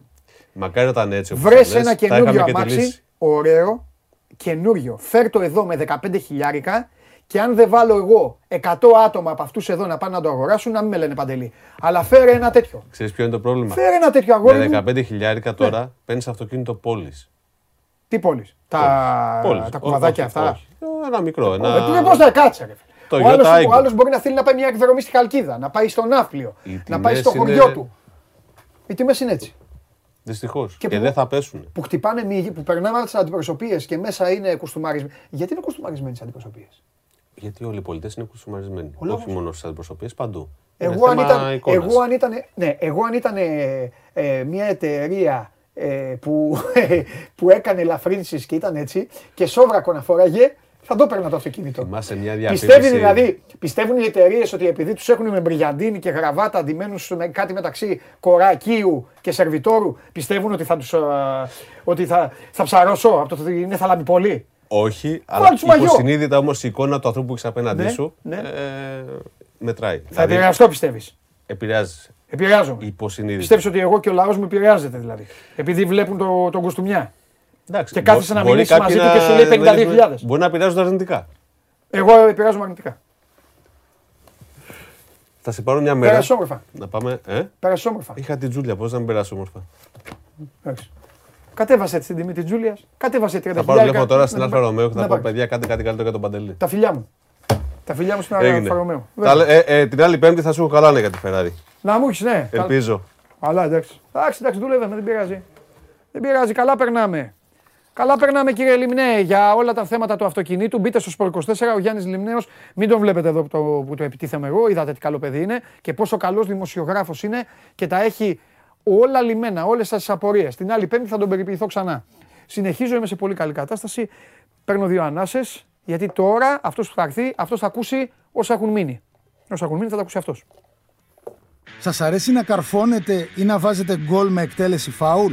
Μακάρι να ήταν έτσι. όπως Βρες τα λες, ένα τα καινούριο είχαμε και τη αμάξι, λύση. ωραίο, καινούριο. Φέρ το εδώ με 15 χιλιάρικα και αν δεν βάλω εγώ 100 άτομα από αυτούς εδώ να πάνε να το αγοράσουν, να μην με λένε παντελή. Αλλά φέρε ένα τέτοιο. Ξέρεις ποιο είναι το πρόβλημα; Φέρε ένα τέτοιο αγόρι. Με μου. 15 χιλιάρικα τώρα παίρνεις αυτοκίνητο πόλης. Τι πόλει. Τα, τα κουβαδάκια αυτά; Ένα μικρό. Ε, Ένα... Πώ θα κάτσε, ρε. Το ο άλλος, Toyota Aygo. ο άλλος μπορεί να θέλει να πάει μια εκδρομή στη Χαλκίδα, να πάει στο Ναύπλιο, Οι να πάει τιμές στο είναι- χωριό του. Οι τιμές είναι έτσι. Δυστυχώς. Και Και, που- δεν θα πέσουν. Που χτυπάνε, μύγι, που περνάμε από τι αντιπροσωπείες και μέσα είναι κουστούμαρισμένοι. Γιατί είναι κουστούμαρισμένοι τι αντιπροσωπείες; Γιατί όλοι οι πολιτές είναι κουστούμαρισμένοι. Ο λόγος. Όχι μόνο στις αντιπροσωπείες, παντού. Είναι Εγώ αν, θέμα ήταν, εικόνας. εγώ αν ήταν, ναι, εγώ αν ήταν ε, ε, μια εταιρεία ε, που, <laughs> που έκανε ελαφρύνσεις και ήταν έτσι και σόβρακο να φοράγε, θα το έπαιρνα το αυτοκίνητο. Θυμάσαι μια Πιστεύει διαφήμιση. δηλαδή, πιστεύουν οι εταιρείες ότι επειδή τους έχουν με μπριγιαντίνη και γραβάτα αντιμένους με κάτι μεταξύ κορακίου και σερβιτόρου, πιστεύουν ότι θα, τους, ε, ότι θα, θα ψαρώσω από το ότι είναι θαλαμιπολί. Όχι, αλλά τους μαγιό. υποσυνείδητα όμως η εικόνα του ανθρώπου που έχεις απέναντί Ναι, σου ναι. ε, μετράει. Θα Δηλαδή, επηρεαστώ, πιστεύεις. επηρεάζει. Επηρεάζομαι. Υποσυνείδητα. Πιστεύεις ότι εγώ και ο λαός μου επηρεάζεται δηλαδή. Επειδή βλέπουν το, τον κοστούμιά. Εντάξει, και κάθεσαι μπο- να μπορεί μιλήσεις μαζί κάποιοι του και να- σου λέει 52.000. Μπορεί να επηρεάζονται αρνητικά. Εγώ επηρεάζομαι αρνητικά. Θα σε πάρω μια μέρα. Πέρασε όμορφα. Να πάμε. Ε; Πέρασε όμορφα. Είχα την Τζούλια, πώς να μην περάσει όμορφα. Εντάξει. Κατέβασε την τιμή της Τζούλιας. Κατέβασε 30 Θα πάρω τηλέφωνο τώρα στην Να- Alfa Romeo και να θα πω πάρεις. παιδιά, κάντε κάτι καλύτερο για τον Παντελή. Τα φιλιά μου. Τα φιλιά μου στην Έγινε. Alfa Romeo. Τα λέ- ε, ε, την άλλη Πέμπτη θα σου έχω καλά ναι, για τη Ferrari. Να μου έχεις, ναι. Ελπίζω. Αλλά εντάξει. Εντάξει, εντάξει, δουλεύαμε, δεν πειράζει. Δεν πειράζει, καλά περνάμε. Καλά περνάμε κύριε Λιμνέο για όλα τα θέματα του αυτοκινήτου. Μπείτε στο Sport 24, ο Γιάννης Λιμνέος. Μην τον βλέπετε εδώ που το, που το επιτίθεμαι εγώ. Είδατε τι καλό παιδί είναι και πόσο καλός δημοσιογράφος είναι και τα έχει όλα λυμένα, όλες τις απορίες. Την άλλη πέμπτη θα τον περιποιηθώ ξανά. Συνεχίζω, είμαι σε πολύ καλή κατάσταση. Παίρνω δύο ανάσες, γιατί τώρα αυτός που θα έρθει, αυτός θα ακούσει όσα έχουν μείνει. Όσα έχουν μείνει θα τα ακούσει αυτός. Σας αρέσει να καρφώνετε ή να βάζετε γκολ με εκτέλεση φάουλ;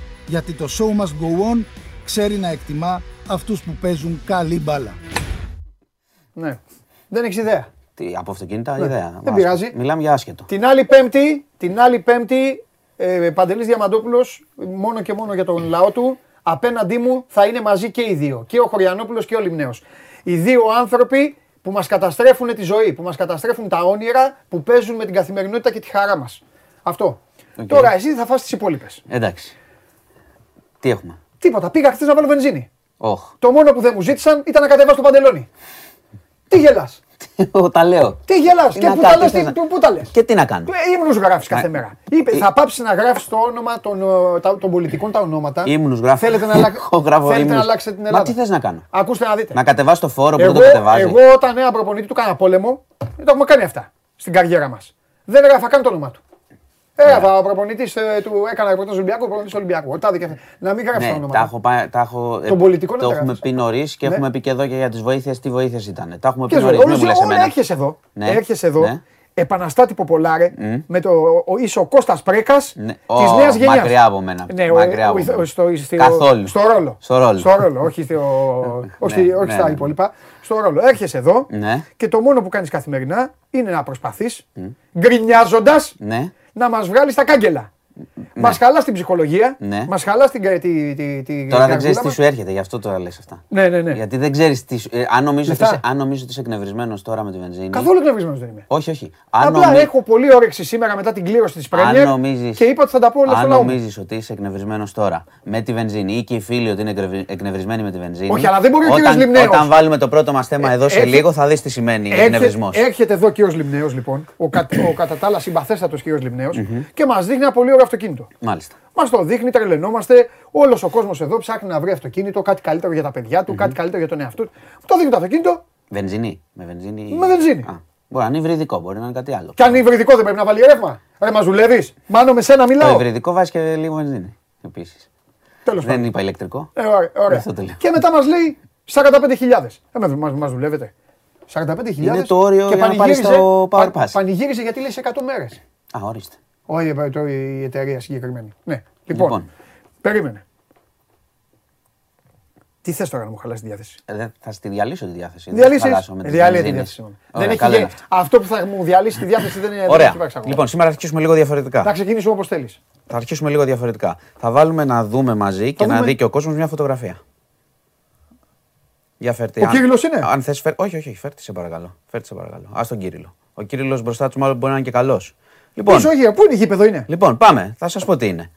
Γιατί το show must go on ξέρει να εκτιμά αυτούς που παίζουν καλή μπάλα. Ναι. Δεν έχεις ιδέα. Τι, από αυτοκίνητα ιδέα. δεν Άσχετο. πειράζει. Μιλάμε για άσχετο. Την άλλη Πέμπτη, την άλλη Πέμπτη, ε, Παντελής Διαμαντόπουλος, μόνο και μόνο για τον λαό του, απέναντί μου θα είναι μαζί και οι δύο. Και ο Χωριανόπουλος και ο Λιμνέος. Οι δύο άνθρωποι που μας καταστρέφουν τη ζωή, που μας καταστρέφουν τα όνειρα, που παίζουν με την καθημερινότητα και τη χαρά μας. Αυτό. Οκ. Τώρα εσύ θα φας τις υπόλοιπες. Εντάξει. Τι έχουμε; Τίποτα. Πήγα χθες να βάλω βενζίνη. Όχ. Το μόνο που δεν μου ζήτησαν ήταν να κατεβάσω το παντελόνι. Τι γελάς; Εγώ τα λέω. Τι γελάς; Τι Και να πού κάνω, τα λες, τι τι- να- πού- πού τα λες; Και τι να κάνω; Ε, Ήμνους γράφεις κάθε Μα- μέρα. Είπε, Ε, θα πάψεις να γράφεις το όνομα των, ε, τα- των πολιτικών τα ονόματα. Ήμνους γράφω. Θέλετε να, αλλα- <laughs> Εγώ γράφω θέλετε να ήμνους. αλλάξετε την Μα Ελλάδα. τι θες να κάνω; Ακούστε να δείτε. Να κατεβάσει το φόρο που εγώ, δεν το κατεβάζει; εγώ όταν ένα προπονητή του κάνα πόλεμο, δεν το έχουμε κάνει αυτά στην καριέρα μας. Δεν έγραφα καν το όνομα του. Έγραφα ο προπονητής του, έκανα ρεπορτάζ Ολυμπιακού, ο προπονητής Ολυμπιακού. Ρωτάτε και αυτά. Να μην γράφει το Ναι, όνομα. τα του. έχω, πάει- τα έχω, Των πολιτικών το δεν τα έχουμε γράφεις. πει νωρίς και Ναι. έχουμε πει και εδώ και για τις βοήθειες. Τι βοήθειες ήταν. Τα έχουμε πει Και νωρίς. ζωή, Μην μου λες όλο εμένα. έρχεσαι εδώ. Ναι. Έρχεσαι εδώ. Ναι. Επαναστάτη Ποπολάρε με το ο, είσαι ο Κώστας Πρέκας Ναι. της Ω, νέας γενιάς. μακριά από μένα. Ναι, ο- Μακριά ο- από ο- μένα. στο, στο, Καθόλου. στο ρόλο. Στο ρόλο. Στο ρόλο, όχι, στο, <laughs> όχι, στη- Ναι, όχι ναι, στα ναι. υπόλοιπα. Στο ρόλο. Έρχεσαι εδώ Ναι. και το μόνο που κάνεις καθημερινά είναι να προσπαθείς, γκρινιάζοντας, Ναι. Να μας βγάλεις τα κάγκελα. Μας χαλά την ψυχολογία. Ναι. Μας χαλά την. κα- τη- τη- τη Τώρα δεν καρδούλα ξέρει τι μας. σου έρχεται, γι' αυτό τώρα λες αυτά. Ναι, ναι, ναι. Γιατί δεν ξέρεις τι. σου- ε, αν νομίζω ότι Λεφτά. είσαι, αν νομίζω ότι είσαι εκνευρισμένος τώρα με τη βενζίνη. Καθόλου εκνευρισμένος δεν είμαι. Όχι, όχι. Αν, Απλά νομι- έχω πολύ όρεξη σήμερα μετά την κλήρωση της αν Πρέμιερ νομίζεις, και είπα ότι θα τα πω όλα στο αν λαό. μου. νομίζεις ότι είσαι εκνευρισμένος τώρα με τη βενζίνη ή και οι φίλοι ότι είναι εκνευρι- εκνευρισμένοι με τη βενζίνη. Όχι, αλλά δεν μπορεί ο όταν, κύριος Λιμνέος. Όταν βάλουμε το πρώτο μας θέμα Ε, εδώ σε έρχε- λίγο, θα δεις τι σημαίνει Έρχε- εκνευρισμός. Έρχεται εδώ ο κύριος Λιμνέος, λοιπόν, ο, κα, ο κατά τα άλλα συμπαθέστατο κύριος Λιμνέος και μας δείχνει ένα πολύ ωραίο αυτοκίνητο. Μάλιστα. Μας το δείχνει, τρελαινόμαστε. Όλος ο κόσμος εδώ ψάχνει να βρει αυτοκίνητο, κάτι καλύτερο για τα παιδιά του, κάτι καλύτερο για τον εαυτό του. Μου το δείχνει το αυτοκίνητο Βενζίνη. Με βενζίνη. με βενζίνη. Α, μπορεί να είναι υβριδικό, μπορεί να είναι κάτι άλλο. Και αν είναι υβριδικό δεν πρέπει να βάλει ρεύμα. Ρε, μα δουλεύει. Μάνο με σένα Το μιλάω. υβριδικό βάζει και λίγο βενζίνη. Επίσης. Τέλος Δεν πάντων. είπα ηλεκτρικό. Ε, ωραία, ωραία. Αυτό το λέω. Και μετά μας λέει 45.000. Ε, μα μας δουλεύετε. 45.000. Είναι το όριο και για να πάρεις πανηγύριζε- το Power πα- Pass. Πανηγύριζε γιατί λέει σε 100 μέρες. Α, ορίστε. Όχι ε, το- η εταιρεία συγκεκριμένη. Ναι. Λοιπόν, Λοιπόν. περίμενε. Τι θες τώρα να μου χαλάσει τη διάθεση; Ε, δεν- θα στη διαλύσω τη διάθεση. δεν θα Διαλύσεις; χαλάσω με Ε, τις διαλύει τη βενζίνες. διάθεση. Ωραία, Δεν έχει καλό γε- είναι αυτό. Αυτό που θα μου διαλύσει τη διάθεση δεν είναι. δεν Ωραία. έχει υπάρξει ακόμα. Λοιπόν, σήμερα θα αρχίσουμε λίγο διαφορετικά. Να ξεκινήσουμε όπως θέλεις. Θα αρχίσουμε λίγο διαφορετικά. Θα βάλουμε να δούμε μαζί και να δούμε. δει και ο κόσμος μια φωτογραφία. Για φέρτε. Ο Κύριλλος είναι; Αν θες, φέρ... Όχι, όχι, όχι, φέρτε σε παρακαλώ. Φέρτε σε παρακαλώ. Α τον Κύριλλο. Ο Κύριλλος μπροστά του μάλλον μπορεί να είναι και καλός. Λοιπόν, Πίσω, όχι, πού είναι η γήπεδο είναι; λοιπόν, πάμε. Θα σας πω τι είναι.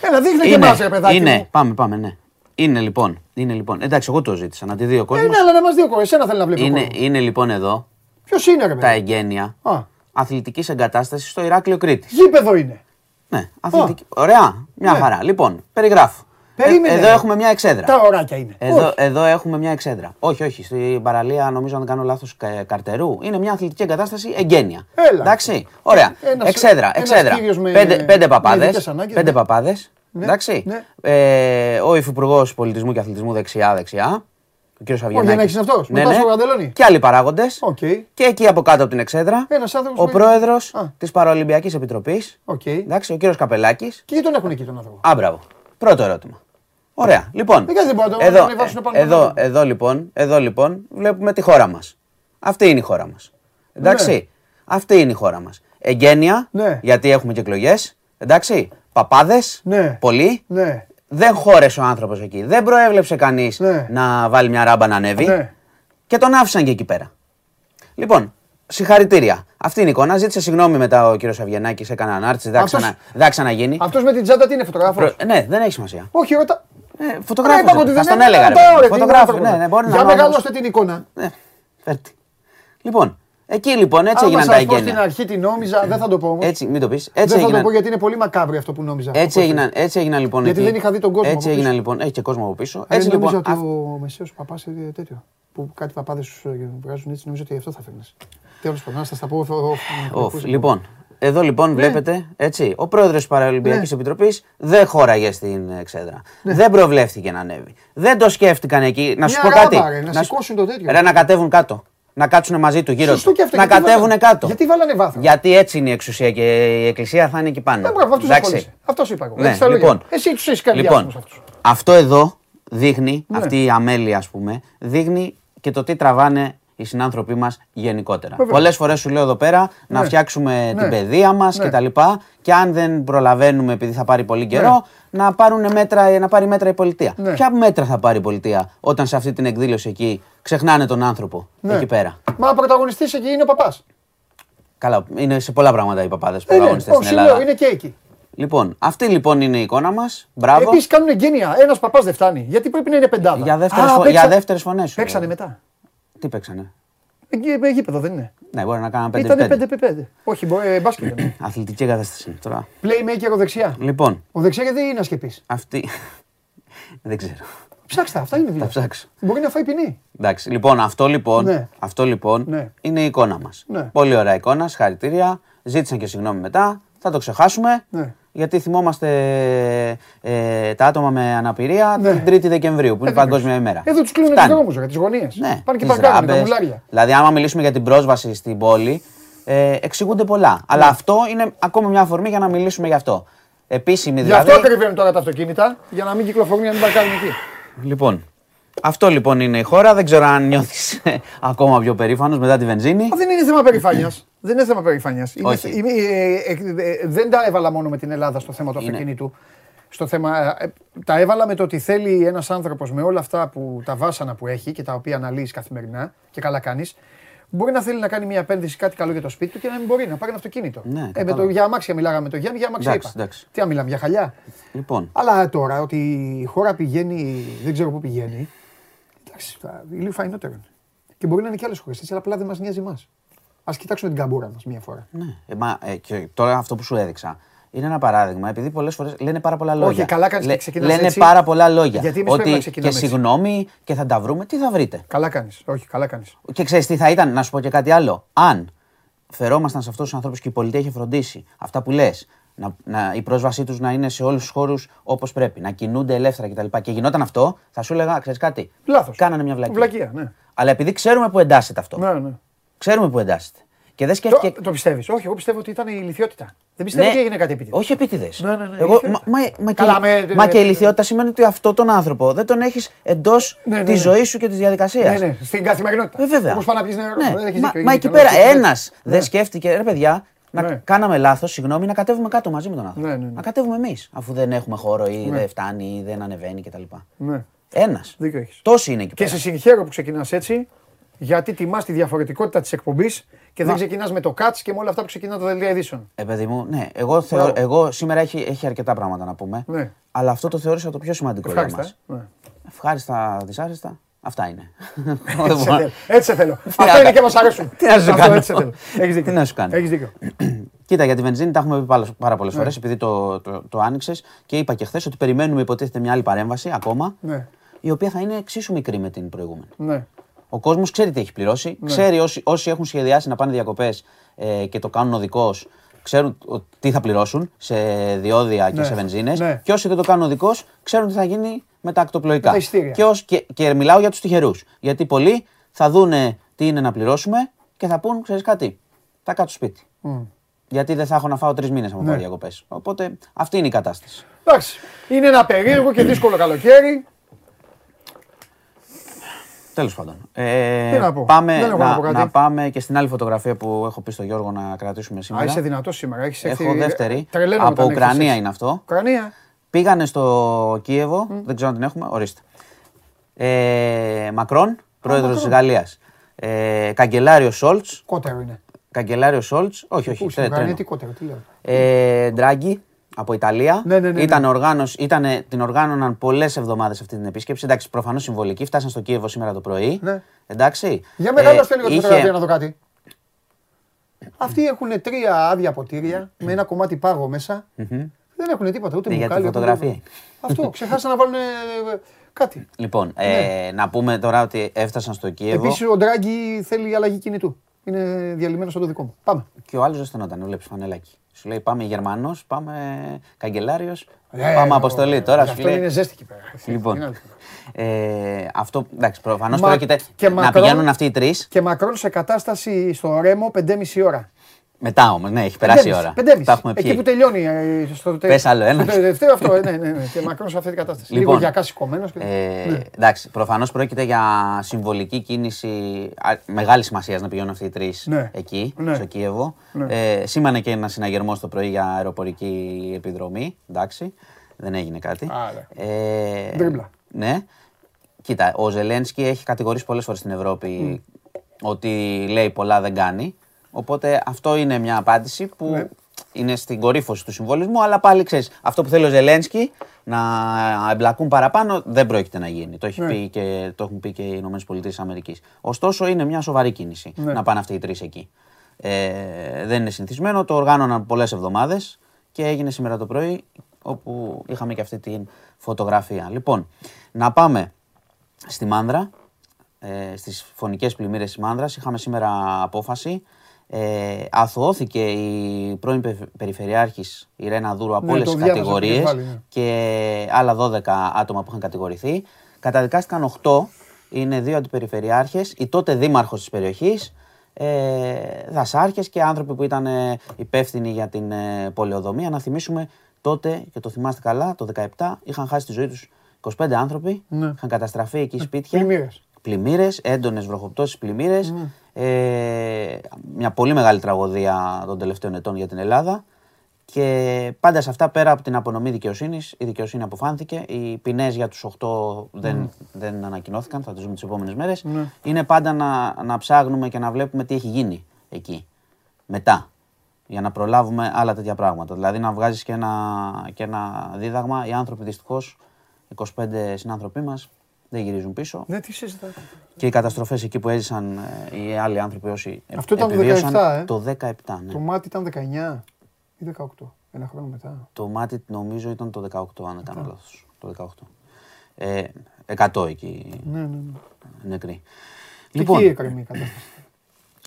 Έλα, δείχνε και εμάς, ρε παιδάκι. είναι, μου. πάμε, πάμε, ναι. Είναι λοιπόν, είναι λοιπόν. Εντάξει, εγώ το ζήτησα να τη δει ο Ε, κόσμος. ναι, αλλά να μας δει ο κόσμο. Εσένα θέλει να βλέπει. είναι, είναι λοιπόν εδώ Ποιος είναι, ρε τα παιδί. εγγένεια Α. αθλητικής εγκατάστασης στο Ηράκλειο Κρήτη. Γήπεδο είναι. Ναι, αθλητική. Ωραία, μια Ναι. χαρά. Λοιπόν, περιγράφω. Ε, Περίμενε, εδώ ρε. έχουμε μια εξέδρα. Τα ωράκια είναι. Εδώ, Όχι. εδώ έχουμε μια εξέδρα. Όχι, όχι. Στην παραλία, νομίζω, αν δεν κάνω λάθος, καρτερού. Είναι μια αθλητική εγκατάσταση εγκαίνια. Έλα. Εντάξει; Ωραία. Ένας- εξέδρα. ένας εξέδρα. κύριος με- πέντε πέντε με παπάδες. ειδικές ανάγκες, Πέντε ναι. παπάδες, Ναι, Εντάξει; ναι. Ε, ο Υφυπουργός Πολιτισμού και Αθλητισμού δεξιά-δεξιά. Ο κ. Αυγενάκης. Γιαννάκης είναι αυτός, με Τάσο Ραντελόνι. Και άλλοι παράγοντες. Οκ. Και εκεί από κάτω από την εξέδρα. Ένας άνθρωπος ο που- πρόεδρος Α. της Παραολυμπιακής Επιτροπής. Οκ. Εντάξει, ο κ. Καπελλάκης. Και γιατί τον έχουν εκεί τον άνθρωπο. Α, μπράβο. Πρώτο ερώτημα. Ωραία. Λοιπόν, Δεν κάνει, δεν μπορεί να το- εδώ, να τον βάζουν πάνω εδώ, πάνω. εδώ, λοιπόν, εδώ λοιπόν βλέπουμε τη χώρα μας. Αυτή είναι η χώρα μας. Εντάξει. Ναι. Αυτή είναι η χώρα μας. Εγγένεια, Ναι. γιατί έχουμε και εκλογές. Εντάξει. Παπάδες, Ναι. πολλοί. Ναι. Δεν χώρεσε ο άνθρωπος εκεί. Δεν προέβλεψε κανείς Ναι. να βάλει μια ράμπα να ανέβει. Ναι. Και τον άφησαν και εκεί πέρα. Λοιπόν, συγχαρητήρια. Αυτή είναι η εικόνα. Ζήτησε συγγνώμη μετά ο κύριος Αβγενάκης, έκανε ανάρτηση. Δεν θα Αυτός- ξανα- δεν θα ξαναγίνει. Αυτός με την τσάντα τι είναι, φωτογράφος; Προ- Ναι, δεν έχει σημασία. Όχι, ρώτα. Ε, Ρε, φωτογράφο. είπα ότι Θα δεν στον είναι, έλεγα. ρε ρωτάω, παιδί. ρε, τι είναι Φωτογράφο, άνθρωπο. ναι, ναι, μπορεί να Για είναι ο μεγαλώστε την εικόνα. Ναι, φέρτε. Λοιπόν, εκεί λοιπόν έτσι Άμα έγιναν τα σας πω στην εγγένεια. αρχή τι νόμιζα, δεν θα το πω όμως. Έτσι, μην το πει. Έτσι Δεν θα το έγιναν. πω γιατί είναι πολύ μακάβρι αυτό που νόμιζα. Έτσι Όπως έγιναν, έτσι έγιναν λοιπόν. Γιατί εκεί. δεν είχα δει τον κόσμο Έτσι από έγιναν πίσω. λοιπόν. Έχει και κόσμο από πίσω. Ε, Έτσι νόμιζα λοιπόν. ότι αυ- ο Μεσαίος Παπάς είναι τέτοιο. Που κάτι παπάδες σου βγάζουν έτσι, νομίζω ότι αυτό θα φέρνεις. Τέλος πάντων, να σας τα πω. off, off, Off. off. Λοιπόν, εδώ λοιπόν βλέπετε, έτσι, ο πρόεδρος της Παραολυμπιακής Ναι. Επιτροπής δεν χώραγε στην εξέδρα. Δεν προβλέφθηκε να ανέβει. Δεν το σκέφτηκαν εκεί. Να σου Μια πω κάτι. ράμπα, ρε, να σου- σηκώσουν το τέτοιο. Ρε, να κατέβουν κάτω. Να κάτσουν μαζί του γύρω Σωστό του. και αυτό. Να γιατί κατέβουν βάλανε- κάτω. Γιατί βάλανε βάθρο. Γιατί έτσι είναι η εξουσία και η εκκλησία θα είναι εκεί πάνω. Ε, μπράβο, αυτούς Εντάξει. ασχολείσαι. Αυτός σου είπα εγώ. Ναι, Έτσι τα λόγια. λοιπόν, Εσύ τους έχεις κάνει λοιπόν, διάσημους αυτούς. αυτό εδώ δείχνει, Ναι. αυτή η αμέλεια ας πούμε, δείχνει και το τι τραβάνε οι συνάνθρωποι μας γενικότερα. Βέβαια. Πολλές φορές σου λέω εδώ πέρα να Ναι. φτιάξουμε Ναι. την παιδεία μας Ναι. κτλ. Και αν δεν προλαβαίνουμε επειδή θα πάρει πολύ καιρό, να, πάρουν μέτρα, να πάρει μέτρα η πολιτεία. Ναι. Ποια μέτρα θα πάρει η πολιτεία όταν σε αυτή την εκδήλωση εκεί ξεχνάνε τον άνθρωπο Ναι. εκεί πέρα; Μα ο πρωταγωνιστής εκεί είναι ο παπάς. Καλά, είναι σε πολλά πράγματα οι παπάδες που Ε, ναι, πρωταγωνιστές όχι, στην λέω, Ελλάδα. είναι και εκεί. Λοιπόν, αυτή λοιπόν είναι η εικόνα μας. Μπράβο. Επίσης κάνουν εγγένεια. Ένας παπάς δεν φτάνει. Γιατί πρέπει να είναι πεντάδα. Για δεύτερες, Α, φω... παίξα- για δεύτερες φωνές σου. Παίξανε λέω. μετά. Τι παίξανε; Εκεί με γήπεδο δεν είναι. Ναι, μπορεί να κάναμε 5 Ήταν 5 5-5. Όχι, μπο- ε, μπάσκετ. <clears throat> είναι. Αθλητική κατάσταση είναι τώρα. Playmaker ο δεξιά. Λοιπόν, Ο δεξιά γιατί είναι ασκεπής; αυτή. <laughs> Δεν ξέρω. Ψάξτε, αυτά είναι Θα δουλειά. ψάξω. Μπορεί να φάει ποινή. Εντάξει, λοιπόν, αυτό λοιπόν, Ναι. αυτό, λοιπόν Ναι. είναι η εικόνα μας. Ναι. Πολύ ωραία εικόνα, συγχαρητήρια. Ζήτησαν και συγγνώμη μετά. Θα το ξεχάσουμε. Ναι. Γιατί θυμόμαστε ε, τα άτομα με αναπηρία Ναι. την 3η Δεκεμβρίου, που είναι Ε, Παγκόσμια ημέρα. Εδώ τους κλείνουν του Φτάνει. δρόμους, τις γωνίες. Ναι, Πάνε και τις παρκάρουν τα ράμπες. μουλάρια. Δηλαδή, άμα μιλήσουμε για την πρόσβαση στην πόλη, ε, εξηγούνται πολλά. Αλλά Ναι. αυτό είναι ακόμα μια αφορμή για να μιλήσουμε γι' αυτό. Επίσημη Γι' δηλαδή. αυτό ακριβένουν τώρα τα αυτοκίνητα, για να μην κυκλοφορούν, για να μην παρκάρουν εκεί. Λοιπόν, αυτό λοιπόν είναι η χώρα. Δεν ξέρω αν νιώθεις ακόμα πιο περήφανος μετά τη βενζίνη. Μα δεν είναι θέμα περηφάνειας. Δεν είναι θέμα περηφάνειας. Όχι. δεν τα έβαλα μόνο με την Ελλάδα στο θέμα του Είναι. αυτοκίνητου. Στο θέμα, ε, τα έβαλα με το ότι θέλει ένας άνθρωπος με όλα αυτά που τα βάσανα που έχει και τα οποία αναλύεις καθημερινά και καλά κάνεις, μπορεί να θέλει να κάνει μια επένδυση κάτι καλό για το σπίτι του και να μην μπορεί να πάρει ένα αυτοκίνητο. Ναι, ε, με κατάλαβα. το, για αμάξια μιλάγαμε με το Γιάννη, για αμάξια Εντάξει, είπα. εντάξει. Τι να μιλάμε, για χαλιά; Λοιπόν, Αλλά τώρα ότι η χώρα πηγαίνει, δεν ξέρω πού πηγαίνει. Εντάξει, τα- λίγο φαϊνότερο είναι. Και μπορεί να είναι και άλλες χώρες. Έτσι, αλλά απλά δεν μας νοιάζει εμάς. Α κοιτάξουμε την καμπούρα μας μία φορά. ναι. Ε, μα, ε, και τώρα αυτό που σου έδειξα είναι ένα παράδειγμα, επειδή πολλές φορές λένε πάρα πολλά λόγια. καλά κάνεις και ξεκινάς λένε έτσι. πάρα πολλά λόγια. Γιατί εμείς πρέπει να ότι και ξεκινάμε έτσι. συγγνώμη και θα τα βρούμε, τι θα βρείτε; Καλά κάνεις. Όχι, καλά κάνεις. Και ξέρεις τι θα ήταν, να σου πω και κάτι άλλο. Αν φερόμασταν σε αυτούς τους ανθρώπους και η πολιτεία είχε φροντίσει αυτά που λες, να, να, η πρόσβασή τους να είναι σε όλους τους χώρους όπως πρέπει, να κινούνται ελεύθερα κτλ. Και γινόταν αυτό, θα σου έλεγα, ξέρεις κάτι. Λάθος. Κάνανε μια βλακία. Βλακεία, ναι. Αλλά επειδή ξέρουμε που εντάσσεται αυτό. ναι, ναι. Ξέρουμε που εντάσσεται. Και δεν σκέφτηκε. Το, το πιστεύεις. Όχι, εγώ πιστεύω ότι ήταν η ηλικιότητα. Δεν πιστεύω ότι έγινε κάτι επίτηδες. Ναι. Όχι επίτηδες. Ναι, ναι, ναι, Εγώ, ηλικιότητα. μα, μα, μα, Καλά, και, με- μα με- και η ηλικιότητα σημαίνει ότι αυτόν τον άνθρωπο δεν τον έχεις εντός Ναι, ναι, της ναι. ζωής σου και της διαδικασίας. Ναι, ναι, στην καθημερινότητα. Ε, βέβαια. Όπως πάνε να πεις νερό. Ναι. δεν έχεις Μα, δίκιο, μα έχεις εκεί δίκιο, πέρα ναι, ναι. ένα Ναι. δεν σκέφτηκε, ρε παιδιά, να Ναι. κάναμε λάθος, συγγνώμη, να κατέβουμε κάτω μαζί με τον άνθρωπο. Ναι, ναι, ναι. Να κατέβουμε εμείς, αφού δεν έχουμε χώρο ή δεν φτάνει ή δεν ανεβαίνει κτλ. Ναι. Ένας. Δίκιο έχεις. Τόσοι είναι εκεί Και πέρα. σε συγχαίρω που ξεκινάς έτσι, γιατί τιμάς τη διαφορετικότητα της εκπομπής και δεν Μα- ξεκινάς με το cuts και με όλα αυτά που ξεκινά το δελτία ειδήσεων. Ε, παιδί μου, ναι. Εγώ, θεω, Μπράβο. εγώ σήμερα έχει, έχει αρκετά πράγματα να πούμε. Ναι. Αλλά αυτό το θεώρησα το πιο σημαντικό Ευχάριστα. για ε. μας. Ναι. Ευχάριστα, δυσάρεστα. Αυτά είναι. <laughs> Έτσι σε θέλω. <laughs> Έτσι σε θέλω. Τι Αυτό να είναι και κάνω. μας αρέσουν. <laughs> Τι να σου Αυτό κάνω. έτσι σε θέλω. Έχεις δίκιο. Τι να σου κάνω. Έχεις δίκιο. <clears throat> Κοίτα, για τη βενζίνη τα έχουμε πει πάρα- πάρα πολλές Ναι. φορές, επειδή το, το, το άνοιξες και είπα και χθες ότι περιμένουμε υποτίθεται μια άλλη παρέμβαση ακόμα, Ναι. η οποία θα είναι εξίσου μικρή με την προηγούμενη. Ναι. Ο κόσμος ξέρει τι έχει πληρώσει, ξέρει όσοι, όσοι έχουν σχεδιάσει να πάνε διακοπές ε, και το κάνουν οδικός, ξέρουν ο- τι θα πληρώσουν σε διόδια και Ναι. σε βενζίνες. Ναι. Και όσοι δεν το κάνουν οδικός, ξέρουν τι θα γίνει με τα ακτοπλοϊκά. Με τα εισιτήρια. και, ως, και, και μιλάω για τους τυχερούς. Γιατί πολλοί θα δούνε τι είναι να πληρώσουμε και θα πούν, ξέρεις κάτι, τα κάτω σπίτι. Γιατί δεν θα έχω να φάω τρεις μήνες από Ναι. ναι. διακοπές. Οπότε αυτή είναι η κατάσταση. Εντάξει. Είναι ένα περίεργο και δύσκολο καλοκαίρι. Τέλος πάντων. Ε, Τι να πω, Πάμε, δεν έχω να, να πω κάτι. να πάμε και στην άλλη φωτογραφία που έχω πει στον Γιώργο να κρατήσουμε Α, σήμερα. είσαι δυνατός σήμερα. Έχεις έρθει- Έχω δεύτερη. Τρελαίνομαι Από όταν έχεις Ουκρανία έτσι. είναι αυτό. Ουκρανία. Πήγανε στο Κίεβο, δεν ξέρω αν την έχουμε, ορίστε. Ε, Μακρόν, πρόεδρος της Μακρόν. Γαλλίας. Ε, Καγκελάριο Σόλτς. Κότερο είναι. Καγκελάριο Σόλτς. Όχι, όχι. Πού στην τρέ- Ουκρανία, τρένο. τι κότερο, τι λέω. Ε, Ντράγκη από Ιταλία. Ναι, ναι, ναι, Ήταν ναι. οργάνωση, ήτανε, την οργάνωναν πολλές εβδομάδες αυτή την επίσκεψη. Εντάξει, προφανώς συμβολική. Φτάσαν στο Κίεβο σήμερα το πρωί. Ναι. Εντάξει. Για μεγαλώστε Ε, λίγο τη είχε- φωτογραφία να δω κάτι. Αυτοί έχουν τρία άδεια ποτήρια με ένα κομμάτι πάγο μέσα. Δεν έχουν τίποτα, ούτε Ναι, για τη μπουκάλι, ούτε φωτογραφία. τίποτα. Αυτό, <laughs> ξεχάσαν να βάλουν ε, κάτι. Λοιπόν, ε, να πούμε τώρα ότι έφτασαν στο Κίεβο Επίσης ο Ντράγκη θέλει αλλαγή κινητού. Είναι διαλυμένος σαν το δικό μου. Πάμε. και ο άλλος δεν στενόταν. Βλέπει φανελάκι. Σου λέει πάμε Γερμανός, πάμε Καγκελάριος, Ε, πάμε ο- αποστολή. Τώρα σου Αυτό λέει. είναι ζέστη εκεί πέρα. Λοιπόν, Είναι άλλο. ε, αυτό εντάξει, προφανώς Μα- πρόκειται και να Μακρόν- πηγαίνουν αυτοί οι τρεις. Και Μακρόν σε κατάσταση στο Ρέμο 5,5 ώρα. Μετά όμως, ναι, έχει περάσει η ώρα. 5,5. Τα έχουμε Εκεί πιει. που τελειώνει. ε, Στο τε- Πες άλλο ένα. στο τελευταίο αυτό. ε, Ναι, ναι, ναι. Και Μακρόν σε αυτή την κατάσταση. Λοιπόν, Λίγο γιακά σηκωμένος. Ε, Εντάξει, προφανώς πρόκειται για συμβολική κίνηση μεγάλη σημασίας να πηγαίνουν αυτοί οι τρεις Ναι. εκεί, Ναι. στο Κίεβο. Ναι. Ε, σήμανε και ένα συναγερμό το πρωί για αεροπορική επιδρομή. Εντάξει, δεν έγινε κάτι. Άρα. Ε, Δρίμπλα. Ναι. Κοίτα, ο Ζελένσκι έχει κατηγορήσει πολλές φορές στην Ευρώπη ότι λέει πολλά δεν κάνει. Οπότε αυτό είναι μια απάντηση που Ναι. είναι στην κορύφωση του συμβολισμού, αλλά πάλι ξέρεις, αυτό που θέλει ο Ζελένσκι να εμπλακούν παραπάνω δεν πρόκειται να γίνει. Το, έχει Ναι. πει και, το έχουν πει και οι Ηνωμένες Πολιτείες Αμερικής. Ωστόσο, είναι μια σοβαρή κίνηση Ναι. να πάνε αυτοί οι τρεις εκεί. Ε, δεν είναι συνηθισμένο, το οργάνωναν πολλές εβδομάδες και έγινε σήμερα το πρωί, όπου είχαμε και αυτή τη φωτογραφία. Λοιπόν, να πάμε στη Μάνδρα, ε, στις φωνικές πλημμύρες της Μάνδρας. Είχαμε σήμερα απόφαση. Ε, αθωώθηκε η πρώην πε- Περιφερειάρχης η Ρένα Δούρου από Ναι, όλες το τις διάβασα, κατηγορίες το είχες βάλει, ναι. και άλλα 12 άτομα που είχαν κατηγορηθεί. Καταδικάστηκαν 8, είναι δύο αντιπεριφερειάρχες, η τότε δήμαρχος της περιοχής, ε, δασάρχες και άνθρωποι που ήταν ε, υπεύθυνοι για την ε, πολεοδομία. Να θυμίσουμε τότε, και το θυμάστε καλά, το 17 είχαν χάσει τη ζωή τους 25 άνθρωποι, Ναι. είχαν καταστραφεί εκεί σπίτια. Πλημμύρες. Πλημμύρες, έντονες βροχοπτώσεις πλημμύρες. Ε, μια πολύ μεγάλη τραγωδία των τελευταίων ετών για την Ελλάδα. Και πάντα σε αυτά, πέρα από την απονομή δικαιοσύνης, η δικαιοσύνη αποφάνθηκε. Οι ποινές για τους 8 δεν, δεν ανακοινώθηκαν, θα τις δούμε τις επόμενες μέρες. Είναι πάντα να, να ψάχνουμε και να βλέπουμε τι έχει γίνει εκεί. Μετά. Για να προλάβουμε άλλα τέτοια πράγματα. Δηλαδή να βγάζεις και ένα, και ένα δίδαγμα. Οι άνθρωποι δυστυχώς, 25 συνάνθρωποι μας, δεν γυρίζουν πίσω. Ναι, τι συζητάτε. Και οι καταστροφές εκεί που έζησαν ε, οι άλλοι άνθρωποι όσοι Αυτό ήταν το επιβίωσαν, 17, ε. το 17. Ναι. Το μάτι ήταν 19 ή 18. Ένα χρόνο μετά. Το μάτι νομίζω ήταν το 18, αν δεν κάνω λάθος. Το 18. Ε, 100 εκεί Ναι, ναι, ναι. νεκροί. Και Λοιπόν, εκεί έκρεμε η κατάσταση.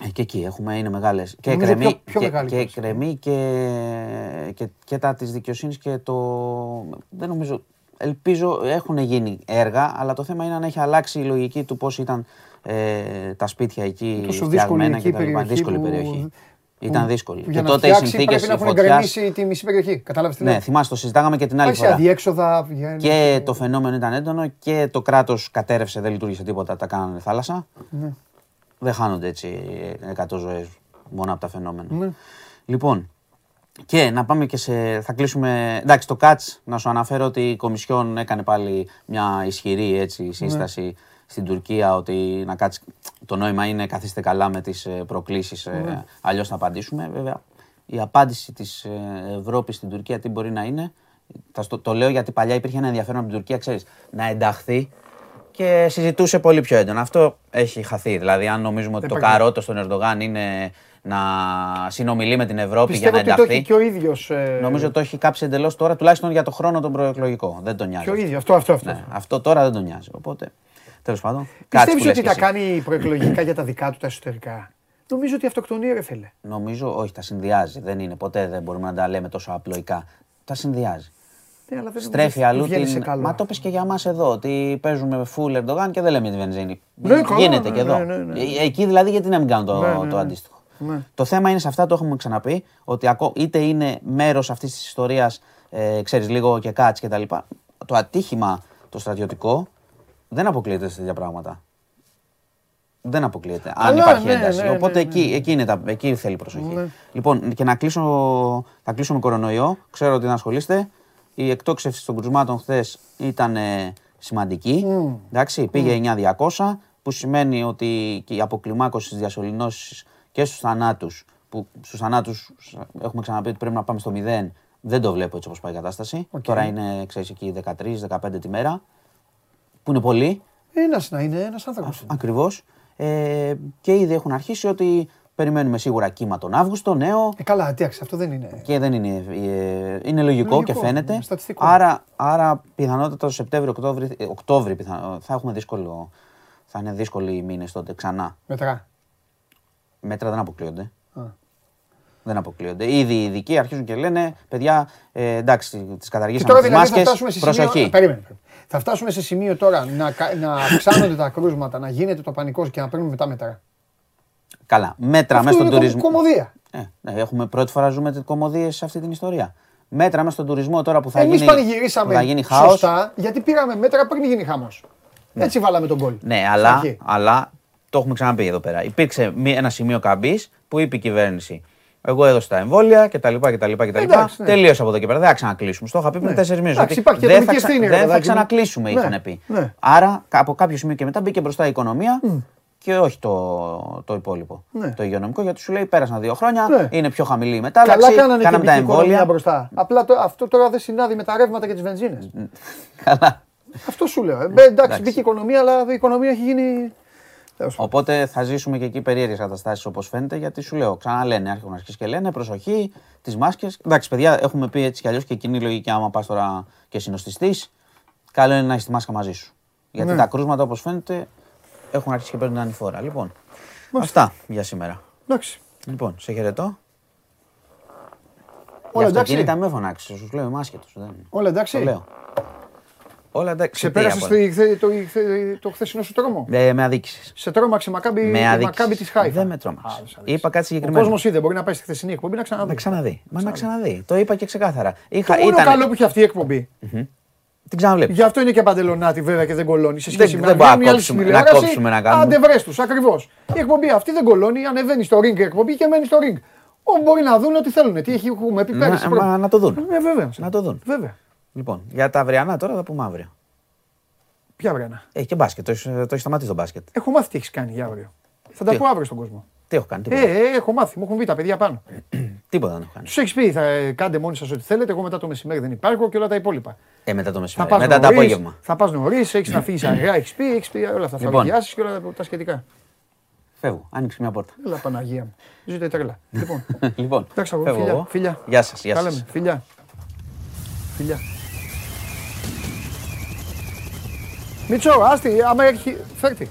ε, και εκεί έχουμε, είναι μεγάλες. Και Νομίζω εκκρεμεί πιο- πιο και, μεγάλη και, κατάσταση. εκκρεμεί και, και, και τα της δικαιοσύνης και το... Δεν νομίζω... Ελπίζω έχουν γίνει έργα, αλλά το θέμα είναι αν έχει αλλάξει η λογική του πώς ήταν ε, τα σπίτια εκεί Τόσο δύσκολη φτιαγμένα εκεί και τα λοιπά. περιοχή Δύσκολη που- περιοχή. που- Ήταν δύσκολη. που Και για να τότε οι φτιάξει συνθήκες πρέπει να έχουν φωτιάς... εγκρεμίσει τη μισή περιοχή. Κατάλαβες τι λέω; Ναι, θυμάσαι, το συζητάγαμε και την άλλη Πάει σε φορά. αδιέξοδα. βγαίνει- Και το φαινόμενο ήταν έντονο και το κράτος κατέρευσε, δεν λειτουργήσε τίποτα, τα κάνανε θάλασσα. Ναι. Δεν χάνονται έτσι 100 ζωές μόνο από τα φαινόμενα. Ναι. Λοιπόν, και να πάμε και σε. Θα κλείσουμε. Εντάξει, το ΚΑΤΣ, να σου αναφέρω ότι η Κομισιόν έκανε πάλι μια ισχυρή έτσι, σύσταση στην Τουρκία ότι να κάτσει. Το νόημα είναι καθίστε καλά με τις προκλήσεις, Ναι. αλλιώς θα απαντήσουμε. Βέβαια, η απάντηση της Ευρώπης στην Τουρκία τι μπορεί να είναι. Θα στο- το λέω γιατί παλιά υπήρχε ένα ενδιαφέρον από την Τουρκία, ξέρεις, να ενταχθεί και συζητούσε πολύ πιο έντονα. Αυτό έχει χαθεί. Δηλαδή, αν νομίζουμε ότι το υπάρχει. καρότο στον Ερντογάν είναι να συνομιλεί με την Ευρώπη Πιστεύω για να ότι το έχει ενταχθεί. και ο ίδιος. Νομίζω ότι το έχει κάψει εντελώς τώρα, τουλάχιστον για το χρόνο τον προεκλογικό. Δεν τον νοιάζει. Και ο ίδιος. Αυτό, αυτό. αυτό. Ναι, αυτό τώρα δεν τον νοιάζει. Οπότε, τέλος πάντων. κάτσε Πιστεύει που λες ότι και τα εσύ. κάνει προεκλογικά για τα δικά του τα εσωτερικά; Νομίζω ότι αυτοκτονεί, ρε φίλε. Νομίζω, όχι, τα συνδυάζει. Δεν είναι. Ποτέ δεν μπορούμε να τα λέμε τόσο απλοϊκά. Τα συνδυάζει. Ναι, αλλά δεν Στρέφει δεν αλλού βγαίνει σε την. καλό. Μα το πες και για μα εδώ, ότι παίζουμε full Ερντογάν και δεν λέμε τη βενζίνη. Ναι, καλά, Γίνεται ναι, και εδώ. ναι, ναι, ναι. Ε, Εκεί δηλαδή γιατί να μην κάνουν το, Ναι, ναι, το ναι. αντίστοιχο. Ναι. Το θέμα είναι σε αυτά, το έχουμε ξαναπεί, ότι ακό- είτε είναι μέρος αυτής της ιστορίας, ε, ξέρεις λίγο και κάτς και τα λοιπά. Το ατύχημα το στρατιωτικό δεν αποκλείεται σε τέτοια πράγματα. Δεν αποκλείεται. Αν Καλά, υπάρχει ναι, ένταση. ναι, ναι, Οπότε ναι. Εκεί, εκεί, είναι τα, εκεί θέλει προσοχή. Ναι. Λοιπόν, και να κλείσω, θα κλείσω με κορονοϊό. Ξέρω ότι να ασχολείστε. Η εκτόξευση των κρουσμάτων χθες ήταν ε, σημαντική. Εντάξει, πήγε 9.200, που σημαίνει ότι και η αποκλιμάκωση της διασωληνώσης και στους θανάτους, που στους θανάτους έχουμε ξαναπεί ότι πρέπει να πάμε στο 0, δεν το βλέπω έτσι όπως πάει η κατάσταση. Τώρα είναι, ξέρεις, εκεί 13-15 τη μέρα, που είναι πολύ. Ένας να είναι, ένας άνθρωπος. Ακριβώς. Ε, και ήδη έχουν αρχίσει ότι περιμένουμε σίγουρα κύμα τον Αύγουστο, νέο. Ε, καλά, εντάξει, αυτό δεν είναι. Και δεν είναι, ε, είναι λογικό, Λογικό, και φαίνεται. είναι στατιστικό. Άρα, άρα πιθανότατα το Σεπτέμβριο-Οκτώβριο Οκτώβρη, πιθανό- θα έχουμε δύσκολο. Θα είναι δύσκολοι οι μήνες τότε ξανά. Μετρά. Μέτρα δεν αποκλείονται. Α. Δεν αποκλείονται. Ήδη οι ειδικοί αρχίζουν και λένε, παιδιά, ε, εντάξει, τις Και καταργήσαμε τώρα τις δηλαδή θα μάσκες, φτάσουμε σε σημείο. προσοχή. Ε, Περίμενε. περίμενε. Θα φτάσουμε σε σημείο τώρα να, κα- να αυξάνονται τα κρούσματα, να γίνεται το πανικό και να παίρνουμε μετά μέτρα. Καλά, μέτρα Αυτό μέσα στον είναι κομ- τουρισμό. κομμωδία. Ε, ναι, έχουμε πρώτη φορά ζούμε κομμωδίες σε αυτή την ιστορία. Μέτρα μέσα στον τουρισμό τώρα που θα Εμείς γίνει. που πανηγυρίσαμε θα γίνει χάος. σωστά γιατί πήραμε μέτρα πριν γίνει χάμος. Έτσι βάλαμε τον κόλ. Ναι, Στην αλλά, αρχή. αλλά το έχουμε ξαναπεί εδώ πέρα. Υπήρξε μη- ένα σημείο καμπής που είπε η κυβέρνηση. Εγώ έδωσα τα εμβόλια κτλ. κτλ, κτλ. Εντάξει, ναι. Τελείωσε από εδώ και πέρα. Δεν θα ξανακλείσουμε. Στο είχα πει πριν Ναι. τέσσερις μήνες. Εντάξει, υπάρχει και δεν, ατομική θα, ξα- ευθύνη, ρε δεν θα παιδάκι μου. ξανακλείσουμε, Ναι, είχαν πει. ναι. Άρα από κάποιο σημείο και μετά μπήκε μπροστά η οικονομία και όχι το, το υπόλοιπο. Ναι. Το υγειονομικό, γιατί σου λέει πέρασαν δύο χρόνια, Ναι. είναι πιο χαμηλή η μετάλλαξη. Καλά κάνανε και κάναμε τα μπήκε η οικονομία εμβόλια. μπροστά. Απλά το- αυτό τώρα δεν συνάδει με τα ρεύματα και τις βενζίνες. Καλά. Αυτό σου λέω. Ε, μπε, εντάξει, Εντάξει. μπήκε η οικονομία, αλλά η οικονομία έχει γίνει. Τέλος πάντων. Οπότε θα ζήσουμε και εκεί περίεργες καταστάσεις όπως φαίνεται, γιατί σου λέω, ξαναλένε, έχουν αρχίσει και λένε, προσοχή, τις μάσκες. Εντάξει, παιδιά, έχουμε πει έτσι κι αλλιώς και κοινή λογική, άμα πας τώρα και συνοστιστείς, καλό είναι να έχεις τη μάσκα μαζί σου. Γιατί Ναι. τα κρούσματα όπως φαίνεται έχουν αρχίσει και παίρνουν ανηφόρα. Λοιπόν, αυτά για σήμερα. Εντάξει. Λοιπόν, σε χαιρετώ. Όλα Για εντάξει. αυτοκίνητα με φωνάξεις, σου λέω, είμαι άσχετο. Δεν... Όλα εντάξει. Το λέω. Όλα εντάξει. Ξεπέρασες Τι το, χθε- το, χθε- το χθεσινό σου τρόμο; Ε, με αδίκησες. Σε τρόμαξε η Μακάμπι, Με η αδίκησες. Μακάμπι της Χάιφα. Δεν με Α, τρόμαξε. δεν σ' αρέσει. Είπα κάτι Ο συγκεκριμένο. κόσμος είδε, μπορεί να πάει στη χθεσινή εκπομπή να ξαναδεί. Να ξαναδεί. Μα να ξαναδεί. Το είπα και ξεκάθαρα. Το Είχα, μόνο ήταν... καλό που έχει αυτή η εκπομπή Την ξαναβλέπεις. Γι' αυτό είναι και παντελονάτη βέβαια και δεν κολώνει. Σε Δεν- σχέση με δεν μπορούμε μια να άλλη κόψουμε- τηλεόραση, να κόψουμε να κάνουμε. Άντε βρες τους, ακριβώς. Η εκπομπή αυτή δεν κολώνει, ανεβαίνει στο ring η εκπομπή και μένει στο ring. Ό, μπορεί να δουν ό,τι θέλουν. Τι έχει έχουμε πει πέρυσι. Να, πρώτα. μα, να το δουν. Ε, βέβαια. Να το δουν. Βέβαια. Λοιπόν, για τα αυριανά τώρα θα πούμε αύριο. Ποια βρένα. Έχει και μπάσκετ. Το έχεις το έχεις σταματήσει το μπάσκετ. Έχω μάθει τι έχεις κάνει για αύριο. Θα τα Τι; πω αύριο στον κόσμο. Τι έχω κάνει, Ε, τίποτα. ε, έχω μάθει, μου έχουν βγει τα παιδιά πάνω. <clears throat> Τίποτα δεν έχω κάνει. Τους έχεις πει, θα ε, κάντε μόνοι σας ό,τι θέλετε. Εγώ μετά το μεσημέρι δεν υπάρχω και όλα τα υπόλοιπα. Ε, μετά το Θα μεσημέρι. πας Μετά το νωρίς, απόγευμα. Θα πας νωρίς, έχεις να φύγεις αργά, έχεις πει, έχεις πει όλα αυτά. Θα Λοιπόν. βαριάσει και όλα τα- τα σχετικά. Φεύγω. Άνοιξε μια πόρτα. Έλα Παναγία μου. Ζήτω η τρέλα. <laughs> λοιπόν, λοιπόν, εντάξει αγόρι, φεύγω φιλιά, εγώ. φιλιά. Γεια σας, γεια Τα σας. λέμε, φιλιά. Φιλιά. Μιτσό, άστη, άμα έχει, φέρτη.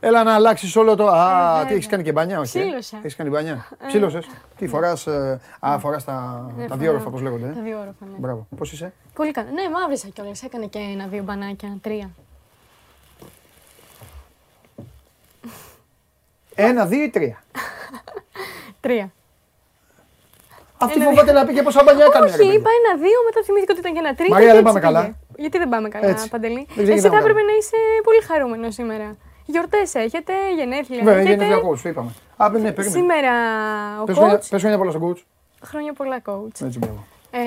Έλα να αλλάξεις όλο το. Α, τι έχεις κάνει και μπανιά, όχι. Ψήλωσα. Έχεις κάνει μπανιά. Ψήλωσε. Τι φοράς. Α, φοράς τα, Ναι, τα δύο όροφα, πώ λέγονται. Τα Ε; δύο όροφα, ναι. Μπράβο. Πώς είσαι; Πολύ καλά. Ναι, μαύρισα κιόλας. Έκανε και ένα-δύο μπανάκια. Τρία. Ένα, δύο ή τρία; <laughs> Τρία. Αυτή Ένα, φοβάται να πει και πόσα μπανιά έκανε. ρε Όχι, παιδί. είπα ένα-δύο, μετά θυμήθηκα ότι ήταν και ένα τρία. Μαρία, και δεν έτσι πάμε καλά. πήγε. Γιατί δεν πάμε καλά, Έτσι. Παντελή; Δεν Εσύ ξεκινάμε θα έπρεπε καλά. να είσαι πολύ χαρούμενος σήμερα. Γιορτές έχετε, γενέθλια Βέβαια, έχετε; γεννηθλιακό, coach, το είπαμε. Α, ναι, περίμενε. Σήμερα ο Πες χρόνια- coach; Πες χρόνια πολλά στον coach. Χρόνια πολλά, coach. Έτσι μπράβο. Ε,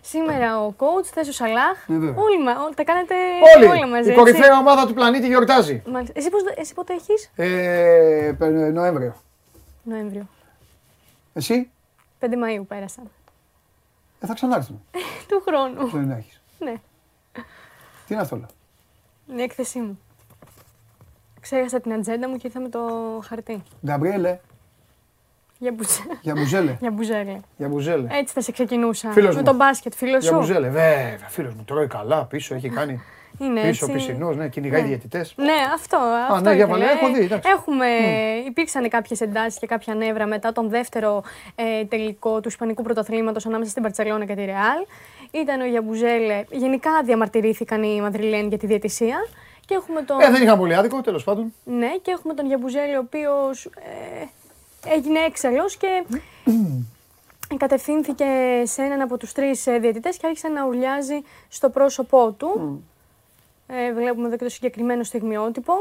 σήμερα ο coach, θες ο Σαλάχ; Ναι, βέβαια. όλοι, μα- όλοι τα κάνετε Όλοι. όλα μαζί. Η έτσι; κορυφαία ομάδα του πλανήτη γιορτάζει. Μάλιστα. Εσύ, πώς, εσύ πότε έχεις; Ε, πε- Νοέμβριο. Νοέμβριο. Εσύ; 5 Μαΐου πέρασαν. ε, θα ξανάρθουν. <laughs> Του χρόνου. Δεν έχεις. ναι, Τι είναι αυτό, λέω; είναι η έκθεσή μου. Ξέχασα την ατζέντα μου και ήρθα με το χαρτί. Γκαμπριέλε, Για, μπουζέ... για μπουζέλε. <laughs> για μπουζέλε. Για μπουζέλε. Έτσι θα σε ξεκινούσα. Φίλος με μου. το μπάσκετ, φίλος Για σου. μπουζέλε. Βέβαια, φίλος μου τρώει καλά πίσω, έχει κάνει. Είναι Πίσω έτσι. πισινός, ναι, κυνηγάει Ναι. διαιτητές. Ναι, αυτό. αυτό ναι, για ήθελε. βαλέ, έχω δει, εντάξει. Έχουμε, υπήρξαν κάποιες εντάσεις και κάποια νεύρα μετά τον δεύτερο ε, τελικό του Ισπανικού πρωταθλήματος ανάμεσα στην Παρτσελώνα και τη Ρεάλ. Ήταν ο Γιαμπουζέλε. Γενικά διαμαρτυρήθηκαν οι Μαδριλένοι για τη διαιτησία. Και έχουμε τον, Ε, δεν είχαν πολύ άδικο, τέλος πάντων. ναι, και έχουμε τον Γιαμπουζέλε, ο οποίος ε, έγινε έξαλλος και κατευθύνθηκε σε έναν από τους τρεις ε, διαιτητές και άρχισε να ουρλιάζει στο πρόσωπό του. Ε, βλέπουμε εδώ και το συγκεκριμένο στιγμιότυπο.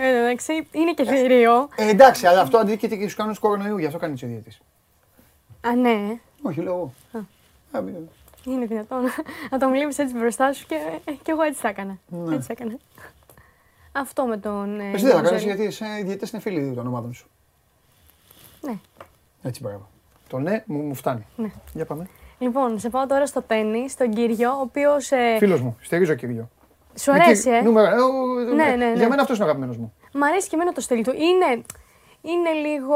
Ε, Εντάξει, είναι και θηρίο. Ε, εντάξει, αλλά αυτό αντίκειται και στους κανόνες κορονοϊού, γι' αυτό κάνει ο διαιτητή. Α, ναι, Όχι, λέω εγώ. Α, μην- είναι δυνατόν να τον βλέπεις έτσι μπροστά σου και, ε, και εγώ έτσι θα έκανα. Ναι. Έτσι θα έκανα. Αυτό με τον. ε, Εσύ δεν θα κάνεις Γιαμπουζέλε. γιατί εσύ, οι διαιτητέ είναι φίλοι των ομάδων σου. Ναι. Έτσι, μπράβο. Το ναι μου, μου φτάνει. Ναι. Για πάμε. Λοιπόν, σε πάω τώρα στο τέννη, στον κύριο, ο οποίος. Ε, Φίλος μου, στηρίζω κύριο. Σου αρέσει, Με ε; κύ- Νούμερο, ε, ο- Ναι, ε, ναι, ναι. Για μένα αυτός είναι ο αγαπημένος μου. Μ' αρέσει και εμένα το στυλ του. Είναι, είναι λίγο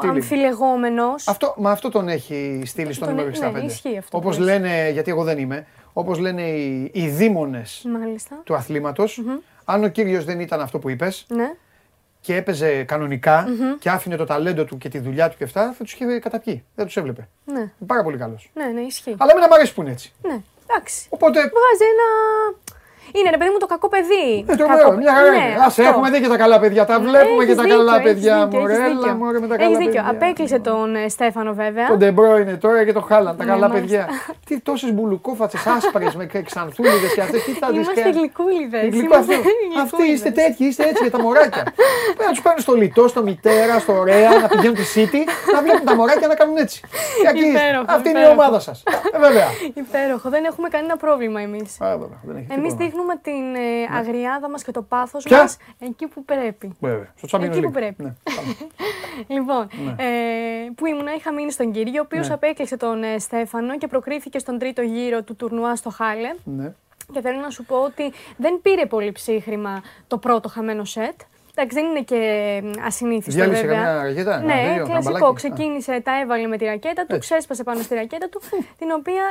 Τι λίγο; αμφιλεγόμενος. Αυτό, μα αυτό τον έχει στείλει στο Τον νούμερο έ- 65. ναι, ισχύει αυτό Όπως που λες. λένε, γιατί εγώ δεν είμαι, όπως λένε οι, οι δήμονες Μάλιστα. του αθληματος αν ο κύριος δεν ήταν αυτό που είπες Ναι. και έπαιζε κανονικά και άφηνε το ταλέντο του και τη δουλειά του και αυτά, θα τους είχε καταπιεί. Δεν τους έβλεπε. Ναι, Είναι πάρα πολύ καλός. ναι, ναι, ισχύει. Αλλά εμένα μου αρέσει που είναι έτσι. Ναι, εντάξει. Οπότε, Βγάζει ένα. Είναι ρε παιδί μου το κακό παιδί. ε, το Κακό- λέω, μια χαρά Ναι, είναι. Ας αυτό. έχουμε δει και τα καλά παιδιά, τα βλέπουμε και Έχεις τα δίκιο, καλά έχεις παιδιά. δίκιο, Μωρέ, έχεις έλα δίκιο. μωρέ με τα Έχεις καλά δίκιο. παιδιά. Απέκλεισε τον ε, Στέφανο βέβαια. Τον Ντε Μπρόινε τώρα και το Χάαλαντ, τα Ναι, καλά μάλιστα. παιδιά. Τι τόσες μπουλουκόφατσες άσπρες με ξανθούλιδες και αυτές, τι θα τις Είμαστε γλυκούλιδες. Γλυκό Είμαστε αυτό. Αυτοί γλυκούλιδες. είστε τέτοιοι, είστε έτσι για τα μωράκια. Πρέπει να τους παίρνει στο λιτό, στο μητέρα, στο ωραία, να πηγαίνουν τη City, να βλέπουν τα μωράκια να κάνουν έτσι. Και εκεί είστε. Υπέροχο, Αυτή είναι η υπέροχο. ομάδα σας. Ε, βέβαια. Υπέροχο. Δεν έχουμε κανένα πρόβλημα εμείς. Α, βέβαια, δεν έχει Εμείς τίποτα. Δείχνουμε την ε, αγριάδα μας και το πάθος Ποια; μας εκεί που πρέπει. Βέβαια. Στο Champions Εκεί που League. πρέπει. Ναι, πάμε. <laughs> Λοιπόν, ε, που ήμουνα, είχα μείνει στον κύριο, ο οποίος Ναι. απέκλεισε τον ε, Στέφανο και προκρίθηκε στον τρίτο γύρο του τουρνουά στο Χάλε. Ναι. Και θέλω να σου πω ότι δεν πήρε πολύ ψύχρημα το πρώτο χαμένο σετ. Εντάξει, δεν είναι και μ, ασυνήθιστο Διάλυσε βέβαια. καμιά ρακέτα, ένα, Ναι, δύο, κλασικό. καμπαλάκι. Ξεκίνησε, τα έβαλε με τη ρακέτα του, Έτσι. ξέσπασε πάνω στη ρακέτα του, την οποία.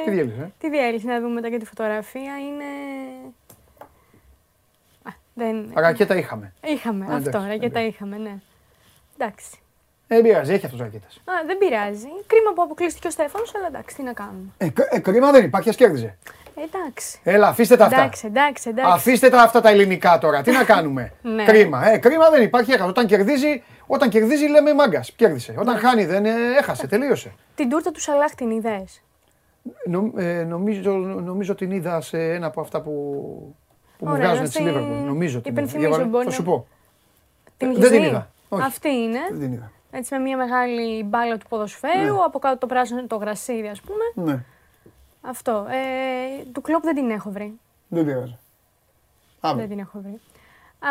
Ε, Τι διέλυσε, ε; Τη διέλυσε, να δούμε μετά και τη φωτογραφία. Είναι. Α, δεν... Ρακέτα είχαμε. Είχαμε Α, αυτό, εντάξει, ρακέτα εντάξει. είχαμε, ναι. Εντάξει. Ε, Δεν πειράζει, έχει αυτός ρακέτας. Α, δεν πειράζει. Κρίμα που αποκλείστηκε ο Στέφανος, αλλά εντάξει, τι να κάνουμε. Ε, κ- ε, κρίμα δεν υπάρχει, ας κέρδιζε. Εντάξει. Έλα, αφήστε τα αυτά. Εντάξει, εντάξει, εντάξει. Αφήστε τα αυτά τα ελληνικά τώρα. Τι να κάνουμε; <laughs> Ναι. Κρίμα. Ε, κρίμα δεν υπάρχει. Έχασε. Όταν κερδίζει, όταν κερδίζει λέμε μάγκας. Κέρδισε. Όταν χάνει δεν ε, έχασε. Τελείωσε. Την τούρτα του Σαλάχ την είδες; Νο- ε, νομίζω, νομίζω την είδα σε ένα από αυτά που, που μου Ωραία, βγάζουν να τη στη- Λίβερπουλ. Νομίζω την είδα. υπενθυμίζω, Για παρά- μπορεί Θα να- σου πω. Την Ε, έχεις δεν την δει; είδα. Όχι. Αυτή είναι; Δεν την είδα. Έτσι με μια μεγάλη μπάλα του ποδοσφαίρου, από κάτω το πράσινο είναι το γρασίδι ας πούμε. Ναι, Αυτό. Ε, του κλόπ δεν την έχω βρει. δεν πειράζει. Αύριο. Δεν την έχω βρει.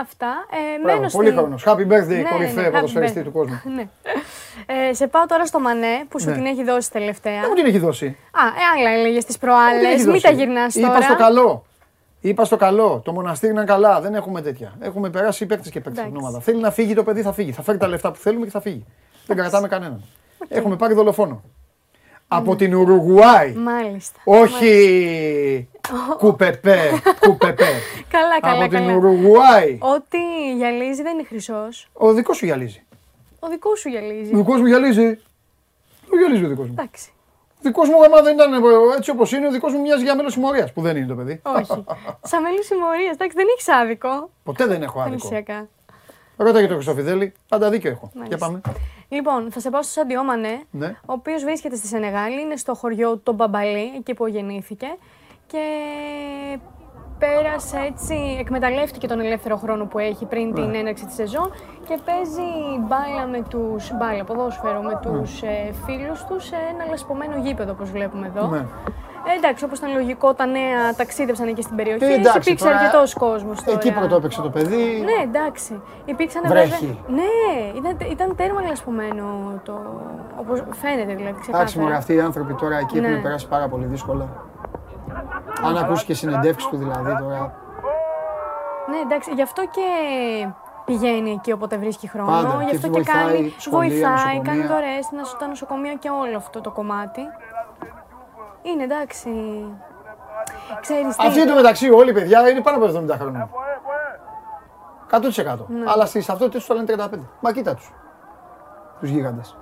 Αυτά. Ε, Μπράβο, μένω πολύ στην- χρόνο. Happy birthday, Ναι, κορυφαία ναι, happy ποδοσφαιριστή birthday. του κόσμου. <laughs> Ναι. Ε, σε πάω τώρα στο Μανέ που σου Ναι. την έχει δώσει τελευταία. Δεν μου την έχει δώσει. Α, ε, άλλα έλεγες τις Δεν την προάλλε. έχει Μην δώσει. τα γυρνάς τώρα. Είπα στο καλό. Είπα στο καλό. Το μοναστήρι είναι καλά. Δεν έχουμε τέτοια. Έχουμε περάσει παίκτες και παίκτες στην Εντάξει. ομάδα. Θέλει να φύγει το παιδί, θα φύγει. Θα φέρει τα λεφτά που θέλουμε και θα φύγει. Δεν κρατάμε κανέναν. Έχουμε πάρει δολοφόνο. Από την Ουρουγουάη. Μάλιστα. Όχι κουπεπέ, <laughs> κουπεπέ. Καλά, καλά, Από την καλά. Ουρουγουάη. Ό,τι γυαλίζει δεν είναι χρυσός. Ο δικός σου γυαλίζει. Ο δικός σου γυαλίζει. Ο δικός μου γυαλίζει. Ο γυαλίζει ο δικός μου. Εντάξει. Ο δικός μου, άμα δεν ήταν ε, έτσι όπως είναι, ο δικός μου μοιάζει για μέλος συμμορίας. Που δεν είναι το παιδί. Όχι. <laughs> Σαν μέλη συμμορίας. Εντάξει, δεν έχεις άδικο. Ποτέ δεν έχω άδικο. Πανησιακά. Ρώτα για τον Χριστόφιδέλη. Πάντα δίκιο έχω. Μάλιστα. Για πάμε. Λοιπόν, θα σε πάω στο Σαντιό Μανέ, Ναι. ο οποίος βρίσκεται στη Σενεγάλη, είναι στο χωριό του Μπαμπαλή, εκεί που γεννήθηκε. Και πέρασε έτσι, εκμεταλλεύτηκε τον ελεύθερο χρόνο που έχει πριν Ναι. την έναρξη της σεζόν και παίζει μπάλα με τους, μπάλα, ποδόσφαιρο με τους ε, φίλους τους σε ένα λασπωμένο γήπεδο όπως βλέπουμε εδώ. Ναι. Ε, εντάξει, όπως ήταν λογικό, τα νέα ταξίδευσαν εκεί στην περιοχή, Ε, εντάξει, υπήρξε τώρα, αρκετός κόσμος τώρα. Εκεί πρώτο έπαιξε το παιδί. Ναι, εντάξει. Υπήρξαν Βρέχει. βέβαια. Ναι, ήταν, ήταν τέρμα λασπωμένο το. Όπως φαίνεται δηλαδή. Εντάξει, Ξεκάθαρα. μωρέ, αυτοί οι άνθρωποι τώρα εκεί Ναι. έχουν περάσει πάρα πολύ δύσκολα. Αν ακούσεις και συνεντεύξεις του δηλαδή τώρα. Ναι, εντάξει, γι' αυτό και πηγαίνει εκεί όποτε βρίσκει χρόνο. Πάντα, γι' και αυτό και βοηθάει κάνει. σχολεία, βοηθάει, νοσοκομεία. κάνει δωρεέ στα νοσοκομεία και όλο αυτό το κομμάτι. Είναι εντάξει. Ξέρεις τι. Αυτοί εντωμεταξύ όλοι οι παιδιά είναι πάνω από 70 χρόνια. 100%. Ναι. Αλλά στις ταυτότητε του λένε 35. Μα κοίτα τους. Τους γίγαντες.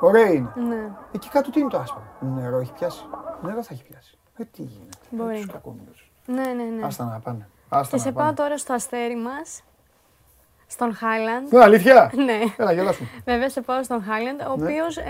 Ωραίοι είναι. Ναι, Εκεί κάτω τι είναι το άσπρο; Νερό έχει πιάσει; Νερό θα έχει πιάσει. Ε, τι γίνεται; Μπορεί. Τους κακόμοιρους. ναι, ναι. ναι. Άστα να πάνε. Άστα Και να σε πάω πάνε. τώρα στο αστέρι μας. Στον Χάιλαντ. Ναι, αλήθεια. <laughs> Ναι. Έλα, γελάσουμε. Βέβαια, σε πάω στον Χάιλαντ, ο Ναι. οποίος ε,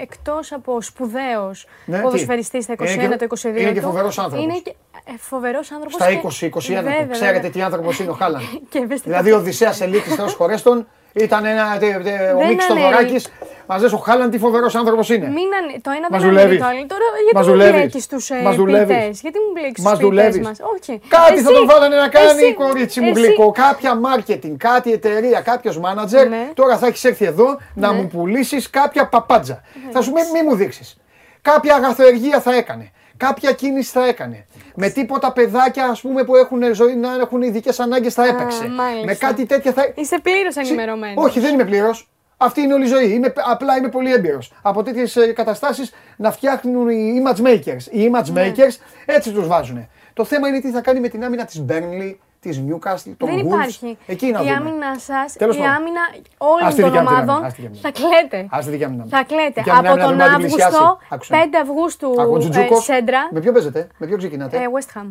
εκτός από σπουδαίος Ναι, τι; ποδοσφαιριστής στα 21, Είναι και- το 22. είναι και του, φοβερός άνθρωπος. Είναι και ε, φοβερός άνθρωπος. Στα 20-21 του. Ξέρετε τι άνθρωπος είναι ο Χάλαντ. <laughs> Και ευαίσθητος. Δηλαδή ο Οδυσσέας Ελίτης <laughs> Θεός χωρέστον ήταν ένα, τε- τε- ο Δεν Μίξ αναιρεί. Θοδωράκης. Μας λες ο Χάλαντ τι φοβερός άνθρωπος είναι. Μην ανε- Το ένα Μας δεν δουλεύεις. είναι το άλλο. Τώρα γιατί Μας μου δουλεύεις. μπλέκεις τους ε, Μας δουλεύεις. ποιητές, Γιατί μου μπλέκεις Μας τους ποιητές δουλεύεις. μας; Όχι. Κάτι Εσύ- θα τον βάλανε να κάνει εσύ- κορίτσι μου εσύ- γλυκό. Κάποια marketing, κάτι εταιρεία, κάποιος manager. Ναι. Τώρα θα έχεις έρθει εδώ να Ναι. μου πουλήσεις κάποια παπάντζα. Θα σου πει μη μου δείξεις. Κάποια αγαθοεργία θα έκανε. Κάποια κίνηση θα έκανε. Με τίποτα παιδάκια ας πούμε που έχουν ζωή να έχουν ειδικές ανάγκες θα έπαιξε. μάλιστα. Με κάτι τέτοια θα. Είσαι πλήρως ενημερωμένος. Όχι, δεν είμαι πλήρως. Αυτή είναι όλη η ζωή. Είμαι, απλά είμαι πολύ έμπειρος. Από τέτοιες καταστάσεις να φτιάχνουν οι image makers. Οι image Ναι. makers έτσι τους βάζουν. Το θέμα είναι τι θα κάνει με την άμυνα της Burnley, της Newcastle, των Δεν Wolves. υπάρχει. Εκεί να η δούμε. άμυνα σας, Τέλος η πάντων. άμυνα Ας όλων τη των δικιά μου την άμυνα, ομάδων ας τη δικιά μου την θα κλαίτε. Ας τη δικιά μου την άμυνα. Θα κλαίτε. Δικιά μου την Από άμυνα τον δεν μπορεί να την πλησιάσει. Αύγουστο, Άκουσε. 5 Αυγούστου, Ακούω, ε, Τζουτζούκος. Σέντρα, Με ποιο παίζετε, με ποιο ξεκινάτε; ε, West Ham.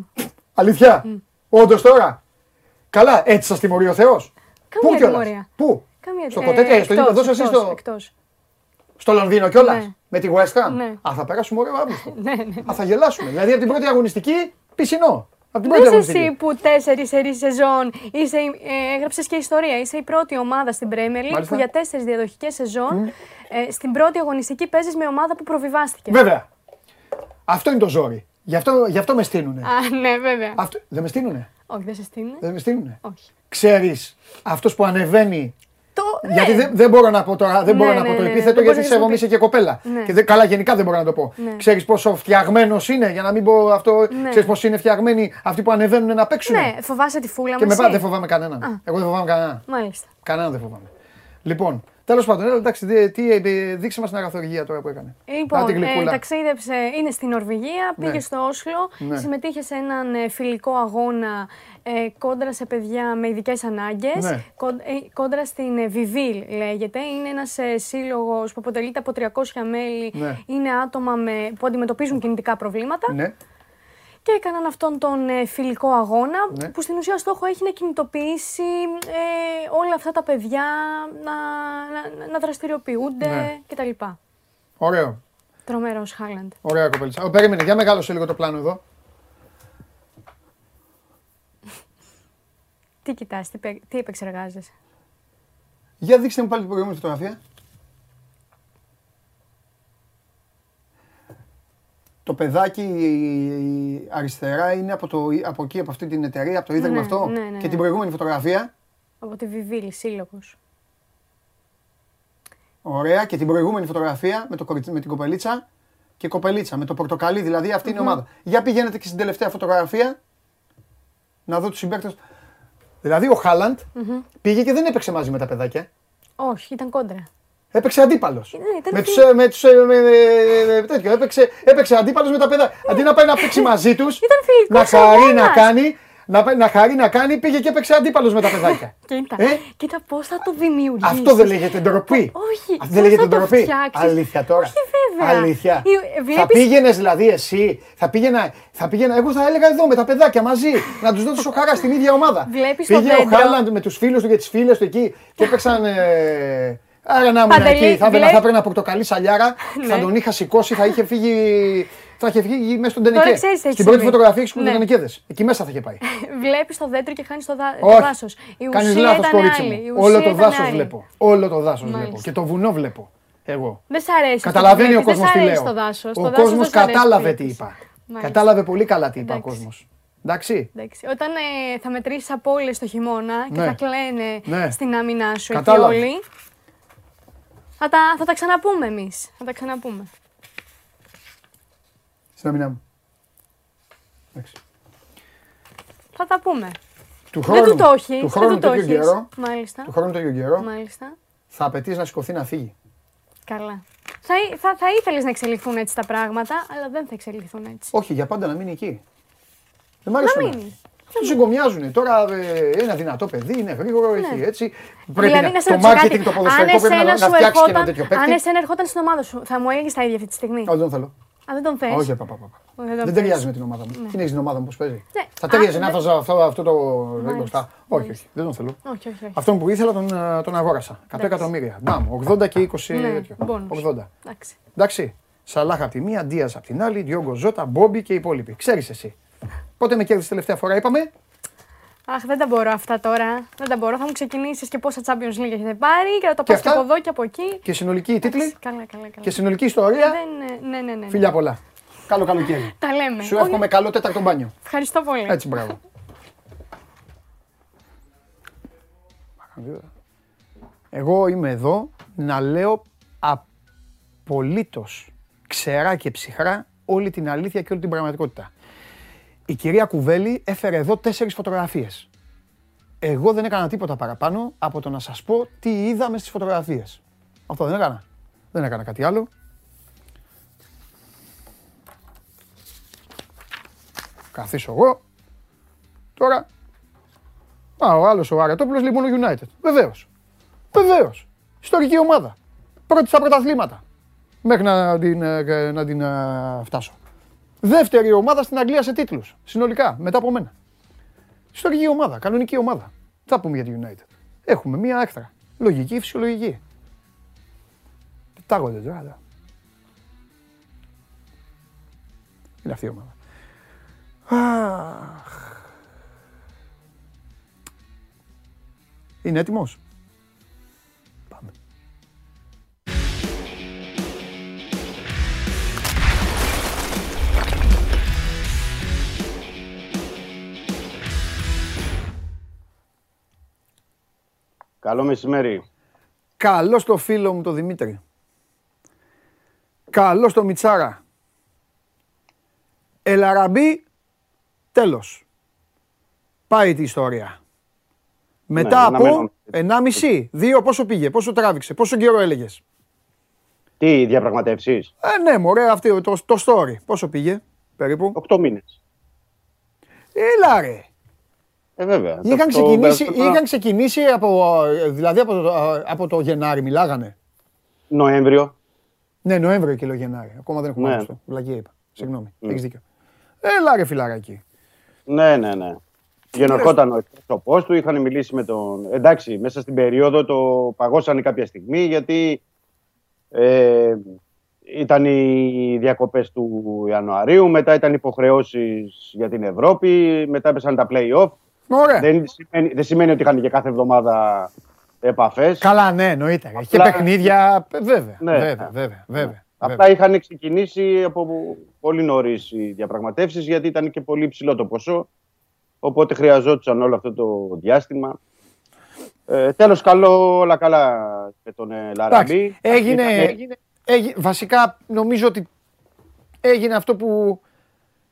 Αλήθεια; Όντως τώρα; Καλά, έτσι σας τιμωρεί ο Θεός. Πού Καμία κιόλας; τιμωρία. Πού; Καμία Στο ε, κοτέτια, στο εκτός, γήπεδο σας ή εκτός, στο- εκτός. Στο Λονδίνο κιόλας; Ναι. Με τη West Ham; Ναι. Α, θα περάσουμε ωραίο Αύγουστο. <laughs> Ναι, ναι. Α, θα γελάσουμε. Δηλαδή από την πρώτη αγωνιστική πισινό. Από την πρώτη Δεν αγωνιστική. εσύ που τέσσερις σερή σεζόν είσαι, ε, έγραψες και ιστορία. Είσαι η πρώτη ομάδα στην Premier League Μάλιστα. που για τέσσερις διαδοχικές σεζόν ε, στην πρώτη αγωνιστική παίζεις με ομάδα που προβιβάστηκε. Βέβαια. Αυτό είναι το ζόρι. Γι' αυτό, γι αυτό με στείνουνε. Α, ναι, βέβαια. Αυτό, δεν με στείνουνε. Όχι, δεν σε στείλει. Δεν με στείνουνε. Όχι. Ξέρεις, αυτός που ανεβαίνει. Το, Γιατί ναι. δεν, δεν μπορώ να πω τώρα, δεν Ναι, μπορώ να ναι, πω το ναι, επίθετο δεν γιατί μπορείς να σέβομαι είσαι και κοπέλα. Ναι. Και δεν, καλά, γενικά δεν μπορώ να το πω. Ναι. Ξέρεις πόσο φτιαγμένος είναι, για να μην πω αυτό. Ναι. Ξέρεις πώ είναι φτιαγμένοι αυτοί που ανεβαίνουν να παίξουν. Ναι, φοβάσαι τη φούλα Και μου. με εσύ; πάντα δεν φοβάμαι κανέναν. Εγώ δεν φοβάμαι κανέναν. Μάλιστα. Κανέναν δεν φοβάμαι. Λοιπόν, τέλος πάντων, έλα, εντάξει, δι- τι, ε, δείξε μας την αγαθοργία τώρα που έκανε. Λοιπόν, Να την ε, γλυκούλα. ταξίδεψε, είναι στην Νορβηγία, πήγε Ναι. στο Όσλο, Ναι. συμμετείχε σε έναν ε, φιλικό αγώνα ε, κόντρα σε παιδιά με ειδικές ανάγκες. Ναι. κόντρα στην ε, Βιβίλ λέγεται. Είναι ένας ε, σύλλογος που αποτελείται από 300 μέλη. Ναι. Είναι άτομα με, που αντιμετωπίζουν κινητικά προβλήματα. Ναι. Και έκαναν αυτόν τον ε, φιλικό αγώνα Ναι. που στην ουσία στόχο έχει να κινητοποιήσει ε, όλα αυτά τα παιδιά να, να, να δραστηριοποιούνται Ναι. κτλ. Ωραίο. Τρομερός Χάλαντ. Ωραία κοπέλιτσα. Ω, περίμενε, για μεγάλωσε λίγο το πλάνο εδώ. Τι κοιτάς, τι, πε- τι επεξεργάζεσαι; Για δείξτε μου πάλι την προηγούμενη φωτογραφία. Το παιδάκι αριστερά είναι από, το, από εκεί, από αυτή την εταιρεία, από το ίδρυμα Ναι, αυτό. ναι, ναι, Και ναι. την προηγούμενη φωτογραφία. Από τη Βιβίλη, σύλλογος. Ωραία. Και την προηγούμενη φωτογραφία με, το, κοριτσι- με την κοπελίτσα. Και κοπελίτσα με το πορτοκαλί, δηλαδή αυτή είναι η ομάδα. Για πηγαίνετε και στην τελευταία φωτογραφία. Να δω τους συμπαίκτες. Δηλαδή ο χαλαντ πήγε και δεν έπαιξε μαζί με τα παιδάκια. Όχι, ήταν κόντρα. Έπαιξε αντίπαλος. Ναι, ήταν με φίλοι. τους, ε, με τους, ε, με, ε, ε, τέτοιο. Έπαιξε, έπαιξε αντίπαλος με τα παιδάκια. Αντί να πάει να παίξει μαζί τους, φιλικός να χαρεί να αγώνας. κάνει, να, πα- να χαρεί να κάνει, πήγε και έπαιξε αντίπαλος με τα παιδάκια. <laughs> Κοίτα, Ε; κοίτα πώς θα το δημιουργήσεις. Αυτό δεν λέγεται ντροπή. Όχι, Αυτό πώς δεν λέγεται θα το ντροπή. φτιάξεις. Αλήθεια τώρα. Όχι, βέβαια. Αλήθεια. Ε, Θα βλέπεις- πήγαινες δηλαδή εσύ, θα πήγαινα, θα πήγαινα, εγώ θα έλεγα εδώ με τα παιδάκια μαζί, να τους δώσω χαρά στην ίδια ομάδα. Βλέπεις το Πήγε ο δέντρο. Χάλαντ με τους φίλους του και τις φίλες του εκεί και έπαιξαν. Ε, άρα να ήμουν Παντελή, εκεί, θα έπαιρνα βλέ- θα έπαιρνα πορτοκαλί σαλιάρα, θα Ναι. τον είχα σηκώσει, θα είχε φύγει. Θα είχε φύγει μέσα στον Τώρα τενεκέ. ξέρεις τι έχει Στην πρώτη συμβεί. φωτογραφία έχεις Ναι. τενεκέδες. Εκεί μέσα θα είχε πάει. <laughs> Βλέπεις το δέντρο και χάνεις το, δά... το Όχι. δάσος. Η Κάνεις ουσία λάθος, ήταν κορίτσι άλλη. μου. Η ουσία Όλο το ήταν δάσος άλλη. βλέπω. Όλο το δάσος Μάλιστα. βλέπω. Και το βουνό βλέπω. Εγώ. Δεν σ' αρέσει. αυτό Καταλαβαίνει που ο βλέπεις, κόσμος δεν τι σ' αρέσει λέω. Το δάσος. Ο Το δάσος κόσμος δεν σ' αρέσει που κατάλαβε τι βλέπεις. είπα. Μάλιστα. Κατάλαβε πολύ καλά τι είπα ο Εντάξει. κόσμος. Εντάξει. Εντάξει. Όταν ε, θα μετρήσεις απόλυε το χειμώνα και Ναι. θα κλαίνε Ναι. στην άμυνά σου εκεί Κατάλαβα. όλοι. Θα τα, θα τα ξαναπούμε εμείς. Θα τα ξαναπούμε. Στην αμυνά μου. Εντάξει. Θα τα πούμε. Του Δεν χρόνου, του το έχεις, του δεν χρόνου του το τέτοιο έχεις. καιρό, Μάλιστα. του χρόνου τέτοιο καιρό, Μάλιστα. θα απαιτείς να σηκωθεί να φύγει. Καλά. Θα, εί- θα, θα ήθελες να εξελιχθούν έτσι τα πράγματα, αλλά δεν θα εξελιχθούν έτσι. Όχι, για πάντα να μείνει εκεί. Δεν μ' αρέσουν. μείνει. Τους συγκομιάζουν. Τώρα ε, είναι δυνατό παιδί, είναι γρήγορο, έχει έτσι. Πρέπει δηλαδή, να, να σε το ρωτήσω κάτι. marketing, το Αν ποδοσφαιρικό πρέπει να, εσένα να σου φτιάξεις και ένα ερχόταν- τέτοιο Αν παίκτη. εσένα ερχόταν στην ομάδα σου, θα μου έλεγες τα ίδια αυτή τη στιγμή; Όχι, δεν τον θέλω. Α, δεν τον θες; Όχι, πα, πα, πα, πα. τον Δεν θες. ταιριάζει με την ομάδα μου. Τι έχεις την ομάδα μου, πώ παίζει. Ναι. Θα Α, ταιριάζει να δεν- βάζα αυτό, αυτό το Μάλιστα. μπροστά. Όχι, όχι, δεν τον θέλω. Όχι, όχι, όχι. Αυτόν που ήθελα τον, ε, τον αγόρασα. 100 εκατομμύρια. Μπαμ, 80 και 20 Ναι, τέτοιο. μπόνους. 80. Εντάξει. Εντάξει. Σαλάχ από τη μία, Ντίας από την άλλη, Διόγκο Ζώτα, Μπόμπι και οι υπόλοιποι. Ξέρεις εσύ. Πότε με κέρδισες τελευταία φορά, είπαμε; Αχ, δεν τα μπορώ αυτά τώρα. Δεν τα μπορώ. Θα μου ξεκινήσεις και πόσα Champions League έχετε πάρει και να το Και πα και αυτά; από εδώ και από εκεί. Και συνολική τίτλη Εντάξει, Καλά, καλά, καλά. και συνολική ιστορία; Δεν, ναι, ναι, ναι, ναι. Φιλιά πολλά. Καλό καλοκαίρι. Τα λέμε. Σου Όχι, εύχομαι καλό τέταρτο μπάνιο. Ευχαριστώ πολύ. Έτσι, μπράβο. Εγώ είμαι εδώ να λέω απολύτως ξερά και ψυχρά όλη την αλήθεια και όλη την πραγματικότητα. Η κυρία Κουβέλη έφερε εδώ τέσσερις φωτογραφίες. Εγώ δεν έκανα τίποτα παραπάνω από το να σας πω τι είδαμε στις φωτογραφίες. Αυτό δεν έκανα. Δεν έκανα κάτι άλλο. Καθίσω εγώ. Τώρα. Α, ο άλλος ο Αρατόπουλο λοιπόν ο United. Βεβαίως. Βεβαίως. Ιστορική ομάδα. Πρώτη στα πρωταθλήματα. Μέχρι να την, ε, να την ε, φτάσω. Δεύτερη ομάδα στην Αγγλία σε τίτλους. Συνολικά, μετά από μένα. Ιστορική ομάδα, κανονική ομάδα. Τι θα πούμε για τη United. Έχουμε μία έκτρα. Λογική, φυσιολογική. Πετάγονται τώρα. εδώ. Είναι αυτή η ομάδα. Αχ. Είναι έτοιμος. Καλό μεσημέρι. Καλό στο φίλο μου το Δημήτρη. Καλό στο Μιτσάρα. Ελαραμπή, τέλος. Πάει τη ιστορία. Μετά να από μένω. 1,5, 2, πόσο πήγε, πόσο τράβηξε, πόσο καιρό έλεγες; Τι διαπραγματεύσεις, Ε, ναι, μωρέ, αυτό το, το story. Πόσο πήγε, περίπου; 8 μήνες. Έλα ρε. Ε, βέβαια. Είχαν Το- ξεκινήσει, το- είχαν ξεκινήσει από, ε, δηλαδή από το, από το Γενάρη, μιλάγανε. Νοέμβριο. Ναι, Νοέμβριο και λέω Γενάρη. Ακόμα δεν έχουμε Ναι. Αύγουστο. Βλακία είπα. Συγγνώμη. Έχεις δίκιο. Έλα ρε φιλαράκι. Ναι, ναι, ναι. Γενορκόταν ο εκπρόσωπός του, είχαν μιλήσει με τον. Εντάξει, μέσα στην περίοδο το παγώσανε κάποια στιγμή γιατί ε, ήταν οι διακοπές του Ιανουαρίου, μετά ήταν υποχρεώσεις για την Ευρώπη, μετά έπεσαν τα play-off. Ωραία. Δεν σημαίνει, δεν σημαίνει ότι είχαν και κάθε εβδομάδα επαφές. Καλά, ναι, εννοείται. Και Απλά- παιχνίδια. ε, Βέβαια. Ναι. βέβαια, βέβαια, βέβαια. Απλά είχαν ξεκινήσει από πολύ νωρίς οι διαπραγματεύσεις γιατί ήταν και πολύ υψηλό το ποσό. Οπότε χρειαζόντουσαν όλο αυτό το διάστημα. Ε, Τέλος, καλό, όλα καλά με τον ε, Λαραμπή. Εντάξει, έγινε, Ήταν- έγινε, έγι- βασικά νομίζω ότι έγινε αυτό που,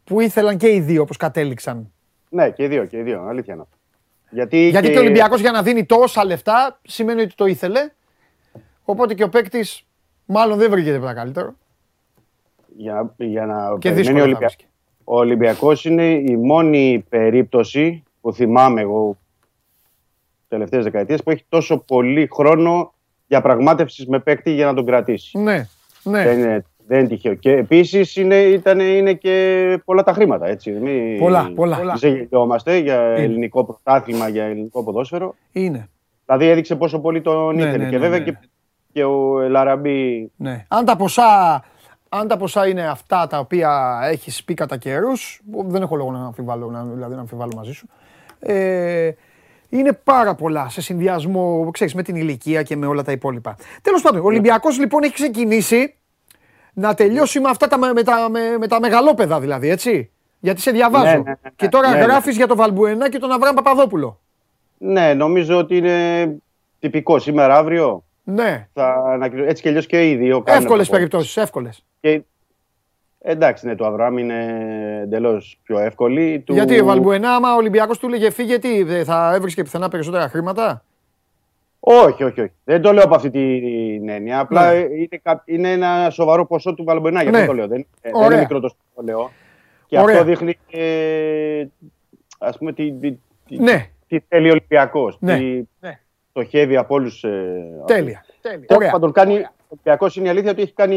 που ήθελαν και οι δύο όπως κατέληξαν. Ναι, και οι δύο, και οι δύο. Αλήθεια είναι αυτό. Γιατί, Γιατί και ο Ολυμπιακός για να δίνει τόσα λεφτά σημαίνει ότι το ήθελε. Οπότε και ο παίκτης μάλλον δεν βρήκε τίποτα καλύτερο. Για, για να Και περιμένει δύσκολο ο, θα Ολυμπια... βρίσκει. ο Ολυμπιακός είναι η μόνη περίπτωση που θυμάμαι εγώ τελευταίες δεκαετίες που έχει τόσο πολύ χρόνο διαπραγμάτευσης με παίκτη για να τον κρατήσει. Ναι, ναι. Δεν είναι, δεν είναι τυχαίο. Και επίσης είναι, ήταν, είναι και πολλά τα χρήματα. Έτσι. Μην, Πολλά, πολλά. Μην ζεγελιόμαστε για Είναι. ελληνικό πρωτάθλημα, για ελληνικό ποδόσφαιρο. Είναι. Δηλαδή έδειξε πόσο πολύ τον Ναι, ήθελε. ναι, και ναι, βέβαια ναι, Και, και ο Λαραμπή. Ναι. Αν τα ποσά, αν τα ποσά είναι αυτά τα οποία έχεις πει κατά καιρούς, δεν έχω λόγο να αμφιβάλλω, να, δηλαδή να αμφιβάλλω μαζί σου. Ε, είναι πάρα πολλά σε συνδυασμό ξέρεις, με την ηλικία και με όλα τα υπόλοιπα. Τέλος πάντων, ο Ολυμπιακός λοιπόν έχει ξεκινήσει να τελειώσει με αυτά τα, με, τα, με, με τα μεγαλόπαιδα δηλαδή, έτσι. Γιατί σε διαβάζω. Ναι, ναι, ναι, και τώρα ναι, ναι. γράφεις για τον Βαλμπουενά και τον Αβραάμ Παπαδόπουλο. Ναι, νομίζω ότι είναι τυπικό. Σήμερα, αύριο. Ναι, Θα, ανακοινω- έτσι και αλλιώς και οι δύο. κάνουν εύκολες προπόνηση. περιπτώσεις, εύκολες. Και, εντάξει, ναι, το Αβραάμ είναι εντελώς πιο εύκολη. Του... Γιατί ο Βαλμπουενά, άμα ο Ολυμπιακός του έλεγε φύγε, τι, δεν θα έβρισκε πιθανά περισσότερα χρήματα. Όχι, όχι, όχι. Δεν το λέω από αυτή την έννοια. Απλά Ναι. είναι, κα- είναι ένα σοβαρό ποσό του Βαλμπενά. Γι' Ναι. αυτό το λέω. Δεν, ε, δεν Ωραία. είναι μικρό το λέω. Και Ωραία. αυτό δείχνει ε, ας πούμε τι, τι, τι, Ναι, τι θέλει ο Ολυμπιακός. Ναι. Τι Ναι. στοχεύει από όλους. Ε, τέλεια. Τέλεια. Ωραία. Πάντων, κάνει, ο Ολυμπιακός είναι η αλήθεια ότι έχει κάνει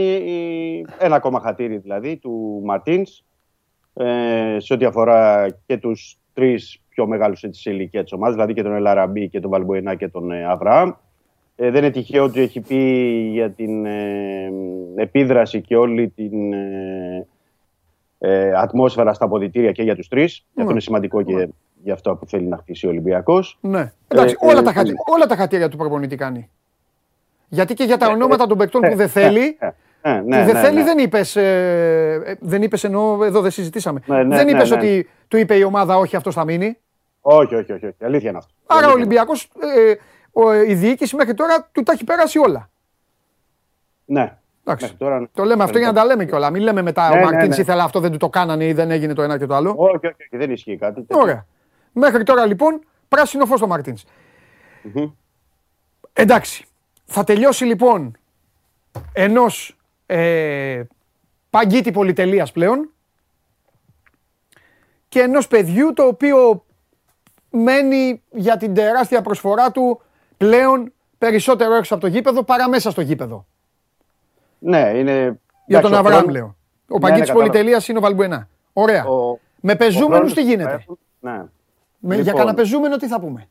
ε, ένα ακόμα χατήρι δηλαδή του Μαρτίνς ε, σε ό,τι αφορά και τους τρεις πιο μεγάλους έτσι, σε ηλικία της ομάδας, δηλαδή και τον Ελαραμπή και τον Βαλμποενά και τον ε, Αβραάμ. Ε, δεν είναι τυχαίο ότι έχει πει για την ε, επίδραση και όλη την ε, ε, ατμόσφαιρα στα αποδητήρια και για τους τρεις. Και αυτό είναι σημαντικό και για αυτό που θέλει να χτίσει ο Ολυμπιακός. Ναι. Εντάξει, Ε, όλα, ε, τα χατι... όλα τα χατήρια του προπονητή κάνει. Γιατί και για τα ονόματα των παικτών που δεν Ε, θέλει, ε, ε, που ναι, δεν ναι, θέλει ναι. δεν είπες, ε, ε, δεν είπες εννοώ, εδώ δεν συζητήσαμε. Ναι, ναι, δεν ναι, είπες ναι. ότι του είπε η ομάδα όχι αυτός θα μείνει. Όχι, όχι, όχι, όχι. Αλήθεια είναι αυτό. Άρα ο Αλήθεια είναι Ολυμπιακός, ε, ο, η διοίκηση μέχρι τώρα του τα έχει περάσει όλα. αυτό. Ναι. Εντάξει. Μέχρι τώρα, ναι. Το λέμε αυτό για να τα λέμε κιόλα. Μην λέμε μετά Ναι, ο ναι, Μαρτίνς ναι. ήθελε αυτό, δεν του το κάνανε ή δεν έγινε το ένα και το άλλο. Όχι, όχι, όχι, δεν ισχύει κάτι. τέτοιο. Ωραία. Μέχρι τώρα λοιπόν πράσινο φως το Μαρτίνς. Μμμ. Εντάξει. Θα τελειώσει λοιπόν ενός ε, παγκίτη πολυτελείας πλέον και ενός παιδιού το οποίο μένει για την τεράστια προσφορά του πλέον περισσότερο έξω από το γήπεδο παρά μέσα στο γήπεδο. Ναι, είναι. Για εντάξει, τον ο Αβραάμ χρόνος- λέω. Ο Ναι, παγκίτης ναι, κατάλαβα. πολυτελείας είναι ο Βαλμπουενά. Ωραία. ο- Με ο πεζούμενους χρόνος τι που γίνεται; θα έχουν- Ναι. Με, για Λοιπόν. κανένα πεζούμενο τι θα πούμε;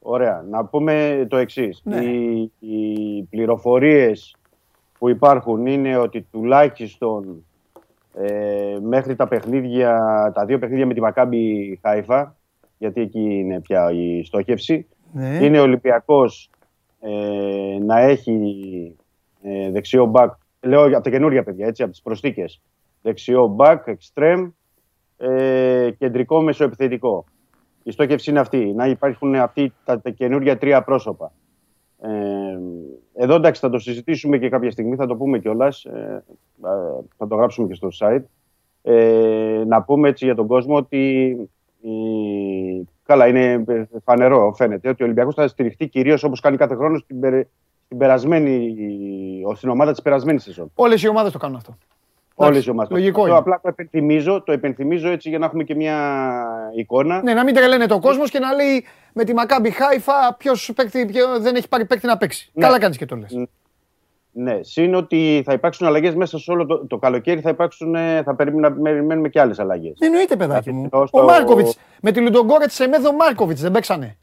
Ωραία. Να πούμε το εξής. Ναι. Οι, οι πληροφορίες που υπάρχουν είναι ότι τουλάχιστον ε, μέχρι τα παιχνίδια, τα δύο παιχνίδια με τη Μακάμπη Χάιφα, γιατί εκεί είναι πια η στόχευση, Ναι. είναι ο Ολυμπιακός ε, να έχει ε, δεξιό μπακ, λέω από τα καινούργια παιδιά, έτσι, από τις προσθήκες, δεξιό μπακ, εξτρέμ, ε, κεντρικό μεσοεπιθετικό. Η στόχευση είναι αυτή, να υπάρχουν αυτοί τα, τα καινούργια τρία πρόσωπα. Ε, εδώ εντάξει θα το συζητήσουμε και κάποια στιγμή, θα το πούμε κιόλας. Ε, ε, θα το γράψουμε και στο site. Ε, να πούμε έτσι για τον κόσμο ότι η- καλά είναι φανερό φαίνεται ότι ο Ολυμπιακός θα στηριχτεί κυρίως όπως κάνει κάθε χρόνο στην, περι- στην, περασμένη, στην ομάδα της περασμένης σεζόν. Όλες οι ομάδες το κάνουν αυτό. Όλες οι ομάδες. λογικό Αυτό είναι. απλά το επενθυμίζω, το επενθυμίζω έτσι για να έχουμε και μια εικόνα. Ναι, να μην τρελαίνεται ο κόσμος και να λέει με τη Μακάμπι Χάιφα ποιος δεν έχει πάρει παίκτη να παίξει. Ναι. Καλά κάνεις και το λες. Ναι, συν ότι θα υπάρξουν αλλαγές μέσα σε όλο το, το καλοκαίρι, θα, υπάρξουν, ε, θα περιμένουμε, να περιμένουμε και άλλες αλλαγές. Εννοείται, παιδάκι μου. Εδώ Ο στο- Μάρκοβιτς με τη Λουντογκόρετ σε μέδο Μάρκοβιτς δεν παίξανε.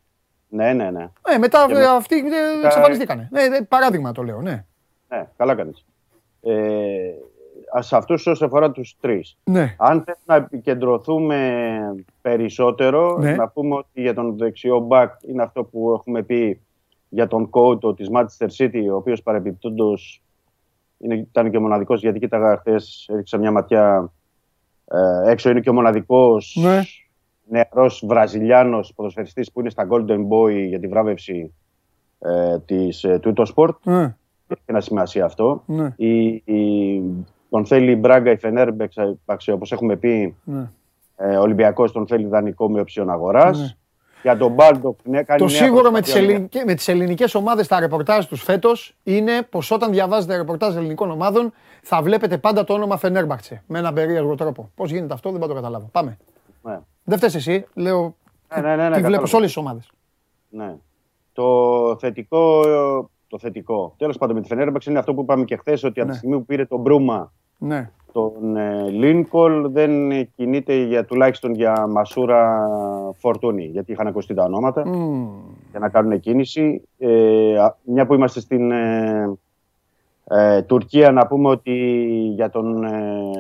Ναι, ναι, ναι. Ε, μετά Και ε, με- αυτοί ε, εξαφανιστήκανε. Ναι, ε, παράδειγμα το λέω, ναι. ναι καλά κάνεις. Ε, σε αυτούς όσο αφορά τους τρεις. Ναι. Αν θες να επικεντρωθούμε περισσότερο, Ναι. να πούμε ότι για τον δεξιό μπακ είναι αυτό που έχουμε πει για τον κόουτο της Manchester City, ο οποίος παρεμπιπτόντως είναι, ήταν και ο μοναδικός, γιατί κοίταγα χθες, έριξα μια ματιά ε, έξω, είναι και ο μοναδικός Ναι. νεαρός Βραζιλιάνος ποδοσφαιριστής που είναι στα Golden Boy για τη βράβευση ε, της ε, του Sport. Ναι. Έχει ένα σημασία αυτό. Ναι. Η, η, τον θέλει η Μπράγκα, η Φενέρμπαχτσε, όπως έχουμε πει, Ναι. ε, ο Ολυμπιακός τον θέλει δανεικό με οψιόν αγοράς. Ναι. Για τον Μπάλντοκ, ναι, κάνει Το νέα σίγουρο με τις, προσπάθεια. ελληνικές, με τις ελληνικές ομάδες τα ρεπορτάζ τους φέτος είναι πως όταν διαβάζετε ρεπορτάζ ελληνικών ομάδων θα βλέπετε πάντα το όνομα Φενέρμπαχτσε με έναν περίεργο τρόπο. Πώς γίνεται αυτό δεν μπορώ να το καταλάβω. Πάμε. Ναι. Δεν φταίς εσύ, λέω Ναι, ναι, ναι, ναι, τι βλέπω κατάλαβα. σε όλες τις ομάδες. Ναι. Το θετικό, το θετικό. Τέλος πάντων με τη Φενέρμπαχτσε είναι αυτό που είπαμε και χθες ότι από Ναι. τη στιγμή που πήρε τον Μπρούμα Ναι. Τον ε, Λίνκολν δεν ε, κινείται για, τουλάχιστον για Μασούρα Φορτούνη, γιατί είχαν ακουστεί τα ονόματα Μμμ. για να κάνουν κίνηση. Ε, α- μια που είμαστε στην ε, ε, Τουρκία, να πούμε ότι για τον ε,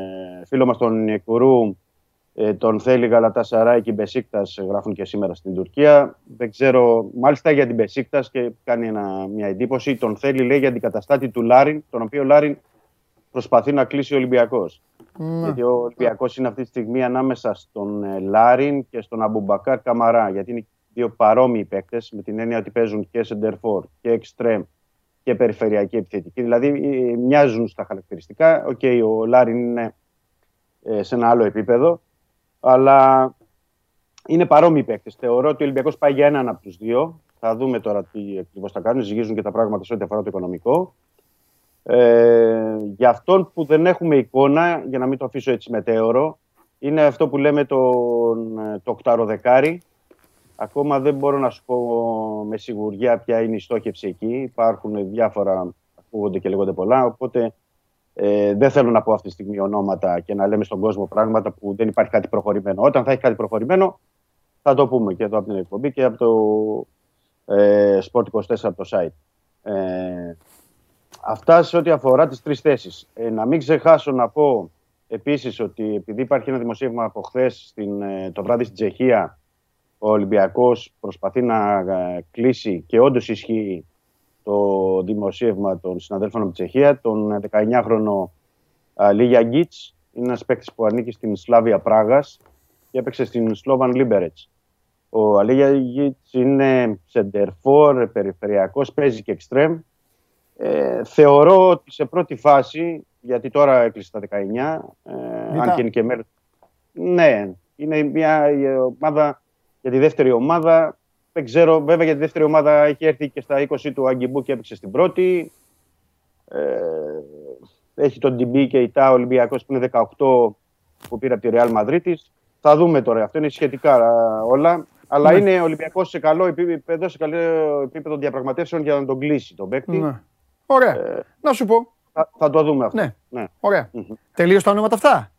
φίλο μας τον Κουρού ε, τον θέλει Γαλατασαράι και η Μπεσίκτας γράφουν και σήμερα στην Τουρκία. Δεν ξέρω, μάλιστα για την Μπεσίκτας και κάνει ένα, μια εντύπωση. Τον θέλει λέει για αντικαταστάτη του Λάριν, τον οποίο Λάριν προσπαθεί να κλείσει ο Ολυμπιακός. Ναι. Γιατί ο Ολυμπιακός είναι αυτή τη στιγμή ανάμεσα στον ε, Λάριν και στον Αμπουμπακάρ Καμαρά. Γιατί είναι δύο παρόμοιοι παίκτες με την έννοια ότι παίζουν και σεντερφόρ και εξτρέμ και περιφερειακή επιθετική. Δηλαδή ε, μοιάζουν στα χαρακτηριστικά. Οκ, ο Λάριν είναι ε, σε ένα άλλο επίπεδο. Αλλά είναι παρόμοιοι παίκτες. Θεωρώ ότι ο Ολυμπιακός πάει για έναν από τους δύο. Θα δούμε τώρα τι ακριβώς θα κάνουν. Ζυγίζουν και τα πράγματα σε ό,τι αφορά το οικονομικό. Ε, για αυτόν που δεν έχουμε εικόνα, για να μην το αφήσω έτσι μετέωρο, είναι αυτό που λέμε τον, ε, το οκταροδεκάρι. Ακόμα δεν μπορώ να σου πω με σιγουριά ποια είναι η στόχευση εκεί. Υπάρχουν διάφορα, ακούγονται και λέγονται πολλά. Οπότε ε, δεν θέλω να πω αυτή τη στιγμή ονόματα και να λέμε στον κόσμο πράγματα που δεν υπάρχει κάτι προχωρημένο. Όταν θα έχει κάτι προχωρημένο, θα το πούμε και εδώ από την εκπομπή και από το ε, Sport 24 από το site. Ε, Αυτά σε ό,τι αφορά τις τρεις θέσεις. Ε, να μην ξεχάσω να πω επίσης ότι επειδή υπάρχει ένα δημοσίευμα από χθες το βράδυ στην Τσεχία, ο Ολυμπιακός προσπαθεί να ε, κλείσει και όντως ισχύει το δημοσίευμα των συναδέλφων από την Τσεχία, τον 19χρονο Λίγια Γκίτς, είναι ένας παίκτης που ανήκει στην Σλάβια Πράγας και έπαιξε στην Σλόβαν Λίμπερετς. Ο Αλίγια Γκίτς είναι σεντερφόρ, περιφερειακός, παίζει και εξτρέμ. Ε, θεωρώ ότι σε πρώτη φάση, γιατί τώρα έκλεισε τα 19, ε, αν και είναι και μέρος... Ναι, είναι μια ε, ομάδα για τη δεύτερη ομάδα. Δεν ξέρω, βέβαια για τη δεύτερη ομάδα έχει έρθει και στα 20 του Αγκιμπού και έπαιξε στην πρώτη. Ε, έχει τον Ντιμπί και η ΤΑ Ολυμπιακός που είναι 18 που πήρε από τη Real Madrid. Θα δούμε τώρα, αυτό είναι σχετικά α, όλα. Αλλά Ναι. είναι Ολυμπιακός σε καλό επίπεδο, σε καλό επίπεδο διαπραγματεύσεων για να τον κλείσει τον παίκτη. Ναι. Ωραία. Ε, Να σου πω. θα, θα το δούμε αυτό. Ναι. Ναι. Ωραία. Μμμ. Τελείωσε τα ονόματα αυτά;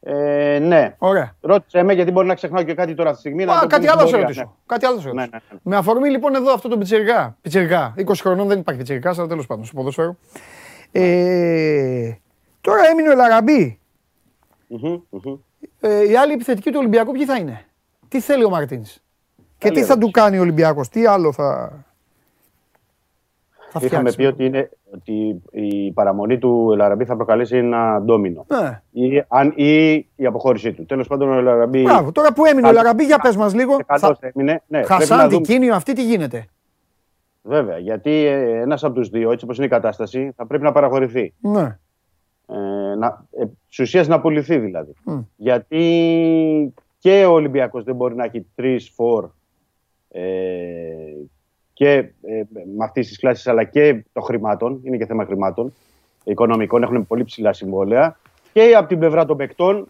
Ε, ναι. Ωραία. Ρώτησε με γιατί μπορεί να ξεχνάω και κάτι τώρα αυτή τη στιγμή. να Α, το κάτι πούμε άλλο στην σε πορεία, ρωτήσω. Κάτι άλλο σε Ναι, ρωτήσω. ναι, ναι. Με αφορμή λοιπόν εδώ αυτό το πιτσιρικά. Πιτσιρικά. 20 χρονών δεν υπάρχει πιτσιρικά, αλλά τέλος πάντων στο ποδόσφαιρο. Ε, τώρα έμεινε ο Ελαραμπή. Μμμ, μμμ. Ε, οι άλλοι επιθετικοί του Ολυμπιακού ποιοι θα είναι; Τι θέλει ο Μαρτίνς; Και τι θα ερώτηση. του κάνει ο Ολυμπιακός, τι άλλο θα. Θα Είχαμε φτιάξει. πει ότι, είναι, ότι η παραμονή του Ελαραμπή θα προκαλέσει ένα ντόμινο. Ναι. Ή, αν, ή η αποχώρησή του. Τέλος πάντων, ο Ελαραμπή. Μπράβο, τώρα που έμεινε ο Καλό- Ελαραμπή, για πες μας λίγο. Καλώ Θα... έμεινε. Ναι, πρέπει να Χασάν, δούμε. Τικίνιο, αυτή τι γίνεται; Βέβαια, γιατί ένας από τους δύο, έτσι όπως είναι η κατάσταση, θα πρέπει να παραχωρηθεί. Ναι. Ε, να, ε, της ουσίας να πουληθεί δηλαδή. Μμ. Γιατί και ο Ολυμπιακός δεν μπορεί να έχει τρεις φορ ε, και ε, με αυτές τις κλάσεις αλλά και των χρημάτων, είναι και θέμα χρημάτων, οικονομικών, έχουν πολύ ψηλά συμβόλαια και από την πλευρά των παικτών,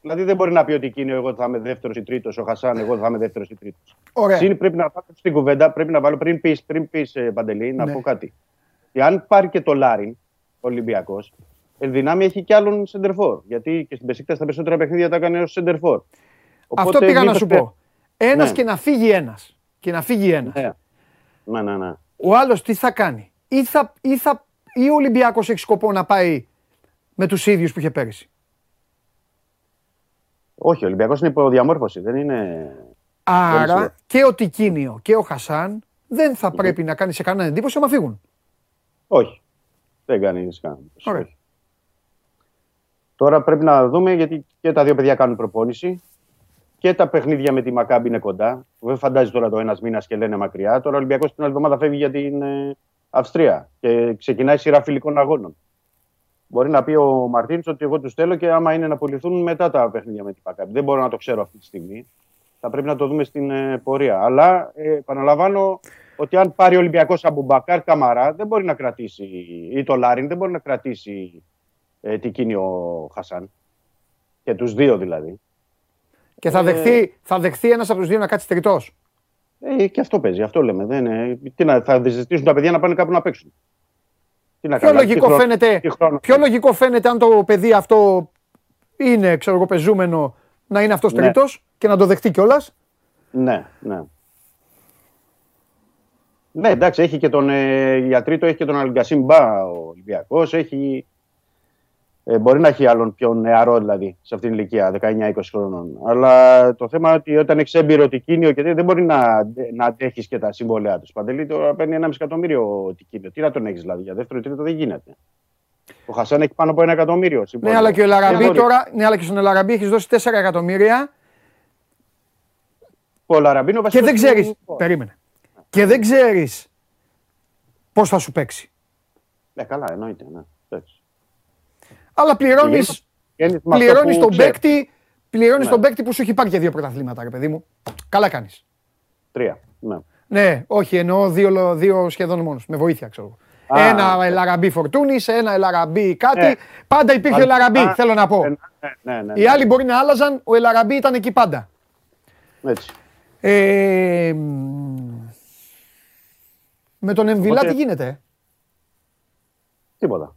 δηλαδή δεν μπορεί να πει ότι εκείνο εγώ θα είμαι δεύτερος ή τρίτος, ο Χασάν εγώ θα είμαι δεύτερος ή τρίτος. Ωραία. Συν πρέπει να βάλω στην κουβέντα, πρέπει να βάλω πριν πεις, πριν πεις ε, Παντελή, να Ναι. πω κάτι. Και αν πάρει και το Λάριν, ο Ολυμπιακός, εν δυνάμει έχει και άλλον σεντερφόρ. Γιατί και στην Πεσίκτα στα περισσότερα παιχνίδια τα έκανε ως σεντερφόρ. Αυτό πήγα να μήπως σου πέ- πω. Ένας Ναι. και να φύγει ένας. Και να φύγει ένας. Ναι. Ναι, ναι, ναι. Ο άλλος τι θα κάνει; Ή θα, ή θα ή ο Ολυμπιακός έχει σκοπό να πάει με τους ίδιους που είχε πέρυσι; Όχι, ο Ολυμπιακός είναι υποδιαμόρφωση. Δεν είναι. Άρα σίγουρο. και ο Τικίνιο και ο Χασάν δεν θα πρέπει να κάνει σε κανένα εντύπωση άμα φύγουν; Όχι. Δεν κάνει κανένα. Ωραία. Όχι. Τώρα πρέπει να δούμε γιατί και τα δύο παιδιά κάνουν προπόνηση και τα παιχνίδια με τη Μακάμπη είναι κοντά. Δεν φαντάζει τώρα το ένας μήνας και λένε μακριά. Τώρα ο Ολυμπιακός την άλλη εβδομάδα φεύγει για την ε, Αυστρία και ξεκινάει σειρά φιλικών αγώνων. Μπορεί να πει ο Μαρτίνη ότι εγώ τους θέλω και άμα είναι να πουληθούν μετά τα παιχνίδια με τη Μακάμπη. Δεν μπορώ να το ξέρω αυτή τη στιγμή. Θα πρέπει να το δούμε στην ε, πορεία. Αλλά ε, επαναλαμβάνω ότι αν πάρει ο Ολυμπιακός από Μπακάρ Καμαρά, δεν μπορεί να κρατήσει, ή το Λάριν, δεν μπορεί να κρατήσει ε, τι κίνει ο Χασάν. Και τους δύο δηλαδή. Και θα Ε, δεχθεί, θα δεχθεί ένας από τους δύο να κάτσει τριτός. Ε, και αυτό παίζει, αυτό λέμε. Δεν, είναι- τι να, θα ζητήσουν τα παιδιά να πάνε κάπου να παίξουν. Τι να Ποιο κάνουν, λογικό, τι χρόνο- φαίνεται, τι χρόνο- ποιο λογικό φαίνεται αν το παιδί αυτό είναι ξέρω εγώ, πεζούμενο να είναι αυτός Ναι. τρίτο και να το δεχτεί κιόλας. Ναι, ναι. Ναι, εντάξει, έχει και τον ε, για τρίτο, έχει και τον Αλγκασίμ Μπα ο Ολυμπιακός. Έχει, ε, μπορεί να έχει άλλον πιο νεαρό δηλαδή σε αυτήν την ηλικία, 19-20 χρόνων. Αλλά το θέμα είναι ότι όταν έχεις έμπειρο τικίνιο και τέτοια, δεν μπορεί να, να αντέχεις και τα συμβόλαια τους. Παντελή τώρα παίρνει 1,5 εκατομμύριο ο τικίνιο. Τι να τον έχεις δηλαδή, για δεύτερο ή τρίτο δεν γίνεται. Ο Χασάν έχει πάνω από ένα εκατομμύριο. Ναι, συμβόλαιο. αλλά και ο Δεν Ελαραμπή μπορεί. τώρα, ναι, αλλά και στον Ελαραμπή έχεις δώσει 4 εκατομμύρια Ο Λαραμπίνο και βασικός δεν ξέρει. του- Περίμενε. Και δεν ξέρεις πώς θα σου παίξει. Ναι, καλά, εννοείται. Ναι. Εντάξει. Αλλά πληρώνει Πηγαίνεις με αυτό πληρώνεις που τον ξέρεις. παίκτη, πληρώνεις Ναι. τον παίκτη που σου έχει πάρει και δύο πρωταθλήματα, ρε παιδί μου. Καλά κάνεις. Τρία. Ναι. Ναι, όχι, εννοώ δύο, δύο σχεδόν μόνος, με βοήθεια ξέρω. εγώ. Α, ένα ναι. Ελαραμπή Φορτούνη, ένα Ελαραμπή κάτι. Ναι. Πάντα υπήρχε ο Α, Ελαραμπή, α, θέλω να πω. Ναι, ναι, ναι, Οι ναι. άλλοι μπορεί να άλλαζαν, ο Ελαραμπή ήταν εκεί πάντα. Έτσι. Ε, μ, με τον Εμβιλά Οπότε- τι γίνεται, ε; Τίποτα.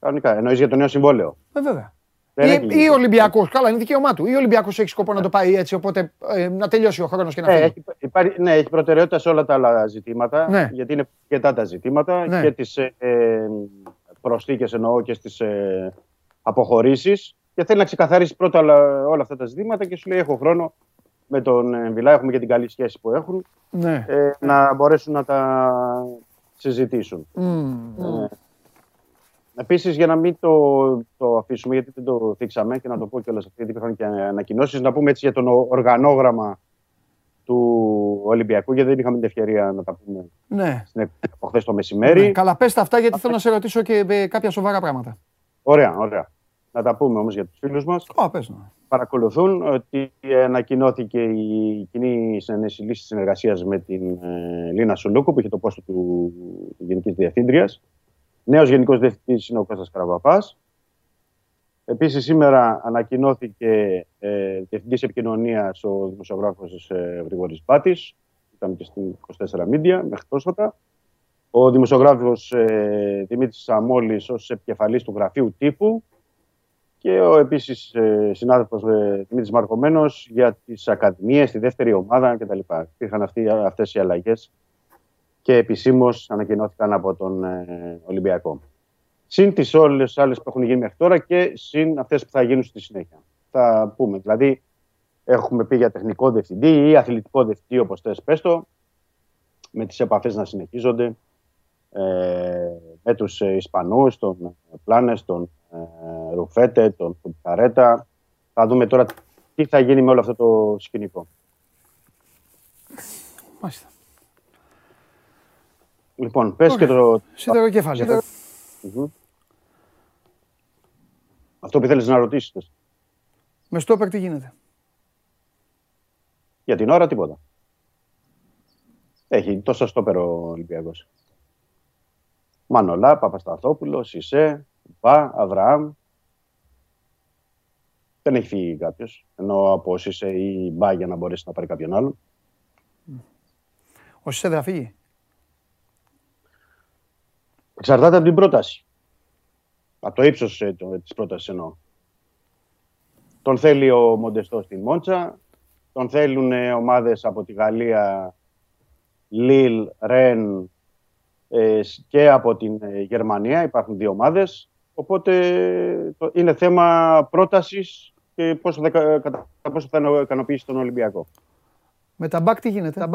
Κανονικά. Εννοείς για το νέο συμβόλαιο; Ε, βέβαια. Δεν Ή, έχει ή ο Ολυμπιακός, καλά, είναι δικαίωμά του. Ή ο Ολυμπιακός έχει σκοπό να το πάει έτσι, οπότε ε, να τελειώσει ο χρόνος και να Ναι, φύγει. έχει, υπάρχει, ναι, έχει προτεραιότητα σε όλα τα άλλα ζητήματα. Ναι. Γιατί είναι αρκετά τα ζητήματα Ναι. και τις ε, ε, προσθήκες εννοώ και στις ε, αποχωρήσεις. Και θέλει να ξεκαθαρίσει πρώτα όλα, όλα αυτά τα ζητήματα και σου λέει: Έχω χρόνο με τον ε, Βιλά, έχουμε και την καλή σχέση που έχουν, Ναι. ε, να μπορέσουν να τα συζητήσουν. Μμ. Επίσης, για να μην το, το αφήσουμε, γιατί δεν το θίξαμε και να το πω κιόλας αυτή, γιατί υπήρχαν και ανακοινώσεις, να πούμε έτσι για το οργανόγραμμα του Ολυμπιακού, γιατί δεν είχαμε την ευκαιρία να τα πούμε Ναι. στην εκπομπή από χθες το μεσημέρι. Ναι, Καλά, πες τα αυτά γιατί θέλω να σε ρωτήσω και ε, κάποια σοβαρά πράγματα. Ωραία, ωραία. Να τα πούμε όμως για τους φίλους μας. Ω, πες να. Παρακολουθούν ότι ανακοινώθηκε η κοινή συνένεση λύσης συνεργασίας με την ε, Λίνα Σουλούκου, που είχε το πόστο του Γενικής Διευθύντριας. Νέος Γενικός Διευθυντής είναι ο Κώστας Καραβαπάς. Επίσης, σήμερα ανακοινώθηκε ε, Διευθυντής Επικοινωνίας ο δημοσιογράφος ε, Γρηγόρης Μπάτης. Ήταν και στην 24 Media μέχρι πρόσφατα. Ο δημοσιογράφος ε, Δημήτρης Σαμόλης ως επικεφαλής του γραφείου τύπου. Και ο επίσης ε, συνάδελφος ε, Δημήτρης Μαρκομένο για τις ακαδημίες, τη δεύτερη ομάδα κτλ. Υπήρχαν αυτές οι αλλαγές και επισήμως ανακοινώθηκαν από τον ε, Ολυμπιακό. Συν τις όλες άλλες που έχουν γίνει μέχρι τώρα και συν αυτές που θα γίνουν στη συνέχεια. Θα πούμε. Δηλαδή, έχουμε πει για τεχνικό διευθυντή ή αθλητικό διευθυντή, όπως θες πες το, με τις επαφές να συνεχίζονται ε, με τους ε, Ισπανούς, τον Πλάνες, τον ε, Ρουφέτε, τον Κουμπαρέτα. Θα δούμε τώρα τι θα γίνει με όλο αυτό το σκηνικό. Μάλιστα. Λοιπόν, πες και το... Σιδεροκέφαλο. Μμμ. Αυτό που θέλεις να ρωτήσεις. Με στόπερ τι γίνεται; Για την ώρα τίποτα. Έχει τόσα στόπερ ο Ολυμπιακός. Μανολά, Παπασταθόπουλος, Σισε, Πα, Αβραάμ. Δεν έχει φύγει κάποιος. Ενώ από Σισε ή Μπα για να μπορέσει να πάρει κάποιον άλλον. Ο Σισε δεν θα φύγει; Εξαρτάται από την πρόταση. Από το ύψος της πρότασης εννοώ. Τον θέλει ο Μοντεστό στη Μόντσα. Τον θέλουν ομάδες από τη Γαλλία, Λίλ, Ρεν, ε, και από την ε, Γερμανία. Υπάρχουν δύο ομάδες. Οπότε το- είναι θέμα πρότασης και πόσο θα, κατά πόσο θα ικανοποιήσει τον Ολυμπιακό. Με τα μπακ τι γίνεται;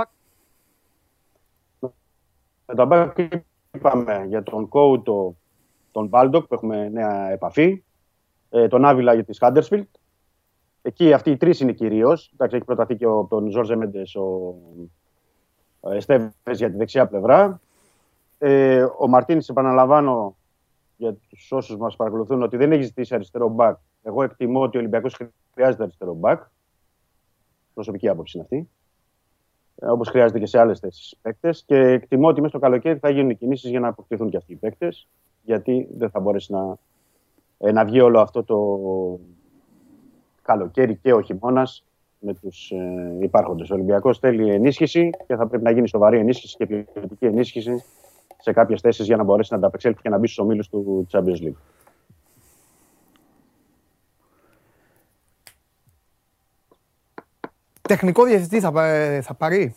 Με τα μπακ είπαμε για τον Κόουτο, τον Μπάλντοκ που έχουμε νέα επαφή, ε, τον Άβιλα για τη Χάντερσφιλντ. Εκεί αυτοί οι τρεις είναι κυρίως. Εντάξει, έχει προταθεί και ο, τον Ζόρζε Μέντες ο ε, Εστέβε για τη δεξιά πλευρά. Ε, ο Μαρτίνς, επαναλαμβάνω για τους όσους μας παρακολουθούν, ότι δεν έχει ζητήσει αριστερό μπακ. Εγώ εκτιμώ ότι ο Ολυμπιακός χρειάζεται αριστερό μπακ. Προσωπική άποψη είναι αυτή. Όπως χρειάζεται και σε άλλες θέσεις παίκτες. Και εκτιμώ ότι μέσα στο καλοκαίρι θα γίνουν κινήσεις για να αποκτηθούν και αυτοί οι παίκτες. Γιατί δεν θα μπορέσει να, ε, να βγει όλο αυτό το καλοκαίρι και ο χειμώνας με τους ε, υπάρχοντες. Ο Ολυμπιακός θέλει ενίσχυση και θα πρέπει να γίνει σοβαρή ενίσχυση και ποιοτική ενίσχυση σε κάποιες θέσεις για να μπορέσει να ανταπεξέλθει και να μπει στους ομίλους του Champions League. Τεχνικό διευθυντή θα, πα- θα πάρει;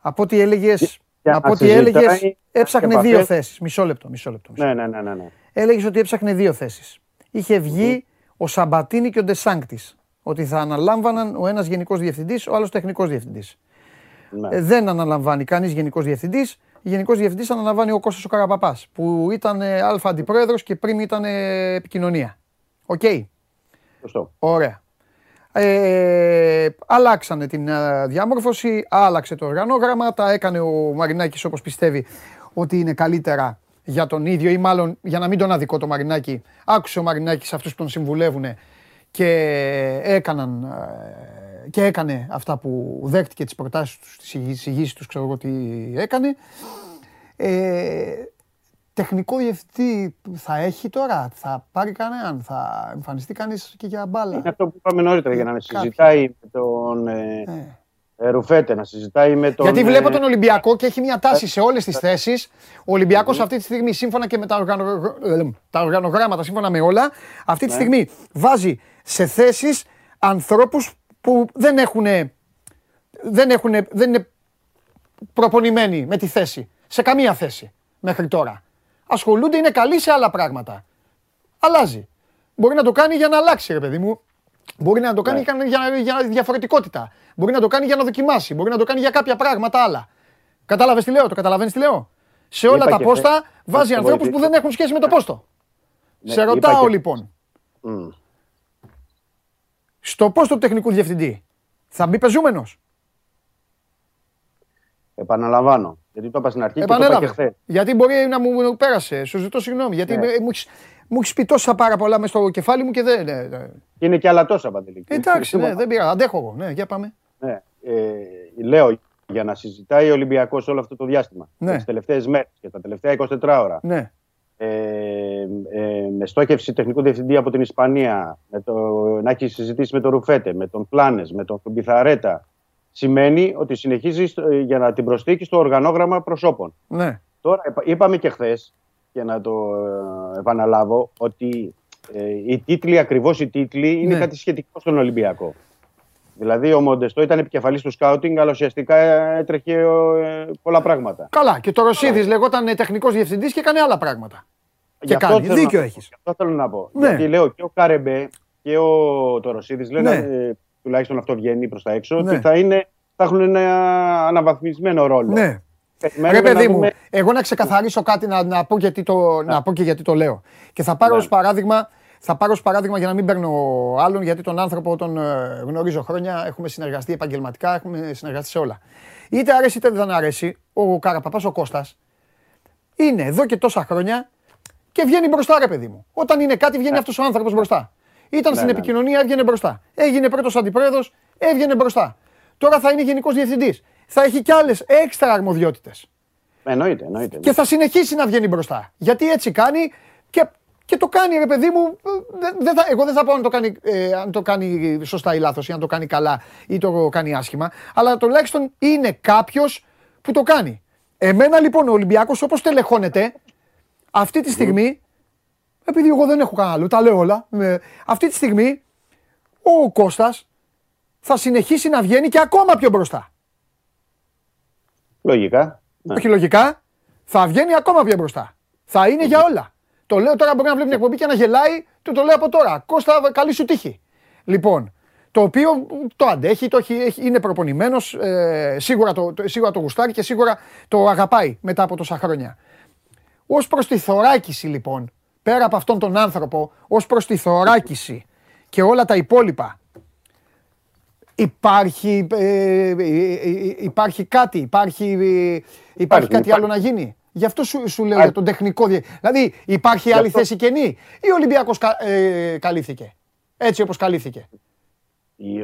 Από ό,τι έλεγε. Για Από να ό,τι έλεγες, συζητάει έψαχνε επαφές. δύο θέσεις. Μισό λεπτό, μισό λεπτό. μισό Ναι, ναι, ναι, ναι. ναι. έλεγες ότι έψαχνε δύο θέσεις. Είχε βγει ο Σαμπατίνη και ο Ντεσάγκτη. Ότι θα αναλάμβαναν ο ένας γενικός διευθυντής, ο άλλος τεχνικός διευθυντής. ναι. Ε, δεν αναλαμβάνει κανείς γενικός διευθυντής. Γενικός διευθυντής αναλαμβάνει ο Κώστας ο Καραπαπάς, που ήταν ε, Α αντιπρόεδρος και πριν ήταν ε, επικοινωνία. Οκ. Σωστό. Ωραία. Ε, αλλάξανε την ε, διαμόρφωση, άλλαξε το οργανόγραμμα, τα έκανε ο Μαρινάκης όπως πιστεύει ότι είναι καλύτερα για τον ίδιο ή μάλλον για να μην τον αδικώ το Μαρινάκη. Άκουσε ο Μαρινάκης αυτούς που τον συμβουλεύουν και έκαναν ε, και έκανε αυτά που δέχτηκε τις προτάσεις τους, τις εισηγήσεις τους, ξέρω εγώ τι έκανε. Ε, τεχνικό διευθυντή θα έχει τώρα, θα πάρει κανέναν, θα εμφανιστεί κανείς και για μπάλα; Είναι αυτό που είπαμε νωρίτερα για να Κάποιοι. συζητάει με τον ε, ε, Ρουφέτε, να συζητάει με τον. Γιατί βλέπω ε, τον Ολυμπιακό και έχει μια τάση σε όλες τις θέσεις. Ο Ολυμπιακός αυτή τη στιγμή, σύμφωνα και με τα, οργανο... ε, τα οργανογράμματα, σύμφωνα με όλα, αυτή τη Ναι. στιγμή βάζει σε θέσεις ανθρώπους που δεν έχουν. Δεν, έχουν, δεν είναι προπονημένοι με τη θέση. Σε καμία θέση μέχρι τώρα. Ασχολούνται, είναι καλοί σε άλλα πράγματα. Αλλάζει. Μπορεί να το κάνει για να αλλάξει, ρε παιδί μου. Μπορεί να το κάνει Ναι. για, για, για διαφορετικότητα. Μπορεί να το κάνει για να δοκιμάσει. Μπορεί να το κάνει για κάποια πράγματα άλλα. Κατάλαβες τι λέω, το καταλαβαίνεις τι λέω; Σε όλα Είπα τα και πόστα χθες, βάζει να σε ανθρώπου που βοηθήσω. δεν έχουν σχέση με το πόστο. Ναι, Σε είπα ρωτάω και- λοιπόν, μ. στο πόστο του τεχνικού διευθυντή θα μπει πεζούμενος; Επαναλαμβάνω. Γιατί το είπα στην αρχή και το είπα και Επανέλαβε. χθες. Γιατί μπορεί να μου πέρασε. Σου ζητώ συγγνώμη. Γιατί Ναι. με- μου έχεις- μου έχεις πει τόσα πάρα πολλά μέσα στο κεφάλι μου και δεν. ναι, ναι. Είναι και άλλα τόσα παντελή. Εντάξει, ναι, δεν πειράζει. Αντέχω εγώ. Ναι, για πάμε. Ναι. Ε, λέω για να συζητάει ο Ολυμπιακός όλο αυτό το διάστημα. Ναι. Τις τελευταίες μέρες και τα τελευταία 24 ώρα. Ναι. Ε, ε, με στόχευση τεχνικού διευθυντή από την Ισπανία, με το, να έχει συζητήσει με τον Ρουφέτε, με τον Πλάνες, με τον Πιθαρέτα, σημαίνει ότι συνεχίζει στο- ε, για να την προσθήκη στο οργανόγραμμα προσώπων. ναι. Τώρα είπα- είπαμε και χθες, για να το ε, επαναλάβω, ότι ε, οι τίτλοι, ακριβώς οι τίτλοι, είναι Ναι. κάτι σχετικό στον Ολυμπιακό. Δηλαδή, ο Μοντεστό ήταν επικεφαλής του σκάουτινγκ, αλλά ουσιαστικά ε, έτρεχε ε, πολλά πράγματα. Καλά. Και το Ρωσίδη λεγόταν τεχνικός διευθυντής και έκανε άλλα πράγματα. Γι' Και αυτό κάνει. θέλω Δίκιο να- έχεις. γι' Αυτό θέλω να πω. Ναι. Γιατί λέω και ο Καρεμπέ και ο Τωροσίδη λένε, Ναι. ε, τουλάχιστον αυτό βγαίνει προς τα έξω, Ναι. ότι θα, είναι, θα έχουν ένα αναβαθμισμένο ρόλο. Ναι. Περιμένουμε Ρε να παιδί μου, δούμε- εγώ να ξεκαθαρίσω κάτι να, να, πω, γιατί το, να πω και γιατί το λέω. Και θα πάρω Ναι. ως παράδειγμα, θα πάρω ως παράδειγμα για να μην παίρνω άλλον, γιατί τον άνθρωπο τον ε, γνωρίζω χρόνια, έχουμε συνεργαστεί επαγγελματικά, έχουμε συνεργαστεί σε όλα. Είτε αρέσει είτε δεν αρέσει, ο Καραπαπάς ο Κώστας είναι εδώ και τόσα χρόνια και βγαίνει μπροστά ρε παιδί μου. Όταν είναι κάτι βγαίνει αυτός ο άνθρωπος μπροστά. Ήταν στην ναι. επικοινωνία, έβγαινε μπροστά. Έγινε πρώτος αντιπρόεδρος, έβγαινε μπροστά. Τώρα θα είναι γενικός διευθυντής. Θα έχει κι άλλες έξτρα αρμοδιότητες Εννοείται, εννοείται. και θα συνεχίσει να βγαίνει μπροστά. Γιατί έτσι κάνει και, και το κάνει ρε παιδί μου. ε, Δεν, δεν θα, εγώ δεν θα πω αν το, κάνει, ε, αν το κάνει σωστά ή λάθος ή αν το κάνει καλά ή το κάνει άσχημα. Αλλά τουλάχιστον είναι κάποιος που το κάνει. Εμένα λοιπόν ο Ολυμπιακός όπως τελεχώνεται αυτή τη στιγμή, επειδή εγώ δεν έχω κανένα άλλο, τα λέω όλα, ε, αυτή τη στιγμή ο Κώστας θα συνεχίσει να βγαίνει και ακόμα πιο μπροστά. Λογικά. Ναι. όχι λογικά, Θα βγαίνει ακόμα πιο μπροστά. Θα είναι για όλα. Το λέω τώρα μπορεί να βλέπει την εκπομπή και να γελάει, του το λέω από τώρα. Κώστα, καλή σου τύχη. Λοιπόν, το οποίο το αντέχει, το έχει, έχει- είναι προπονημένος, ε, σίγουρα, το, το- σίγουρα το γουστάρει και σίγουρα το αγαπάει μετά από τόσα χρόνια. Ω προς τη θωράκιση λοιπόν, πέρα από αυτόν τον άνθρωπο, ως προς τη θωράκιση και όλα τα υπόλοιπα, υπάρχει, ε, ε, ε, υπάρχει κάτι, υπάρχει, ε, υπάρχει, κάτι υπάρχει. άλλο να γίνει. Γι' αυτό σου, σου λέω για τον τεχνικό. διε- Δηλαδή, υπάρχει άλλη αυτό- θέση κενή ή ο Ολυμπιακός κα, ε, καλύφθηκε. Έτσι όπως καλύφθηκε;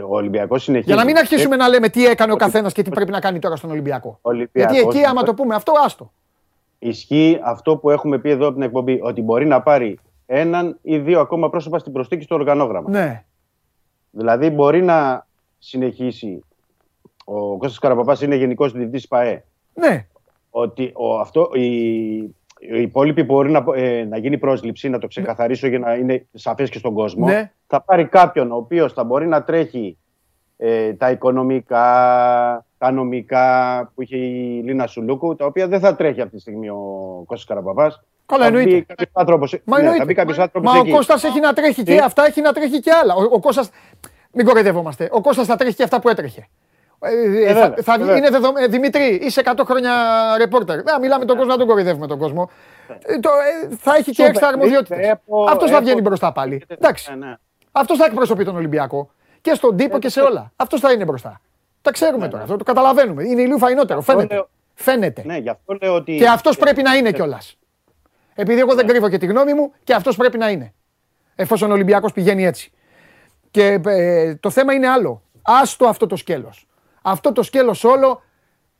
Ο Ολυμπιακός συνεχίζει. Για να μην αρχίσουμε να λέμε τι έκανε ο καθένας και τι πρέπει να κάνει τώρα στον Ολυμπιακό. Ολυμπιακός, Γιατί εκεί, άμα λοιπόν. το πούμε αυτό, άστο. Ισχύει αυτό που έχουμε πει εδώ από την εκπομπή, ότι μπορεί να πάρει έναν ή δύο ακόμα πρόσωπα στην προστίκη στο οργανόγραμμα. Ναι. Δηλαδή μπορεί να συνεχίσει. Ο Κώστας Καραπαπάς είναι γενικός διευθυντής ΠΑΕ. Ναι. Ότι ο, αυτό, οι, οι υπόλοιποι μπορεί να, ε, να γίνει πρόσληψη, να το ξεκαθαρίσω για να είναι σαφές και στον κόσμο. Ναι. Θα πάρει κάποιον ο οποίος θα μπορεί να τρέχει ε, τα οικονομικά, τα νομικά που είχε η Λίνα Σουλούκου, τα οποία δεν θα τρέχει αυτή τη στιγμή ο Κώστας Καραπαπάς. Καλά, Θα μπει εννοείται. κάποιος άνθρωπος, Μα ναι, εννοείται. θα μπει κάποιος άνθρωπος Μα ο εκεί. Κώστας έχει να τρέχει και Τι; αυτά, έχει να τρέχει και άλλα. Ο, ο Κώστας, μην κοροϊδεύομαστε. Ο Κώστας θα τρέχει και αυτά που έτρεχε. Ε, ε, θα, βέβαια, θα βγει- βέβαια. είναι δεδο... ε, Δημήτρη, είσαι 100 χρόνια ρεπόρτερ. Δεν μιλάμε τον κόσμο, να τον κοροϊδεύουμε τον κόσμο. Ε, το, ε, θα έχει και Σούπερ. έξτρα αρμοδιότητες. Έχω- Αυτός θα έχω- βγαίνει μπροστά πάλι. Εντάξει. Ναι, ναι. Αυτός θα εκπροσωπεί τον Ολυμπιακό. Και στον τύπο και σε όλα. Αυτός θα είναι μπροστά. Τα ξέρουμε τώρα. Αυτό το καταλαβαίνουμε. Είναι ηλίου φαϊνότερο. Αυτό Φαίνεται. λέω- Φαίνεται. Ναι, γι' αυτό λέω ότι. Και αυτός πρέπει να είναι κιόλας. Επειδή εγώ δεν Ναι. κρύβω και τη γνώμη μου, και αυτός πρέπει να είναι. Εφόσον ο Ολυμπιακός πηγαίνει έτσι. Και ε, το θέμα είναι άλλο. Άστο αυτό το σκέλος. Αυτό το σκέλος όλο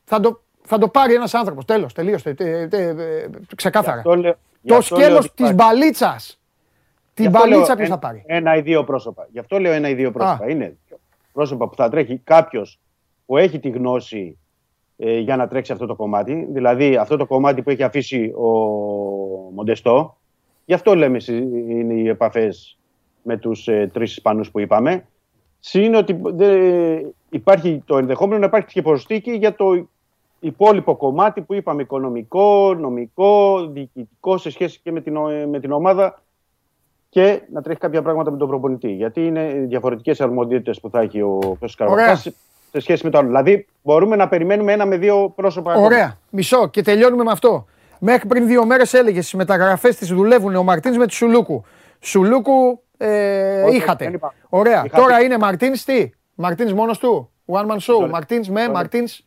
θα το, θα το πάρει ένας άνθρωπος. Τέλος, τελείωσε. τε- τε- ε, ξεκάθαρα. Γι' αυτό λέω- γι' Το αυτό λέω σκέλος ότι της υπάρχει. μπαλίτσας. Την Γι' αυτό λέω μπαλίτσα ποιος ένα- θα πάρει; Ένα ή δύο πρόσωπα. Γι' αυτό λέω ένα ή δύο πρόσωπα. Α. Είναι πρόσωπα που θα τρέχει κάποιος που έχει τη γνώση ε, για να τρέξει αυτό το κομμάτι. Δηλαδή αυτό το κομμάτι που έχει αφήσει ο Μοντεστό. Γι' αυτό λέμε συ- είναι οι επαφές με τους ε, τρεις Ισπανούς που είπαμε. Συν ότι δεν- υπάρχει το ενδεχόμενο να υπάρχει και προστίκη για το υπόλοιπο κομμάτι που είπαμε οικονομικό, νομικό, διοικητικό σε σχέση και με την, ο- με την ομάδα και να τρέχει κάποια πράγματα με τον προπονητή. Γιατί είναι διαφορετικές αρμοδιότητες που θα έχει ο Κώστα Ωραία. Καραπαπάς σε σχέση με το άλλο. Δηλαδή, μπορούμε να περιμένουμε ένα με δύο πρόσωπα. ακόμα. Ωραία. Μισό και τελειώνουμε με αυτό. Μέχρι πριν δύο μέρες έλεγες στι μεταγραφές τη δουλεύουν ο Μαρτίνς με τη Σουλούκου. Σουλούκου ε, Όχι, είχατε. δεν είπα. Ωραία. Είχα Τώρα πει. είναι Μαρτίνς τι; Μαρτίνς μόνος του; One man show. λεπτό. Μαρτίνς με Μισό Μαρτίνς.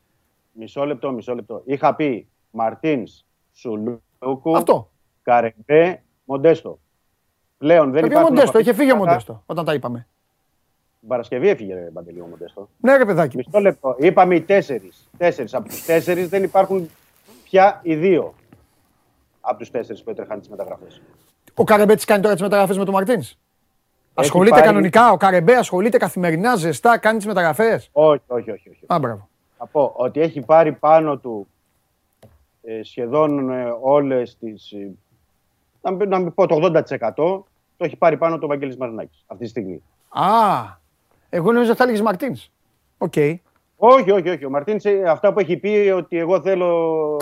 Μισό λεπτό, μισό λεπτό. Είχα πει Μαρτίνς, Σουλούκου, Αυτό. Καρεμπέ, Μοντέστο. Πλέον δεν Το οποίο υπάρχουν Μοντέστο. από Είχε φύγει ο αυτά. Μοντέστο όταν τα είπαμε. Την Παρασκευή έφυγε ρε, Παντελή, ο Μοντέστο. Ναι, ρε παιδάκι. Μισό λεπτό. Είπαμε οι τέσσερις. Τέσσερις. Από τους τέσσερις δεν υπάρχουν πια οι δύο από τους τέσσερις που έτρεχαν τις μεταγραφές. Ο Καρεμπέ τις κάνει τώρα τις μεταγραφές με τον Μαρτίνς; Ασχολείται πάρει- κανονικά. Ο Καρεμπέ ασχολείται καθημερινά, ζεστά, κάνει τις μεταγραφές; Όχι, όχι, όχι. όχι. Α, μπράβο. Θα πω ότι έχει πάρει πάνω του ε, σχεδόν ε, όλες τις... ε, να, μην, να μην πω το 80% το έχει πάρει πάνω το Βαγγέλης Μαρινάκης αυτή τη στιγμή. Α, εγώ νόμιζα ότι θα έλεγες Μαρτίνς. Οκ. Όχι, όχι, όχι. Ο Μαρτίνς ε, αυτά που έχει πει ότι εγώ θέλω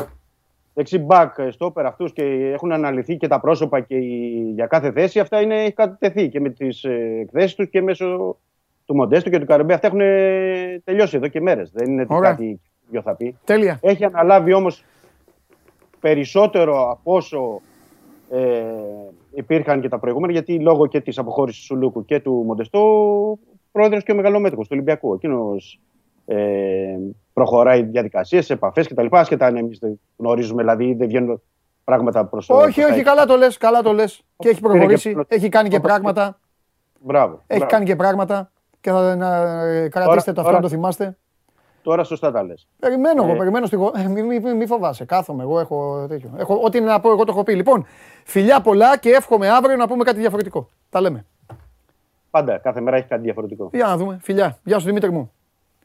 δεξί μπακ στόπερ αυτούς και έχουν αναλυθεί και τα πρόσωπα και οι- για κάθε θέση, αυτά είναι, έχει κατατεθεί και με τις ε, εκθέσεις τους και μέσω του Μοντέστου και του Καρεμπέ. Αυτά έχουν ε, τελειώσει εδώ και μέρες. Δεν είναι ότι Ωραία. κάτι πιο θα πει. Τέλεια. Έχει αναλάβει όμως περισσότερο από όσο ε, υπήρχαν και τα προηγούμενα, γιατί λόγω και της αποχώρησης του Λούκου και του Μοντεστό, πρόεδρος και ο μεγαλομέτωχος του Ολυμπιακού. Εκείνος ε, προχωράει διαδικασίες, επαφές κτλ. Άσχετα αν εμείς δεν γνωρίζουμε, δηλαδή δεν βγαίνουν πράγματα προς το... Όχι, προς τα όχι, έξω. καλά το λες. Καλά το λες. Και έχει Πήρε προχωρήσει. και- Έχει κάνει και πράγματα. Μπράβο. Έχει μπράβο. κάνει και πράγματα. Και θα να, ε, κρατήσετε το αυτό τώρα- να το θυμάστε. Τώρα σωστά τα λες. Περιμένω εγώ, Ε. περιμένω στη γο- ε, Μη, μη, μη, μη φοβάσαι, κάθομαι. Εγώ έχω τέτοιο. Έχω, ό,τι είναι να πω, εγώ το έχω πει. Λοιπόν, φιλιά πολλά και εύχομαι αύριο να πούμε κάτι διαφορετικό. Τα λέμε. Πάντα, κάθε μέρα έχει κάτι διαφορετικό. Για να δούμε. Φιλιά. Γεια σου Δημήτρη μου.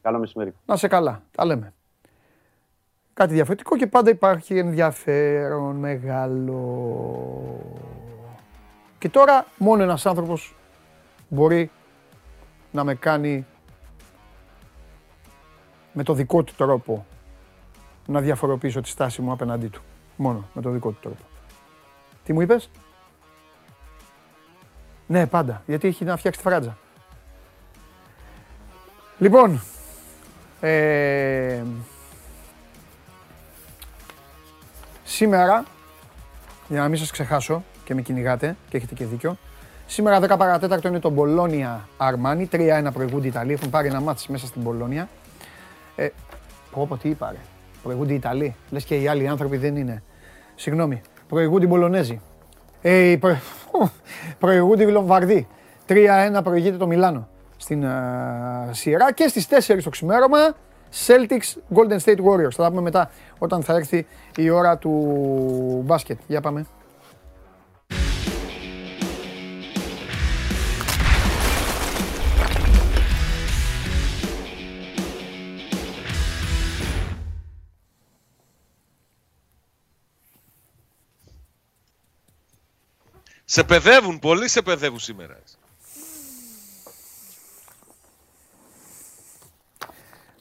Καλό μεσημέρι. Να σε καλά. Τα λέμε. Κάτι διαφορετικό και πάντα υπάρχει ενδιαφέρον μεγάλο. Και τώρα μόνο ένας άνθρωπος μπορεί να με κάνει με το δικό του τρόπο να διαφοροποιήσω τη στάση μου απέναντί του. Μόνο με το δικό του τρόπο. Τι μου είπες; Ναι, πάντα. Γιατί έχει να φτιάξει τη φράτζα. Λοιπόν, ε, σήμερα, για να μην σας ξεχάσω και με κυνηγάτε και έχετε και δίκιο, σήμερα 10 παρατέταρτο είναι το Μπολόνια Αρμάνι, 3-1 προηγούνται οι Ιταλοί, έχουν πάρει ένα μάτς μέσα στην Μπολόνια. Ε, πω πω τι είπα ρε, προηγούνται οι Ιταλοί, λες και οι άλλοι άνθρωποι δεν είναι. Συγγνώμη, προηγούνται οι Μπολονέζοι. Ε, προ... προηγούνται οι Λομβαρδοί. 3-1 προηγείται το Μιλάνο στην uh, σειρά και στις 4 το ξημέρωμα Celtics Golden State Warriors. Θα τα πούμε μετά όταν θα έρθει η ώρα του μπάσκετ. Για πάμε. Σε παιδεύουν, πολύ σε παιδεύουν σήμερα.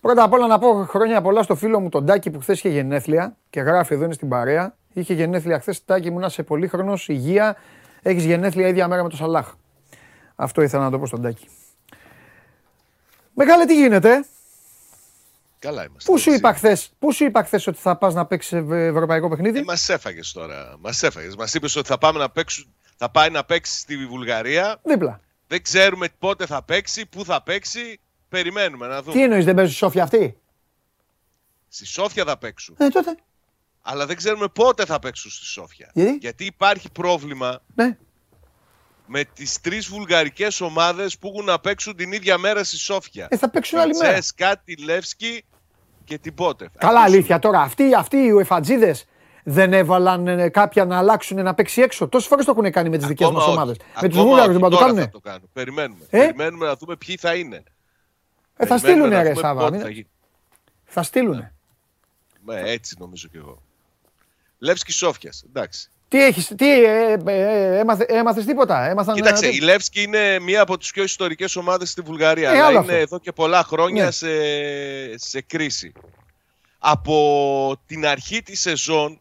Πρώτα απ' όλα να πω χρόνια πολλά στο φίλο μου τον Τάκη που χθες είχε γενέθλια και γράφει εδώ είναι στην παρέα. Είχε γενέθλια χθες, Τάκη μου να είσαι πολύ χρόνο, υγεία. Έχεις γενέθλια ίδια μέρα με το Σαλάχ. Αυτό ήθελα να το πω στον Τάκη. Μεγάλε, τι γίνεται. Καλά είμαστε. Πού σου είπα χθες πού σου είπα χθες ότι θα πας να παίξεις ευρωπαϊκό παιχνίδι; Ε, μας έφαγες τώρα. Μας έφαγες. Μας είπες ότι θα, πάμε να παίξουν, θα πάει να παίξει στη Βουλγαρία. Δίπλα. Δεν ξέρουμε πότε θα παίξει, πού θα παίξει. Περιμένουμε να δούμε. Τι εννοείς, δεν παίζει στη Σόφια αυτή; Στη Σόφια θα παίξουν. Ε, τότε. Αλλά δεν ξέρουμε πότε θα παίξουν στη Σόφια. Γιατί, Γιατί υπάρχει πρόβλημα ναι. με τις τρεις βουλγαρικές ομάδες που έχουν να παίξουν την ίδια μέρα στη Σόφια. Ε, θα παίξουν άλλη μέρα. Τσέσκα, τη Λεύσκη και την Πότεφ. Καλά, αλήθεια τώρα. Αυτοί, αυτοί οι ουεφατζίδες δεν έβαλαν ε, κάποια να αλλάξουν να παίξει έξω. Τόσες φορές το έχουν κάνει με τις δικές μας ομάδες. Με τους Βούλγαρου δεν το κάνουν. Θα το κάνουν. Περιμένουμε. Ε; Περιμένουμε να δούμε ποιοι θα είναι. Ε, θα Περιμένουμε στείλουν να ρε δούμε Σάβα. πότε μην- θα γίνει. Θα στείλουν. Ναι, έτσι νομίζω κι εγώ. Λεύσκη Σόφιας. Εντάξει. Τι έχεις, τι, ε, ε, ε, έμαθε, έμαθες τίποτα, έμαθαν... Κοίταξε, ε, η Λεύσκη είναι μία από τις πιο ιστορικές ομάδες στη Βουλγαρία. Ε, αλλά άλλο είναι αυτό. εδώ και πολλά χρόνια Ναι. σε, σε κρίση. Από την αρχή της σεζόν,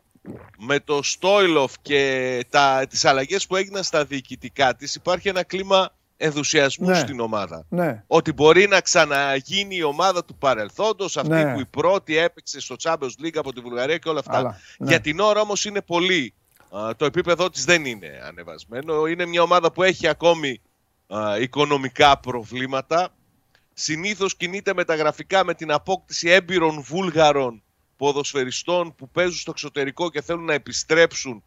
με το Στόιλοφ και τα, τις αλλαγές που έγιναν στα διοικητικά της, υπάρχει ένα κλίμα ενθουσιασμού Ναι. στην ομάδα. Ναι, Ότι μπορεί να ξαναγίνει η ομάδα του παρελθόντος, αυτή Ναι. που η πρώτη έπαιξε στο Champions League από τη Βουλγαρία και όλα αυτά. Αλλά, ναι. Για την ώρα όμως είναι πολύ. Α, το επίπεδό της δεν είναι ανεβασμένο. Είναι μια ομάδα που έχει ακόμη α, οικονομικά προβλήματα. Συνήθως κινείται μεταγραφικά με την απόκτηση έμπειρων Βούλγαρων ποδοσφαιριστών που παίζουν στο εξωτερικό και θέλουν να επιστρέψουν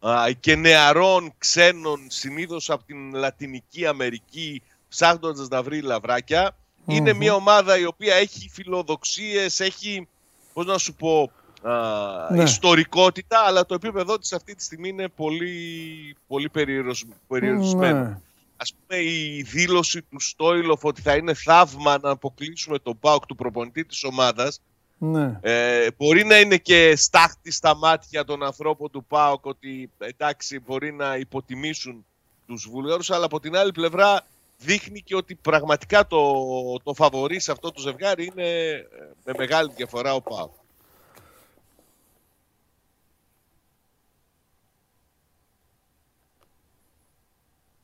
α, και νεαρών ξένων συνήθως από την Λατινική Αμερική ψάχνοντας να βρει λαβράκια. Είναι μια ομάδα η οποία έχει φιλοδοξίες, έχει, πώς να σου πω, α, Ναι. ιστορικότητα, αλλά το επίπεδό της αυτή τη στιγμή είναι πολύ, πολύ περιορισμ- περιορισμένο. ναι. Ας πούμε η δήλωση του Στόιλοφ ότι θα είναι θαύμα να αποκλείσουμε τον ΠΑΟΚ του προπονητή της ομάδας ναι. ε, μπορεί να είναι και στάχτη στα μάτια των ανθρώπων του ΠΑΟΚ ότι εντάξει μπορεί να υποτιμήσουν τους Βούλγαρους αλλά από την άλλη πλευρά δείχνει και ότι πραγματικά το, το φαβορί σε αυτό το ζευγάρι είναι ε, με μεγάλη διαφορά ο ΠΑΟΚ.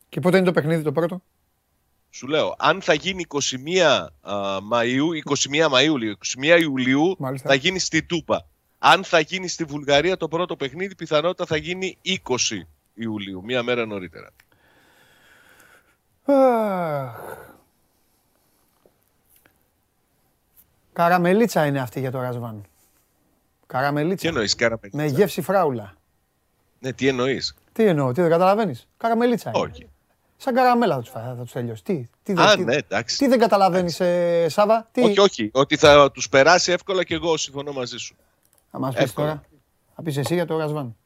Και πότε είναι το παιχνίδι το πρώτο; Σου λέω, αν θα γίνει 21 α, Μαΐου, 21 Μαΐου, λέω, 21 Ιουλίου, Μάλιστα. θα γίνει στη Τούπα. Αν θα γίνει στη Βουλγαρία το πρώτο παιχνίδι, πιθανότητα θα γίνει 20 Ιουλίου, μία μέρα νωρίτερα. Αχ. Καραμελίτσα είναι αυτή για το Ρασβάν. Τι Καραμελίτσα. εννοείς, Καραμελίτσα; Με γεύση φράουλα. Ναι, τι εννοείς; Τι εννοώ, τι δεν καταλαβαίνεις. Καραμελίτσα είναι. Όχι. Σαν καραμέλα θα τους, φα- θα τους τελειώσει. Τι, τι, δεν- Α, τι- ναι, εντάξει. τι δεν καταλαβαίνεις, ε, Σάβα; Τι... Όχι, όχι. Ότι θα τους περάσει εύκολα και εγώ συμφωνώ μαζί σου. Θα μας πεις Εύκολα. τώρα. Θα πεις εσύ για το Ρασβάν.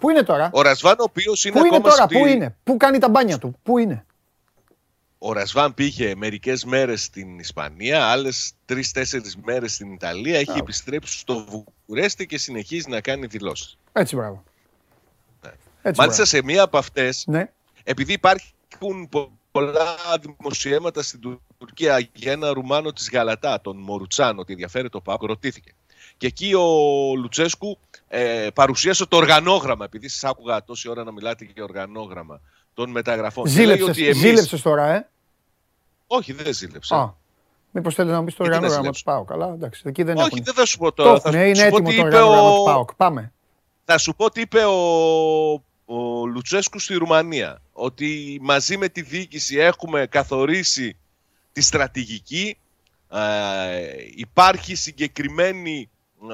Πού είναι τώρα; Ο Ρασβάν, ο οποίος είναι Πού είναι ακόμα τώρα, στη- πού είναι; Πού κάνει τα μπάνια του; Πού είναι; Ο Ρασβάν πήγε μερικές μέρες στην Ισπανία, άλλες τρεις-τέσσερις μέρες στην Ιταλία. Έχει επιστρέψει στο Βουκουρέστι και συνεχίζει να κάνει δηλώσεις. Έτσι μπράβο. Ναι. Έτσι, Μάλιστα μπράβο. σε μία από αυτές, Ναι. επειδή υπάρχουν πο- πολλά δημοσιεύματα στην Τουρκία για ένα Ρουμάνο της Γαλατά, τον Μορουτσάν, ότι ενδιαφέρει το ΠΑΟΚ, ρωτήθηκε. Και εκεί ο Λουτσέσκου ε, παρουσίασε το οργανόγραμμα, επειδή σας άκουγα τόση ώρα να μιλάτε για οργανόγραμμα των μεταγραφών. Και λέει Ζήλεψες, ότι εμείς- ζήλεψες τώρα, ε; Όχι, δεν ζήλεψα. Α, μήπως θέλει να μου πεις το Γιατί να οργανόγραμμα του ζηλέψω. ΠΑΟΚ. Καλά, εντάξει, εκεί δεν Όχι, έχουν. δεν θα σου πω Το τώρα. Θα έχουν, σου- είναι σου πω έτοιμο τι το είπε οργανόγραμμα ο- του ΠΑΟΚ. Πάμε. Θα σου πω τι είπε ο, ο Λουτσέσκου στη Ρουμανία. Ότι μαζί με τη διοίκηση έχουμε καθορίσει τη στρατηγική. Ε, υπάρχει συγκεκριμένη,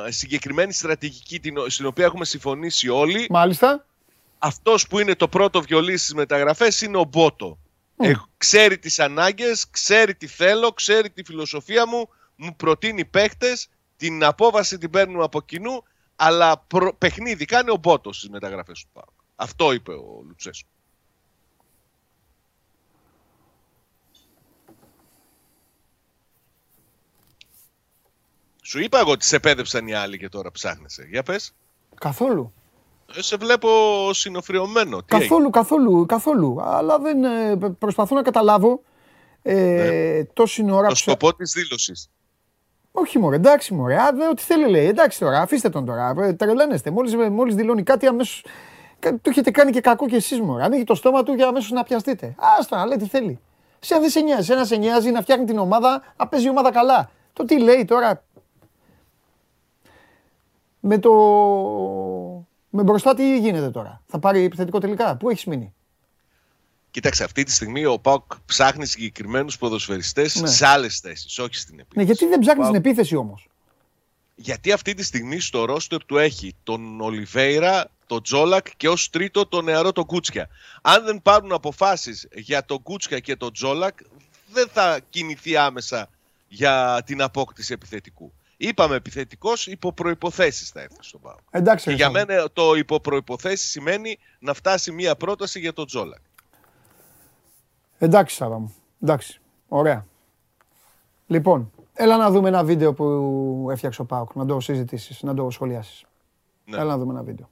ε, συγκεκριμένη στρατηγική την, ο- στην οποία έχουμε συμφωνήσει όλοι. Μάλιστα. Αυτός που είναι το πρώτο βιολί στις μεταγραφές είναι ο Μπότο. Ε, ξέρει τις ανάγκες, ξέρει τι θέλω, ξέρει τη φιλοσοφία μου, μου προτείνει παίχτες, την απόβαση την παίρνουμε από κοινού, αλλά προ- παιχνίδι κάνει ο Μπότος στις μεταγραφές του ΠΑΟΚ. Αυτό είπε ο Λουτσέσκου. Σου είπα εγώ ότι σε πέδεψαν οι άλλοι και τώρα ψάχνεσαι. Για πες. Καθόλου. Ε, Σε βλέπω συνοφριωμένο. Τι έγινε; Καθόλου, καθόλου, καθόλου. Αλλά δεν ε, προσπαθώ να καταλάβω ε, τόση ώρα Ναι. Το που. σε- σκοπό της δήλωσης. Όχι μωρέ, εντάξει μωρέ, α, δε, ό,τι θέλει λέει, εντάξει τώρα, αφήστε τον τώρα, ε, τρελαίνεστε, μόλις, μόλις δηλώνει κάτι αμέσως, κα- του έχετε κάνει και κακό κι εσείς μωρέ, ανοίγει το στόμα του για αμέσως να πιαστείτε. Άστο να λέει τι θέλει. Σε δεν σε νοιάζει, ένα σε νοιάζει να φτιάχνει την ομάδα, να παίζει η ομάδα καλά. Το τι λέει τώρα, με το... Με μπροστά τι γίνεται τώρα, θα πάρει επιθετικό τελικά, πού έχεις μείνει; Κοίταξε, αυτή τη στιγμή ο Πάουκ ψάχνει συγκεκριμένους ποδοσφαιριστές Ναι. σε άλλες θέσεις, όχι στην επίθεση. Ναι, γιατί δεν ψάχνει την Πάουκ- επίθεση όμως; Γιατί αυτή τη στιγμή στο ρόστερ του έχει τον Ολιβέηρα, τον Τζόλακ και ως τρίτο τον νεαρό τον Κούτσια. Αν δεν πάρουν αποφάσεις για τον Κούτσια και τον Τζόλακ, δεν θα κινηθεί άμεσα για την απόκτηση επιθετικού. Είπαμε επιθετικός, υπό προποθέσει θα έρθει στον Πάουκ. Εντάξει, Και ρε για Σάββα. μένα το υπό προποθέσει σημαίνει να φτάσει μία πρόταση για τον Τζόλακ. Εντάξει, Σάβα μου. Εντάξει. Ωραία. Λοιπόν, έλα να δούμε ένα βίντεο που έφτιαξε ο Πάουκ, να το συζητήσεις, να το σχολιάσεις. Ναι. Έλα να δούμε ένα βίντεο.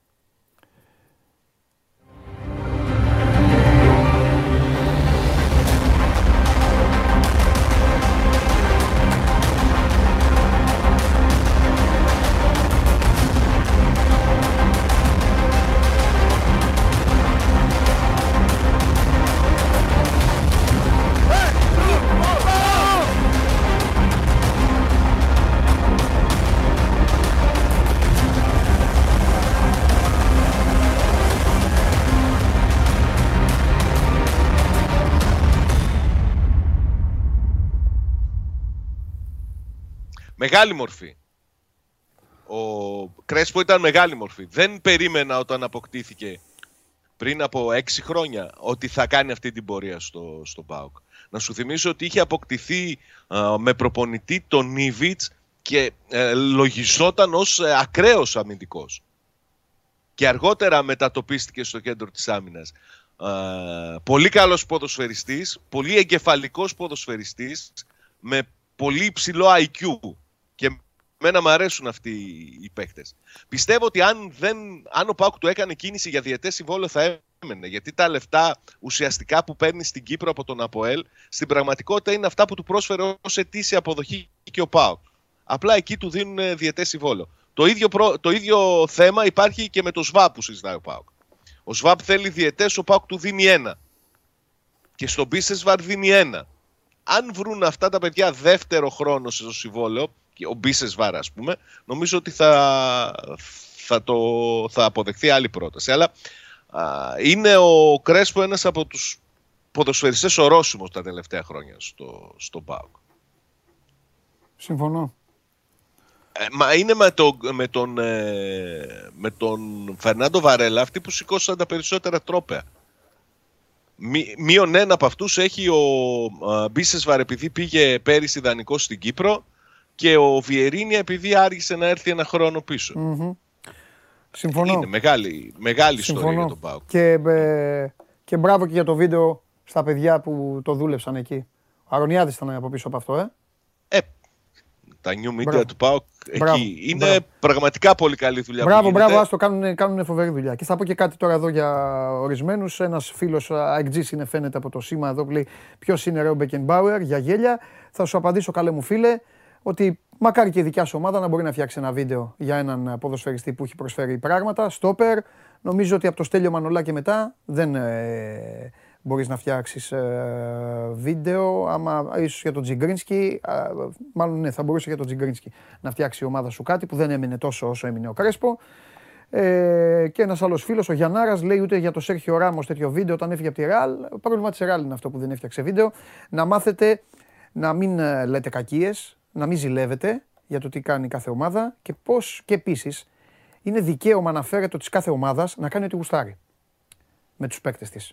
Μεγάλη μορφή. Ο Κρέσπο ήταν μεγάλη μορφή. Δεν περίμενα όταν αποκτήθηκε πριν από έξι χρόνια ότι θα κάνει αυτή την πορεία στο, στο ΠΑΟΚ. Να σου θυμίσω ότι είχε αποκτηθεί α, με προπονητή τον Νίβιτς και ε, λογιζόταν ως ε, ακραίος αμυντικός. Και αργότερα μετατοπίστηκε στο κέντρο της άμυνας. Α, πολύ καλός ποδοσφαιριστής, πολύ εγκεφαλικός ποδοσφαιριστής, με πολύ υψηλό IQ. Και Μένα μου αρέσουν αυτοί οι παίκτες. Πιστεύω ότι αν, δεν, αν ο Πάουκ του έκανε κίνηση για διαιτές συμβόλαιο θα έμενε. Γιατί τα λεφτά ουσιαστικά που παίρνει στην Κύπρο από τον ΑΠΟΕΛ στην πραγματικότητα είναι αυτά που του πρόσφερε ως ετήσια αποδοχή και ο Πάουκ. Απλά εκεί του δίνουν διαιτές συμβόλαιο. Το ίδιο, προ- το ίδιο θέμα υπάρχει και με το ΣΒΑΠ που συζητάει ο Πάουκ. Ο ΣΒΑΠ θέλει διαιτές, ο Πάουκ του δίνει ένα. Και στον Μπίσεσβαρ δίνει ένα. Αν βρουν αυτά τα παιδιά δεύτερο χρόνο στο συμβόλαιο, και ο Μπίσεσβαρ ας πούμε, νομίζω ότι θα, θα, το, θα αποδεχθεί άλλη πρόταση. Αλλά α, είναι ο Κρέσπο ένας από τους ποδοσφαιριστές ορόσημος τα τελευταία χρόνια στο, στο ΠΑΟΚ. Συμφωνώ. Ε, μα είναι με, το, με, τον, ε, με τον Φερνάντο Βαρέλα αυτοί που σηκώσαν τα περισσότερα τρόπαια. Μη- Μείον ένα από αυτούς έχει ο α, Μπίσεσβαρ επειδή πήγε πέρυσι δανεικό στην Κύπρο και ο Βιερίνια επειδή άργησε να έρθει ένα χρόνο πίσω. Μμμ. Συμφωνώ. Είναι μεγάλη, μεγάλη ιστορία Συμφωνώ. για τον ΠΑΟΚ. Και, ε, και μπράβο και για το βίντεο στα παιδιά που το δούλεψαν εκεί. Ο Αρωνιάδης ήταν από πίσω από αυτό, ε. Τα new media Μπράβο. του ΠΑΟΚ Μπράβο. εκεί είναι Μπράβο. πραγματικά πολύ καλή δουλειά που Μπράβο, γίνεται. μπράβο, άστο, κάνουν, κάνουν φοβερή δουλειά. Και θα πω και κάτι τώρα εδώ για ορισμένους. Ένας φίλος αεκτζής είναι, φαίνεται από το σήμα εδώ που λέει Ποιος είναι ρε ο Μπεκενμπάουερ για γέλια. Θα σου απαντήσω, καλέ μου φίλε. Ότι μακάρι και η δικιά σου ομάδα να μπορεί να φτιάξει ένα βίντεο για έναν ποδοσφαιριστή που έχει προσφέρει πράγματα. Στόπερ, νομίζω ότι από το Στέλιο Μανολά και μετά δεν ε, μπορείς να φτιάξεις ε, βίντεο. Άμα ίσως για τον Τζιγκρίνσκι, ε, μάλλον ναι, θα μπορούσε για τον Τζιγκρίνσκι να φτιάξει η ομάδα σου κάτι που δεν έμεινε τόσο όσο έμεινε ο Κρέσπο. Ε, και ένας άλλος φίλος, ο Γιαννάρας, λέει ούτε για το Σέρχιο Ράμος τέτοιο βίντεο όταν έφυγε από τη Ρεάλ. Το πρόβλημα της Ρεάλ είναι αυτό που δεν έφτιαξε βίντεο. Να μάθετε να μην ε, λέτε κακίες, να μην ζηλεύετε για το τι κάνει κάθε ομάδα και πώς και επίσης είναι δικαίωμα να φέρετε της κάθε ομάδας να κάνει ό,τι γουστάρει με τους παίκτες της.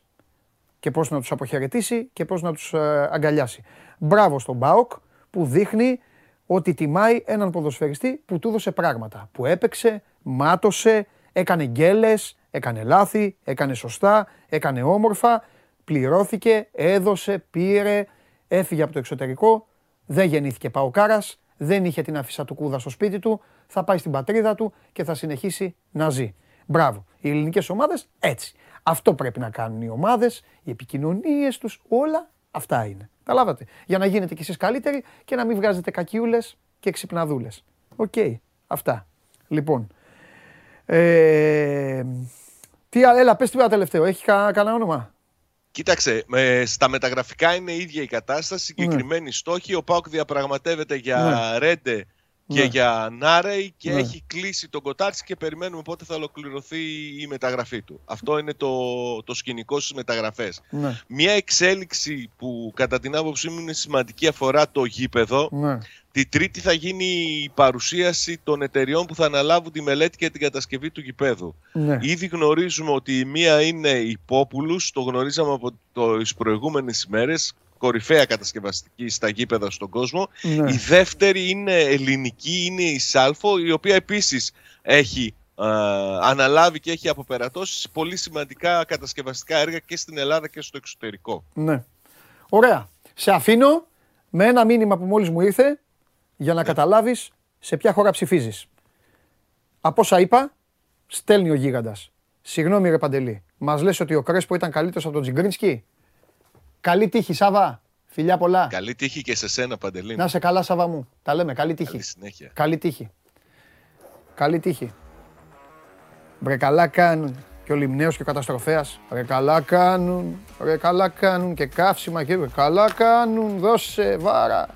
Και πώς να τους αποχαιρετήσει και πώς να τους αγκαλιάσει. Μπράβο στον Μπάοκ που δείχνει ότι τιμάει έναν ποδοσφαιριστή που του έδωσε πράγματα. Που έπαιξε, μάτωσε, έκανε γκέλες, έκανε λάθη, έκανε σωστά, έκανε όμορφα, πληρώθηκε, έδωσε, πήρε, έφυγε από το εξωτερικό, δεν γεννήθηκε Παοκάρας, δεν είχε την αφίσα του κούδα στο σπίτι του, θα πάει στην πατρίδα του και θα συνεχίσει να ζει. Μπράβο. Οι ελληνικές ομάδες έτσι. Αυτό πρέπει να κάνουν οι ομάδες, οι επικοινωνίες τους, όλα αυτά είναι. Καταλάβατε. Για να γίνετε κι εσείς καλύτεροι και να μην βγάζετε κακιούλες και εξυπναδούλες. Οκ. Αυτά. Λοιπόν. Ε, τι, άλλο, έλα, πες τι άλλο τελευταίο. Έχει κα, κανένα όνομα; Κοίταξε, με, στα μεταγραφικά είναι η ίδια η κατάσταση, συγκεκριμένοι στόχοι. Ο ΠΑΟΚ διαπραγματεύεται για Ναι. Ρέντε και Ναι. για Νάρεϊ και Ναι. έχει κλείσει τον Κοτάρσκι και περιμένουμε πότε θα ολοκληρωθεί η μεταγραφή του. Αυτό είναι το, το σκηνικό στις μεταγραφές. Ναι. Μια εξέλιξη που κατά την άποψή μου είναι σημαντική αφορά το γήπεδο. Ναι. Τη Τρίτη θα γίνει η παρουσίαση των εταιριών που θα αναλάβουν τη μελέτη και την κατασκευή του γηπέδου. Ναι. Ήδη γνωρίζουμε ότι η μία είναι η Populus, το γνωρίζαμε από το, τις προηγούμενες ημέρες, κορυφαία κατασκευαστική στα γήπεδα στον κόσμο. Ναι. Η δεύτερη είναι ελληνική, είναι η Σάλφο, η οποία επίσης έχει ε, αναλάβει και έχει αποπερατώσει πολύ σημαντικά κατασκευαστικά έργα και στην Ελλάδα και στο εξωτερικό. Ναι. Ωραία. Σε αφήνω με ένα μήνυμα που μόλις μου ήρθε για να καταλάβεις σε ποια χώρα ψηφίζεις. Από όσα είπα, στέλνει ο γίγαντας. Συγγνώμη ρε Παντελή, μας λες ότι ο Κρέσπο ήταν καλύτερος από τον Τζιγκρίνσκι; Καλή τύχη Σάβα. Φιλιά πολλά. Καλή τύχη και σε σένα Παντελή. Να σε καλά Σάβα μου. Τα λέμε. Καλή τύχη. Καλή συνέχεια. Καλή τύχη. Καλή τύχη. Βρε καλά κάνουν και ο Λιμνέος και ο Καταστροφέας. Ρε καλά κάνουν, ρε καλά κάνουν και καύσιμα και ρε καλά κάνουν, δώσε βάρα.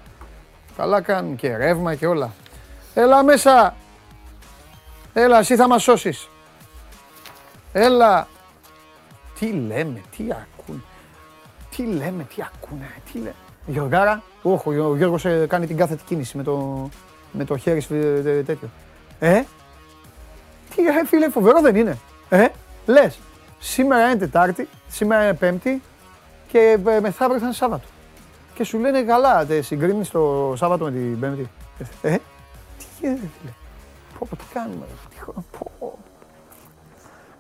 Καλά κάνουν και ρεύμα και όλα. Έλα μέσα. Έλα, εσύ θα μας σώσεις. Έλα. Τι λέμε, τι ακούνε. Τι λέμε, τι ακούνε, τι λέμε. Γιωργάρα, όχι, ο Γιώργος ε, κάνει την κάθετη κίνηση με το, με το χέρι σφι- ε, τέτοιο. Ε, τι ε, φίλε, φοβερό δεν είναι. Ε, λες, σήμερα είναι Τετάρτη, σήμερα είναι Πέμπτη και ε, μεθαύριο θα είναι Σάββατο. Και σου λένε καλά, τε συγκρίνεις το Σάββατο με την Πέμπτη. Ε, τι γίνεται φίλε. Πω, πω, τι κάνουμε. ρε, Τι, χω- πω, πω.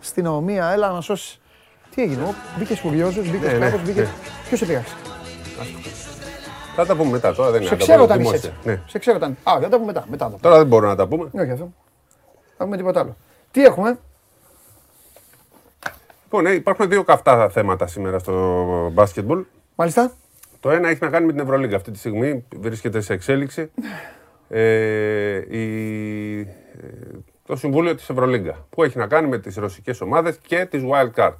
Αστυνομία, έλα να σώσεις. Τι έγινε, ο, μπήκες φουριόζος, μπήκες Ναι, ναι, κάπως, μπήκες... ναι. Ποιος σε πειράξει. Θα τα πούμε μετά τώρα. Δεν είναι Σε να τα ξέρω πούμε όταν είσαι δημόσια. έτσι. Ναι. Σε ξέρω όταν. Α, δεν τα πούμε μετά. μετά θα τα πούμε. Τώρα δεν μπορούμε να τα πούμε. Όχι αυτό. Θα πούμε τίποτα άλλο. Τι έχουμε; Λοιπόν, ναι, υπάρχουν δύο καυτά θέματα σήμερα στο μπάσκετμπολ. Μάλιστα. Το ένα έχει να κάνει με την Ευρωλίγκα. Αυτή τη στιγμή βρίσκεται σε εξέλιξη ε, η, ε, το Συμβούλιο της Ευρωλίγκα που έχει να κάνει με τις ρωσικές ομάδες και τις Wild Card.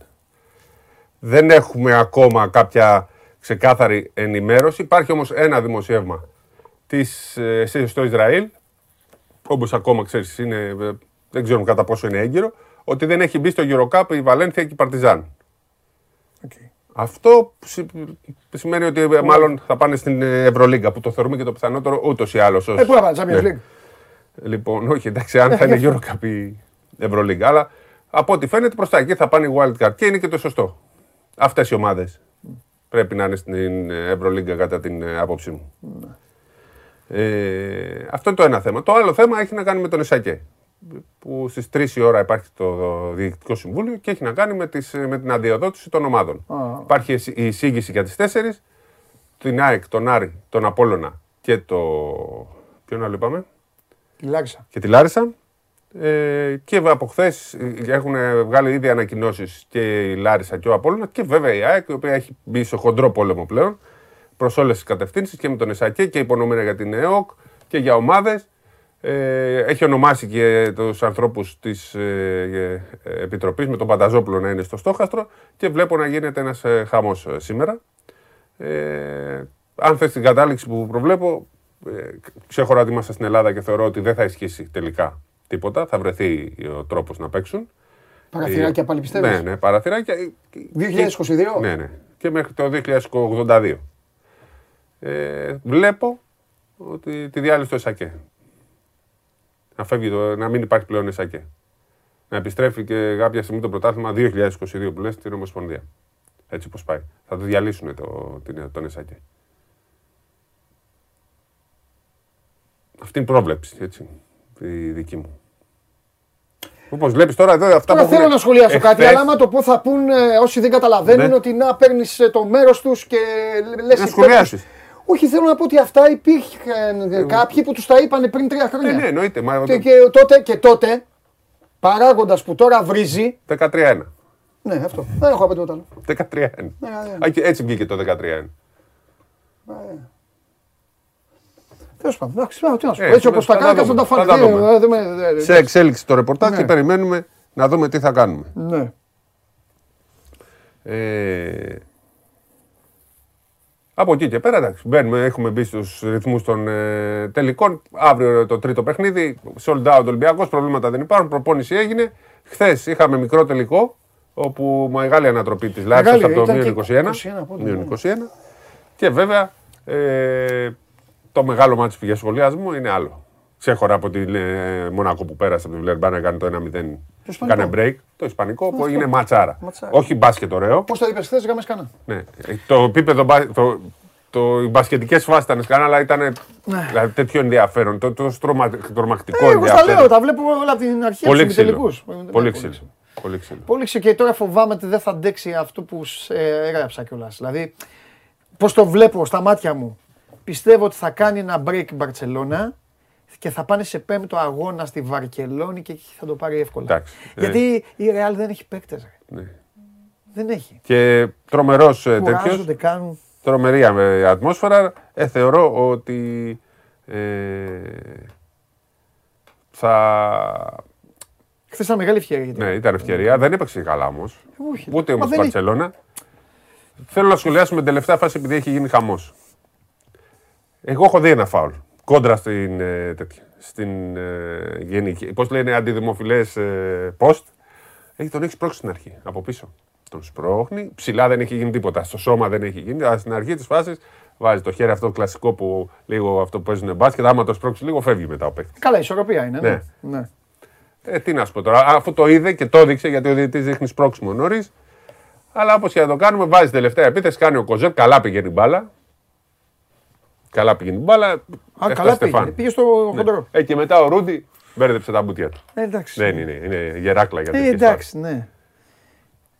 Δεν έχουμε ακόμα κάποια ξεκάθαρη ενημέρωση. Υπάρχει όμως ένα δημοσίευμα της, ε, στο Ισραήλ, όπως ακόμα ξέρεις, είναι, ε, δεν ξέρουμε κατά πόσο είναι έγκυρο, ότι δεν έχει μπει στο Eurocup η Βαλένθια και η Παρτιζάν. Αυτό σι- σημαίνει ότι ε, μάλλον θα πάνε στην ε, Ευρωλίγκα που το θεωρούμε και το πιθανότερο ούτως ή άλλως. Ε, πού να πάνε, Champions League. Λοιπόν, όχι, εντάξει, αν θα είναι <laughs> Eurocup η Ευρωλίγκα. Αλλά από ό,τι φαίνεται προς τα εκεί θα πάνε οι Wildcard και είναι και το σωστό. Αυτές οι ομάδες πρέπει να είναι στην Ευρωλίγκα κατά την ε, άποψή μου. Ε, αυτό είναι το ένα θέμα. Το άλλο θέμα έχει να κάνει με τον Ισακέ. Που στις 3 η ώρα υπάρχει το Διοικητικό Συμβούλιο και έχει να κάνει με, τις, με την αντιοδότηση των ομάδων. Υπάρχει η εισήγηση για τις 4, την ΑΕΚ, τον Άρη, τον Απόλλωνα και το. Ποιον άλλο είπαμε, Τη Λάρισα. και τη Λάρισα. Ε, και από χθες έχουν βγάλει ήδη ανακοινώσεις και η Λάρισα και ο Απόλλωνας και βέβαια η ΑΕΚ, η οποία έχει μπει σε χοντρό πόλεμο πλέον προς όλες τις κατευθύνσεις και με τον Εσακέ και υπονομένα για την ΕΟΚ και για ομάδες. Ε, έχει ονομάσει και τους ανθρώπους της ε, ε, Επιτροπής με τον Πανταζόπουλο να είναι στο στόχαστρο και βλέπω να γίνεται ένας ε, χαμός σήμερα. Ε, αν θες την κατάληξη που προβλέπω, ε, ξέχωρα ότι είμαστε στην Ελλάδα και θεωρώ ότι δεν θα ισχύσει τελικά τίποτα. Θα βρεθεί ο τρόπος να παίξουν. Παραθυράκια πάλι πιστεύεις. Ναι, ναι, παραθυράκια. 2022. Ναι, ναι. Και μέχρι το 2082. Ε, βλέπω ότι τη διάλυση του ΕΣΑΚΕ. Να φεύγει το, να μην υπάρχει πλέον ΕΣΑΚΕ. Να επιστρέφει και κάποια στιγμή το πρωτάθλημα 2022 που λες στην Ομοσπονδία. Έτσι όπως πάει. Θα το διαλύσουν το, την, τον ΕΣΑΚΕ. Αυτή είναι η πρόβλεψη, έτσι, η δική μου. Όπως βλέπεις τώρα εδώ αυτά Τώρα που. θέλω έχουν να σχολιάσω κάτι, εχθές, αλλά άμα το πω θα πούν ε, όσοι δεν καταλαβαίνουν Ναι. ότι να παίρνεις το μέρος τους και λες. Να σχολιάσεις. Όχι, θέλω να πω ότι αυτά υπήρχαν ε, κάποιοι που τους τα είπαν πριν τρία χρόνια. Ναι, ναι, εννοείται. Μα, Και, και τότε, και τότε παράγοντας που τώρα βρίζει. 13-1. Ναι, αυτό. Δεν έχω να πω τίποτα άλλο. 13-1. Ναι, ναι. Α, και Έτσι βγήκε το 13-1. Τέλος πάντων, εντάξει, α, τι να σου πω. Ε, Έτσι όπως τα θα τα κάνει, θα δούμε, τα θα φάνε. τα Ε, δούμε. ε, δεν με- ε, Σε εξέλιξη το ρεπορτάζ Ναι. και περιμένουμε να δούμε τι θα κάνουμε. Ναι. Ε, από εκεί και πέρα, εντάξει, μπαίνουμε, έχουμε μπει στους ρυθμούς των ε, τελικών. Αύριο το τρίτο παιχνίδι, sold out Ολυμπιακός, προβλήματα δεν υπάρχουν, προπόνηση έγινε. Χθες είχαμε μικρό τελικό, όπου μεγάλη ανατροπή της Λάριξας Μεγάλη, από το ήταν μείον και 21. 21, πότε, μείον ναι. 21. Και βέβαια, ε, το μεγάλο μάτι για σχολιασμό είναι άλλο. Ξέχωρα από τη ε, Μονακό που πέρασε από τη Βιλερμπάν να κάνει το 1-0. Ισπανικό. Κάνε break. Το Ισπανικό που είναι ματσάρα. Ματσάρα. Όχι μπάσκετ ωραίο. Πώς το είπες χθες, γάμες κανένα. Ναι. Ε, Το επίπεδο. μπα- Το, το, οι μπασκετικές φάσεις ήταν σκάνα, αλλά ήταν δηλαδή, τέτοιο ενδιαφέρον. Το, το στρωμα, τρομακτικό Ναι. Ε, εγώ στα ενδιαφέρον. λέω, τα βλέπω όλα από την αρχή. Πολύ από τους ξύλο. τελικούς. Πολύ ξύλο. Πολύ ξύλο. Πολύ ξύλο. Και τώρα φοβάμαι ότι δεν θα αντέξει αυτό που σε έγραψα κιόλας. Δηλαδή, πώς το βλέπω στα μάτια μου. Πιστεύω ότι θα κάνει ένα break η Μπαρσελόνα και θα πάνε σε πέμπτο αγώνα στη Βαρκελόνη και εκεί θα το πάρει εύκολα. Εντάξει. Ε. Γιατί η Real δεν έχει παίκτες. Ναι. Δεν έχει. Και τρομερός τέτοιος. Κουράζονται, κάνουν. Τρομερή ε, ατμόσφαιρα. Ε, θεωρώ ότι ε, θα. Χθες ήταν μεγάλη ευκαιρία. Γιατί... Ναι, ήταν ευκαιρία. Δεν έπαιξε καλά όμως. Όχι. Ούτε Μα όμως η δεν έχει- Μπαρσελόνα. Θέλω να σχολιάσουμε την τελευταία φάση επειδή έχει γίνει χαμός. Εγώ έχω δει ένα φάουλ. Κόντρα στην, ε, τέτοια, στην ε, γενική. Πώς λένε, αντιδημοφιλές ε, post. Έχει, τον έχεις σπρώξει στην αρχή, από πίσω. Τον σπρώχνει. Ψηλά δεν έχει γίνει τίποτα. Στο σώμα δεν έχει γίνει. Αλλά στην αρχή της φάσης βάζει το χέρι αυτό το κλασικό που λίγο αυτό που παίζουν μπάσκετ. Άμα το σπρώξεις λίγο, φεύγει μετά ο παίκτης. Καλά, ισορροπία είναι. Ναι. Ναι. ναι. Ε, τι να σου πω τώρα. Αφού το είδε και το έδειξε, γιατί ο διαιτητής δείχνει σπρώξιμο νωρίς. Αλλά όπως και να το κάνουμε, βάζει τελευταία επίθεση, κάνει ο Κοζέπ, καλά πήγαινε η μπάλα. Καλά πήγαινε η μπάλα. Α, έφτασε καλά Στεφάν. πήγε. Πήγε στο Ναι. χοντρό. Ε, και μετά ο Ρούντι μπέρδεψε τα μπουτια του. Ε, εντάξει. Δεν είναι, είναι γεράκλα για Ε, τέτοιες εντάξει, ναι.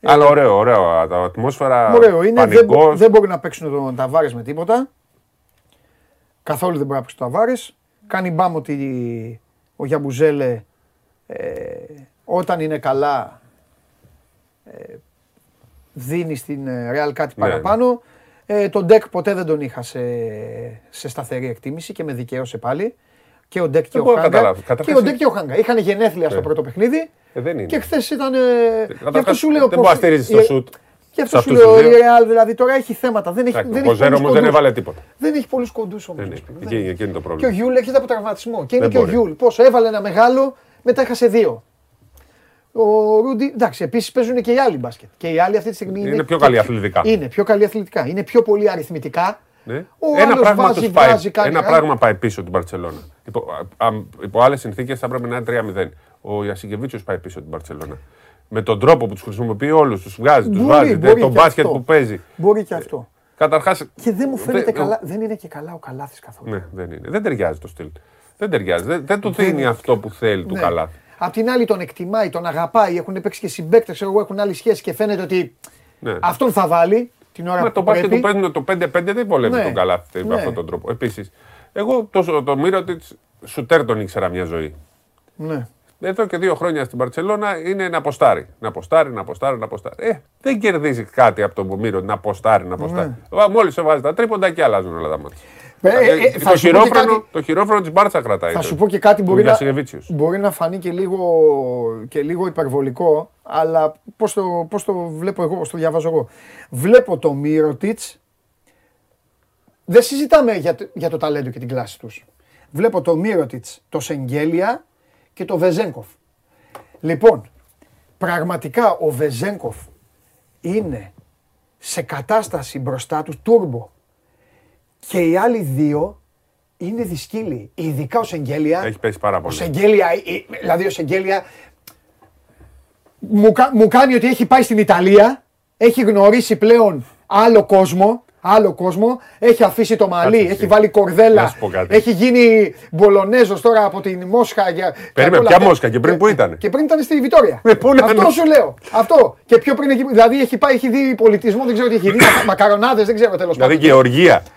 Αλλά ωραίο, ωραίο. Τα ατμόσφαιρα. Ωραίο είναι. Δεν, μπο- πανικός. δεν μπορεί να παίξουν τον Ταβάρες με τίποτα. Καθόλου δεν μπορεί να παίξει τον Ταβάρες. Κάνει μπάμ ότι ο Γιαμπουζέλε ε, όταν είναι καλά ε, δίνει στην ε, Real κάτι Ναι. παραπάνω. Ε, τον Ντεκ ποτέ δεν τον είχα σε, σε σταθερή εκτίμηση και με δικαίωσε πάλι. Και ο Ντεκ και Δεν ο μπορώ να Χάγκα. καταλάβω. Και Καταρχάς ο Ντεκ και ο Χάγκα. Είχαν γενέθλια στο Ναι. πρώτο παιχνίδι. Ε, δεν είναι. Και χθες ήταν. Ε, γι' αυτό Καταρχάς, σου λέω δεν πώς- μπορεί να στηρίζεις το η- σουτ. Γι' αυτό σε σου αυτούς λέω τους η δύο. Real δηλαδή τώρα έχει θέματα. Δεν έχει, Εντάξει, δεν Ο έχει Κοζέρο πολλούς όμω δεν κοντούς. έβαλε τίποτα. Δεν έχει πολλούς κοντούς όμως. Δεν είναι. Εκεί, εκεί είναι το Και ο πρόβλημα. Γιούλ έρχεται από τραυματισμό. Και είναι Δεν και ο μπορεί. Γιούλ. Πόσο έβαλε ένα μεγάλο, μετά έχασε δύο. Ο Ρούντι, εντάξει, επίσης παίζουν και οι άλλοι μπάσκετ. Και οι άλλοι αυτή τη στιγμή είναι, Είναι πιο καλοί αθλητικά. Είναι πιο καλοί αθλητικά. Είναι πιο πολύ αριθμητικά. Ναι. Ο ένα άλλος πράγμα, βάζει, τους πάει, βγάζει, κάνει ένα κάτι. πράγμα πάει πίσω την Παρσελώνα. Υπό, α, α, υπό άλλες συνθήκες θα έπρεπε να είναι 3-0. Ο Ιασικεβίτσιος πάει πίσω την Παρσελώνα. Με τον τρόπο που τους χρησιμοποιεί όλους, τους βγάζει, τους Μπορεί, βάζει, μπορεί τον και μπάσκετ αυτό. που παίζει. Μπορεί και αυτό. Καταρχάς. Και δεν μου φαίνεται δεν- καλά. Δεν είναι και καλά ο Καλάθης καθόλου. Ναι, δεν είναι. Δεν ταιριάζει το στυλ. Δεν ταιριάζει. Δεν, δεν του δίνει αυτό που θέλει του Ναι. Καλά. Απ' την άλλη τον εκτιμάει, τον αγαπάει, έχουν παίξει και συμπαίκτες, εγώ έχουν άλλη σχέση και φαίνεται ότι Ναι. αυτόν θα βάλει την ώρα Μα που το μπάσκετ πρέπει. που παίζουν το 5-5 δεν βολεύει Ναι. τον καλάθι με Ναι. αυτόν τον τρόπο. Επίσης, εγώ το, το μοίρα τη σουτέρ τον ήξερα μια ζωή. Ναι. Εδώ και δύο χρόνια στην Παρσελώνα είναι να αποστάρει. Να αποστάρει, να αποστάρει, να αποστάρει. Ε, δεν κερδίζει κάτι από τον Μύρο να αποστάρει, να αποστάρει. Ναι. Μόλις σε βάζει τα τρίποντα και αλλάζουν όλα τα μάτια. Ε, ε, ε, το, θα σου πω και χειρόφρονο, κάτι- το χειρόφρονο της Μπάρτσα κρατάει. Θα το- σου πω και κάτι του μπορεί να, Γιασινεβίτσιους. μπορεί να φανεί και λίγο, και λίγο υπερβολικό, αλλά πώς το, πώς το βλέπω εγώ, πώς το διαβάζω εγώ. Βλέπω το Μύρωτιτς, δεν συζητάμε για, το- για το ταλέντο και την κλάση τους. Βλέπω το Μύρωτιτς, το Σεγγέλια και το Βεζέγκοφ. Λοιπόν, πραγματικά ο Βεζέγκοφ είναι σε κατάσταση μπροστά του τούρμπο και οι άλλοι δύο είναι δυσκύλοι. Ειδικά ο Σεγγέλια. Έχει πέσει πάρα Ο πολύ. Σεγγέλια, ε, δηλαδή ο Σεγγέλια μου, κα- μου κάνει ότι έχει πάει στην Ιταλία, έχει γνωρίσει πλέον άλλο κόσμο, άλλο κόσμο, έχει αφήσει το μαλλί, Κάτσε έχει εσύ. βάλει Να κορδέλα, σου πω κάτι. έχει γίνει Μπολονέζος τώρα από την Μόσχα. Για, και Περίμενε, από όλα ποια αυτά. Μόσχα και πριν που ήταν; Και πριν ήταν στη Βιτόρια. Ε, πού να Αυτό είναι. σου λέω. Αυτό. Και πιο πριν εκεί. Δηλαδή έχει πάει, έχει δει πολιτισμό, δεν ξέρω τι έχει δει. <coughs> μακαρονάδες, δεν ξέρω τέλος Δηλαδή πάντων. Γεωργία, Β-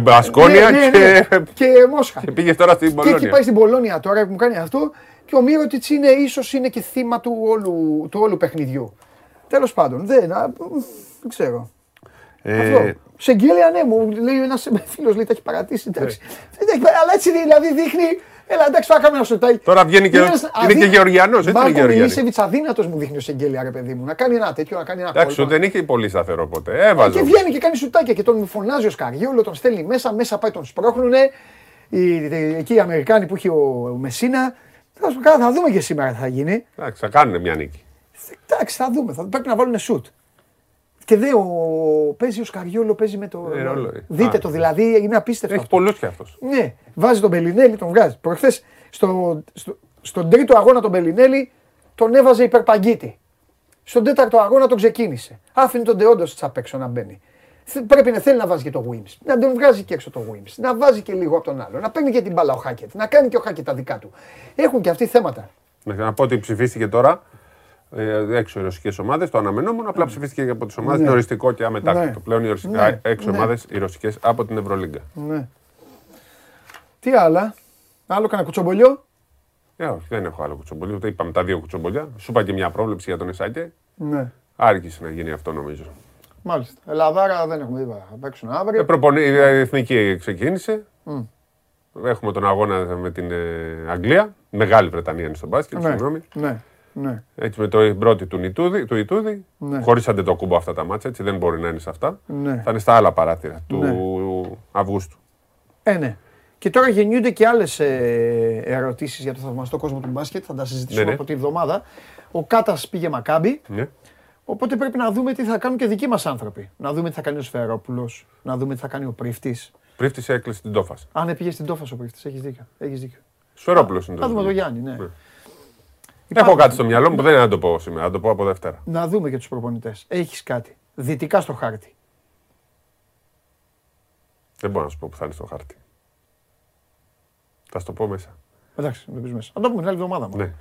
Μπασκόνια Ναι, ναι, και... ναι. Και Μόσχα. και πήγες τώρα στην Και έχει Πολώνια. πάει στην Πολώνια τώρα που μου κάνει αυτό και ο Μύρωτιτς είναι ίσως είναι και θύμα του όλου, του όλου παιχνιδιού. Τέλος πάντων, δεν, α, δεν ξέρω. Ε, Αυτό. Σεγγέλια, ναι, μου λέει ένας <laughs> φίλος λέει τα έχει παρατήσει. Εντάξει. Δεν έχει παρα- Αλλά έτσι δηλαδή δείχνει. Έλα, εντάξει, θα κάνουμε ένα σουτάκι. Τώρα βγαίνει και- είναι και Γεωργιανός, έτσι είναι Μάρκο Γεωργιανοί. Μιλίσεβιτς αδύνατος μου δείχνει ο Σεγγέλια, ρε παιδί μου. Να κάνει ένα τέτοιο, να κάνει ένα Εντάξει, κόλπο. δεν είχε πολύ σταθερό ποτέ. Έβαζε. Και βγαίνει και κάνει σουτάκια και τον φωνάζει ο Σκαριόλο, τον στέλνει μέσα, μέσα πάει τον σπρώχνουνε. Οι, οι- εκεί οι Αμερικάνοι που έχει ο, ο Μεσίνα. Θα, σου πω κάτι, θα δούμε και σήμερα τι θα γίνει. Εντάξει, θα κάνουν μια νίκη. Εντάξει, θα δούμε. Θα, πρέπει να βάλουν σουτ. Και δε, ο, παίζει ο Σκαριόλο, παίζει με το. Ε, ρόλο, ε. Δείτε Α. το δηλαδή, είναι απίστευτο. Έχει αυτό. πολλούς κι αυτό. Ναι, βάζει τον Μπελινέλη, τον βγάζει. Προχθές στο, στο, στον τρίτο αγώνα τον Μπελινέλη τον έβαζε υπερπαγκίτη. Στον τέταρτο αγώνα τον ξεκίνησε. Άφηνε τον Ντεόντο απ' έξω να μπαίνει. Θε- Πρέπει να θέλει να βάζει και το Wims. Να τον βγάζει και έξω το Wims. Να βάζει και λίγο από τον άλλο. Να παίρνει και την μπάλα ο Χάκετ. Να κάνει και ο Χάκετ τα δικά του. Έχουν και αυτοί θέματα. Να πω ότι ψηφίστηκε τώρα ε, έξω οι ρωσικές ομάδες. Το αναμενόμενο απλά ψηφίστηκε και από τις ομάδες. Ναι. Είναι οριστικό και αμετάκτητο. Ναι. Πλέον οι ρωσικά, Ναι. έξω Ναι. ομάδες οι ρωσικές από την Ευρωλίγκα. Ναι. Τι άλλα; Άλλο κανένα κουτσομπολιό; Ε, όχι, δεν έχω άλλο κουτσομπολιό. Ούτε είπαμε τα δύο κουτσομπολιά. Σου είπα και μια πρόβλεψη για τον Εσάκε. Ναι. Άργησε να γίνει αυτό νομίζω. Μάλιστα. Ελλαδάρα δεν έχουμε δει. Θα παίξουν αύριο. Ε, προπονεί, η εθνική ξεκίνησε. Μμ. Έχουμε τον αγώνα με την ε, Αγγλία. Μεγάλη Βρετανία είναι στο μπάσκετ, ναι. συγγνώμη. ναι. Ναι. Έτσι με το πρώτη του Ιτούδη, του Ιτούδη. Ναι. Χωρί αντετοκούμπο αυτά τα μάτια, έτσι δεν μπορεί να είναι σε αυτά. Ναι. Θα είναι στα άλλα παράθυρα του Ναι. Αυγούστου. Ε, ναι. Και τώρα γεννιούνται και άλλες ερωτήσεις για το θαυμαστό κόσμο του μπάσκετ. Θα τα συζητήσουμε Ναι, ναι. από τη βδομάδα. Ο Κάτας πήγε Μακάμπι. Ναι. Οπότε πρέπει να δούμε τι θα κάνουν και δικοί μας άνθρωποι. Να δούμε τι θα κάνει ο Σφερόπουλο. Να δούμε τι θα κάνει ο Πρίφτης. Πρίφτης έκλεισε την τόφας. Αν ναι, πήγε στην τόφας ο Πρίφτης. Έχεις δίκιο. Έχεις δίκιο. Σφερόπουλο είναι Θα δούμε το. τον Γιάννη, ναι. Ναι. Υπάρχουν- Έχω κάτι στο μυαλό μου που δεν είναι να το πω σήμερα, να το πω από Δευτέρα. Να δούμε και τους προπονητές. Έχεις κάτι. Δυτικά στο χάρτη. Δεν μπορώ να σου πω που θα είναι στο χάρτη. Θα σου το πω μέσα. Εντάξει, να το πεις μέσα. Να το πούμε την άλλη εβδομάδα. μόνο. Ναι.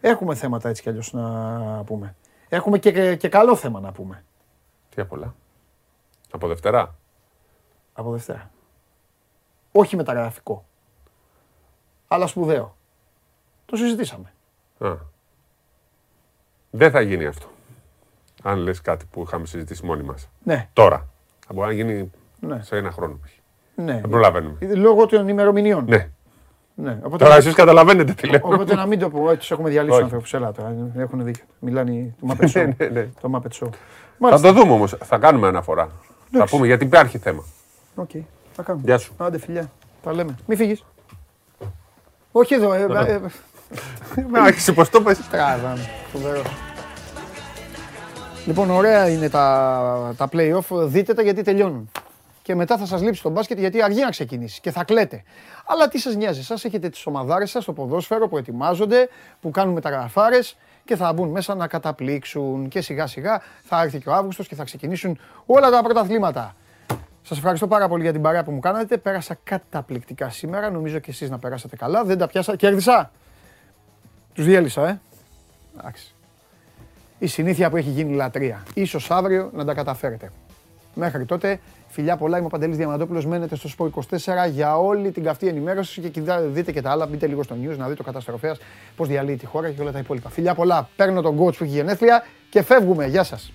Έχουμε θέματα έτσι κι αλλιώς να πούμε. Έχουμε και, και καλό θέμα να πούμε. Τι απ' όλα. Από Δευτέρα. Από Δευτέρα. Όχι μεταγραφικό. Αλλά σπουδαίο. Το συζητήσαμε. Α. Δεν θα γίνει αυτό. Αν λες κάτι που είχαμε συζητήσει μόνοι μας. Ναι, Τώρα. Θα μπορεί να γίνει ναι. σε ένα χρόνο. π.χ. ναι. Δεν προλαβαίνουμε. Λόγω των ημερομηνιών. Ναι. ναι. Οπότε, Τώρα εσείς καταλαβαίνετε τι λέω. οπότε να μην το πούμε. Του έχουμε διαλύσει Όχι. του ανθρώπους. Έλα τώρα. Έχουν δίκιο. Μιλάνε οι- το Muppet Show. Ναι, ναι. το Muppet Show. Θα Μάλιστα. το δούμε όμως. Θα κάνουμε αναφορά. Θα Εντάξει. πούμε γιατί υπάρχει θέμα. Οκ. Θα κάνουμε. Γεια σου. Άντε φιλιά. Τα λέμε. Μην φύγεις. Όχι εδώ. Ε, ε, ε, Να έχεις πως το πες. Τράβαμε. Φοβερό. Λοιπόν, ωραία είναι τα, τα playoff. Δείτε τα γιατί τελειώνουν. Και μετά θα σας λείψει το μπάσκετ γιατί αργεί να ξεκινήσει και θα κλαίτε. Αλλά τι σας νοιάζει, σας έχετε τις ομαδάρες σας στο ποδόσφαιρο που ετοιμάζονται, που κάνουν μεταγραφάρες και θα μπουν μέσα να καταπλήξουν. Και σιγά σιγά θα έρθει και ο Αύγουστος και θα ξεκινήσουν όλα τα πρωταθλήματα. Σας ευχαριστώ πάρα πολύ για την παρέα που μου κάνατε. Πέρασα καταπληκτικά σήμερα. Νομίζω και εσείς να περάσατε καλά. Δεν τα πιάσα. Κέρδισα. Τους διέλυσα, ε. Εντάξει. Η συνήθεια που έχει γίνει λατρεία. Ίσως αύριο να τα καταφέρετε. Μέχρι τότε, φιλιά πολλά. Είμαι ο Παντελής Διαμαντόπουλος. Μένετε στο Σπορ 24 για όλη την καυτή ενημέρωση και κοιτά- δείτε και τα άλλα. Μπείτε λίγο στο news να δείτε ο καταστροφέας πώς διαλύει τη χώρα και όλα τα υπόλοιπα. Φιλιά πολλά. Παίρνω τον coach που έχει γενέθλια και φεύγουμε. Γεια σας.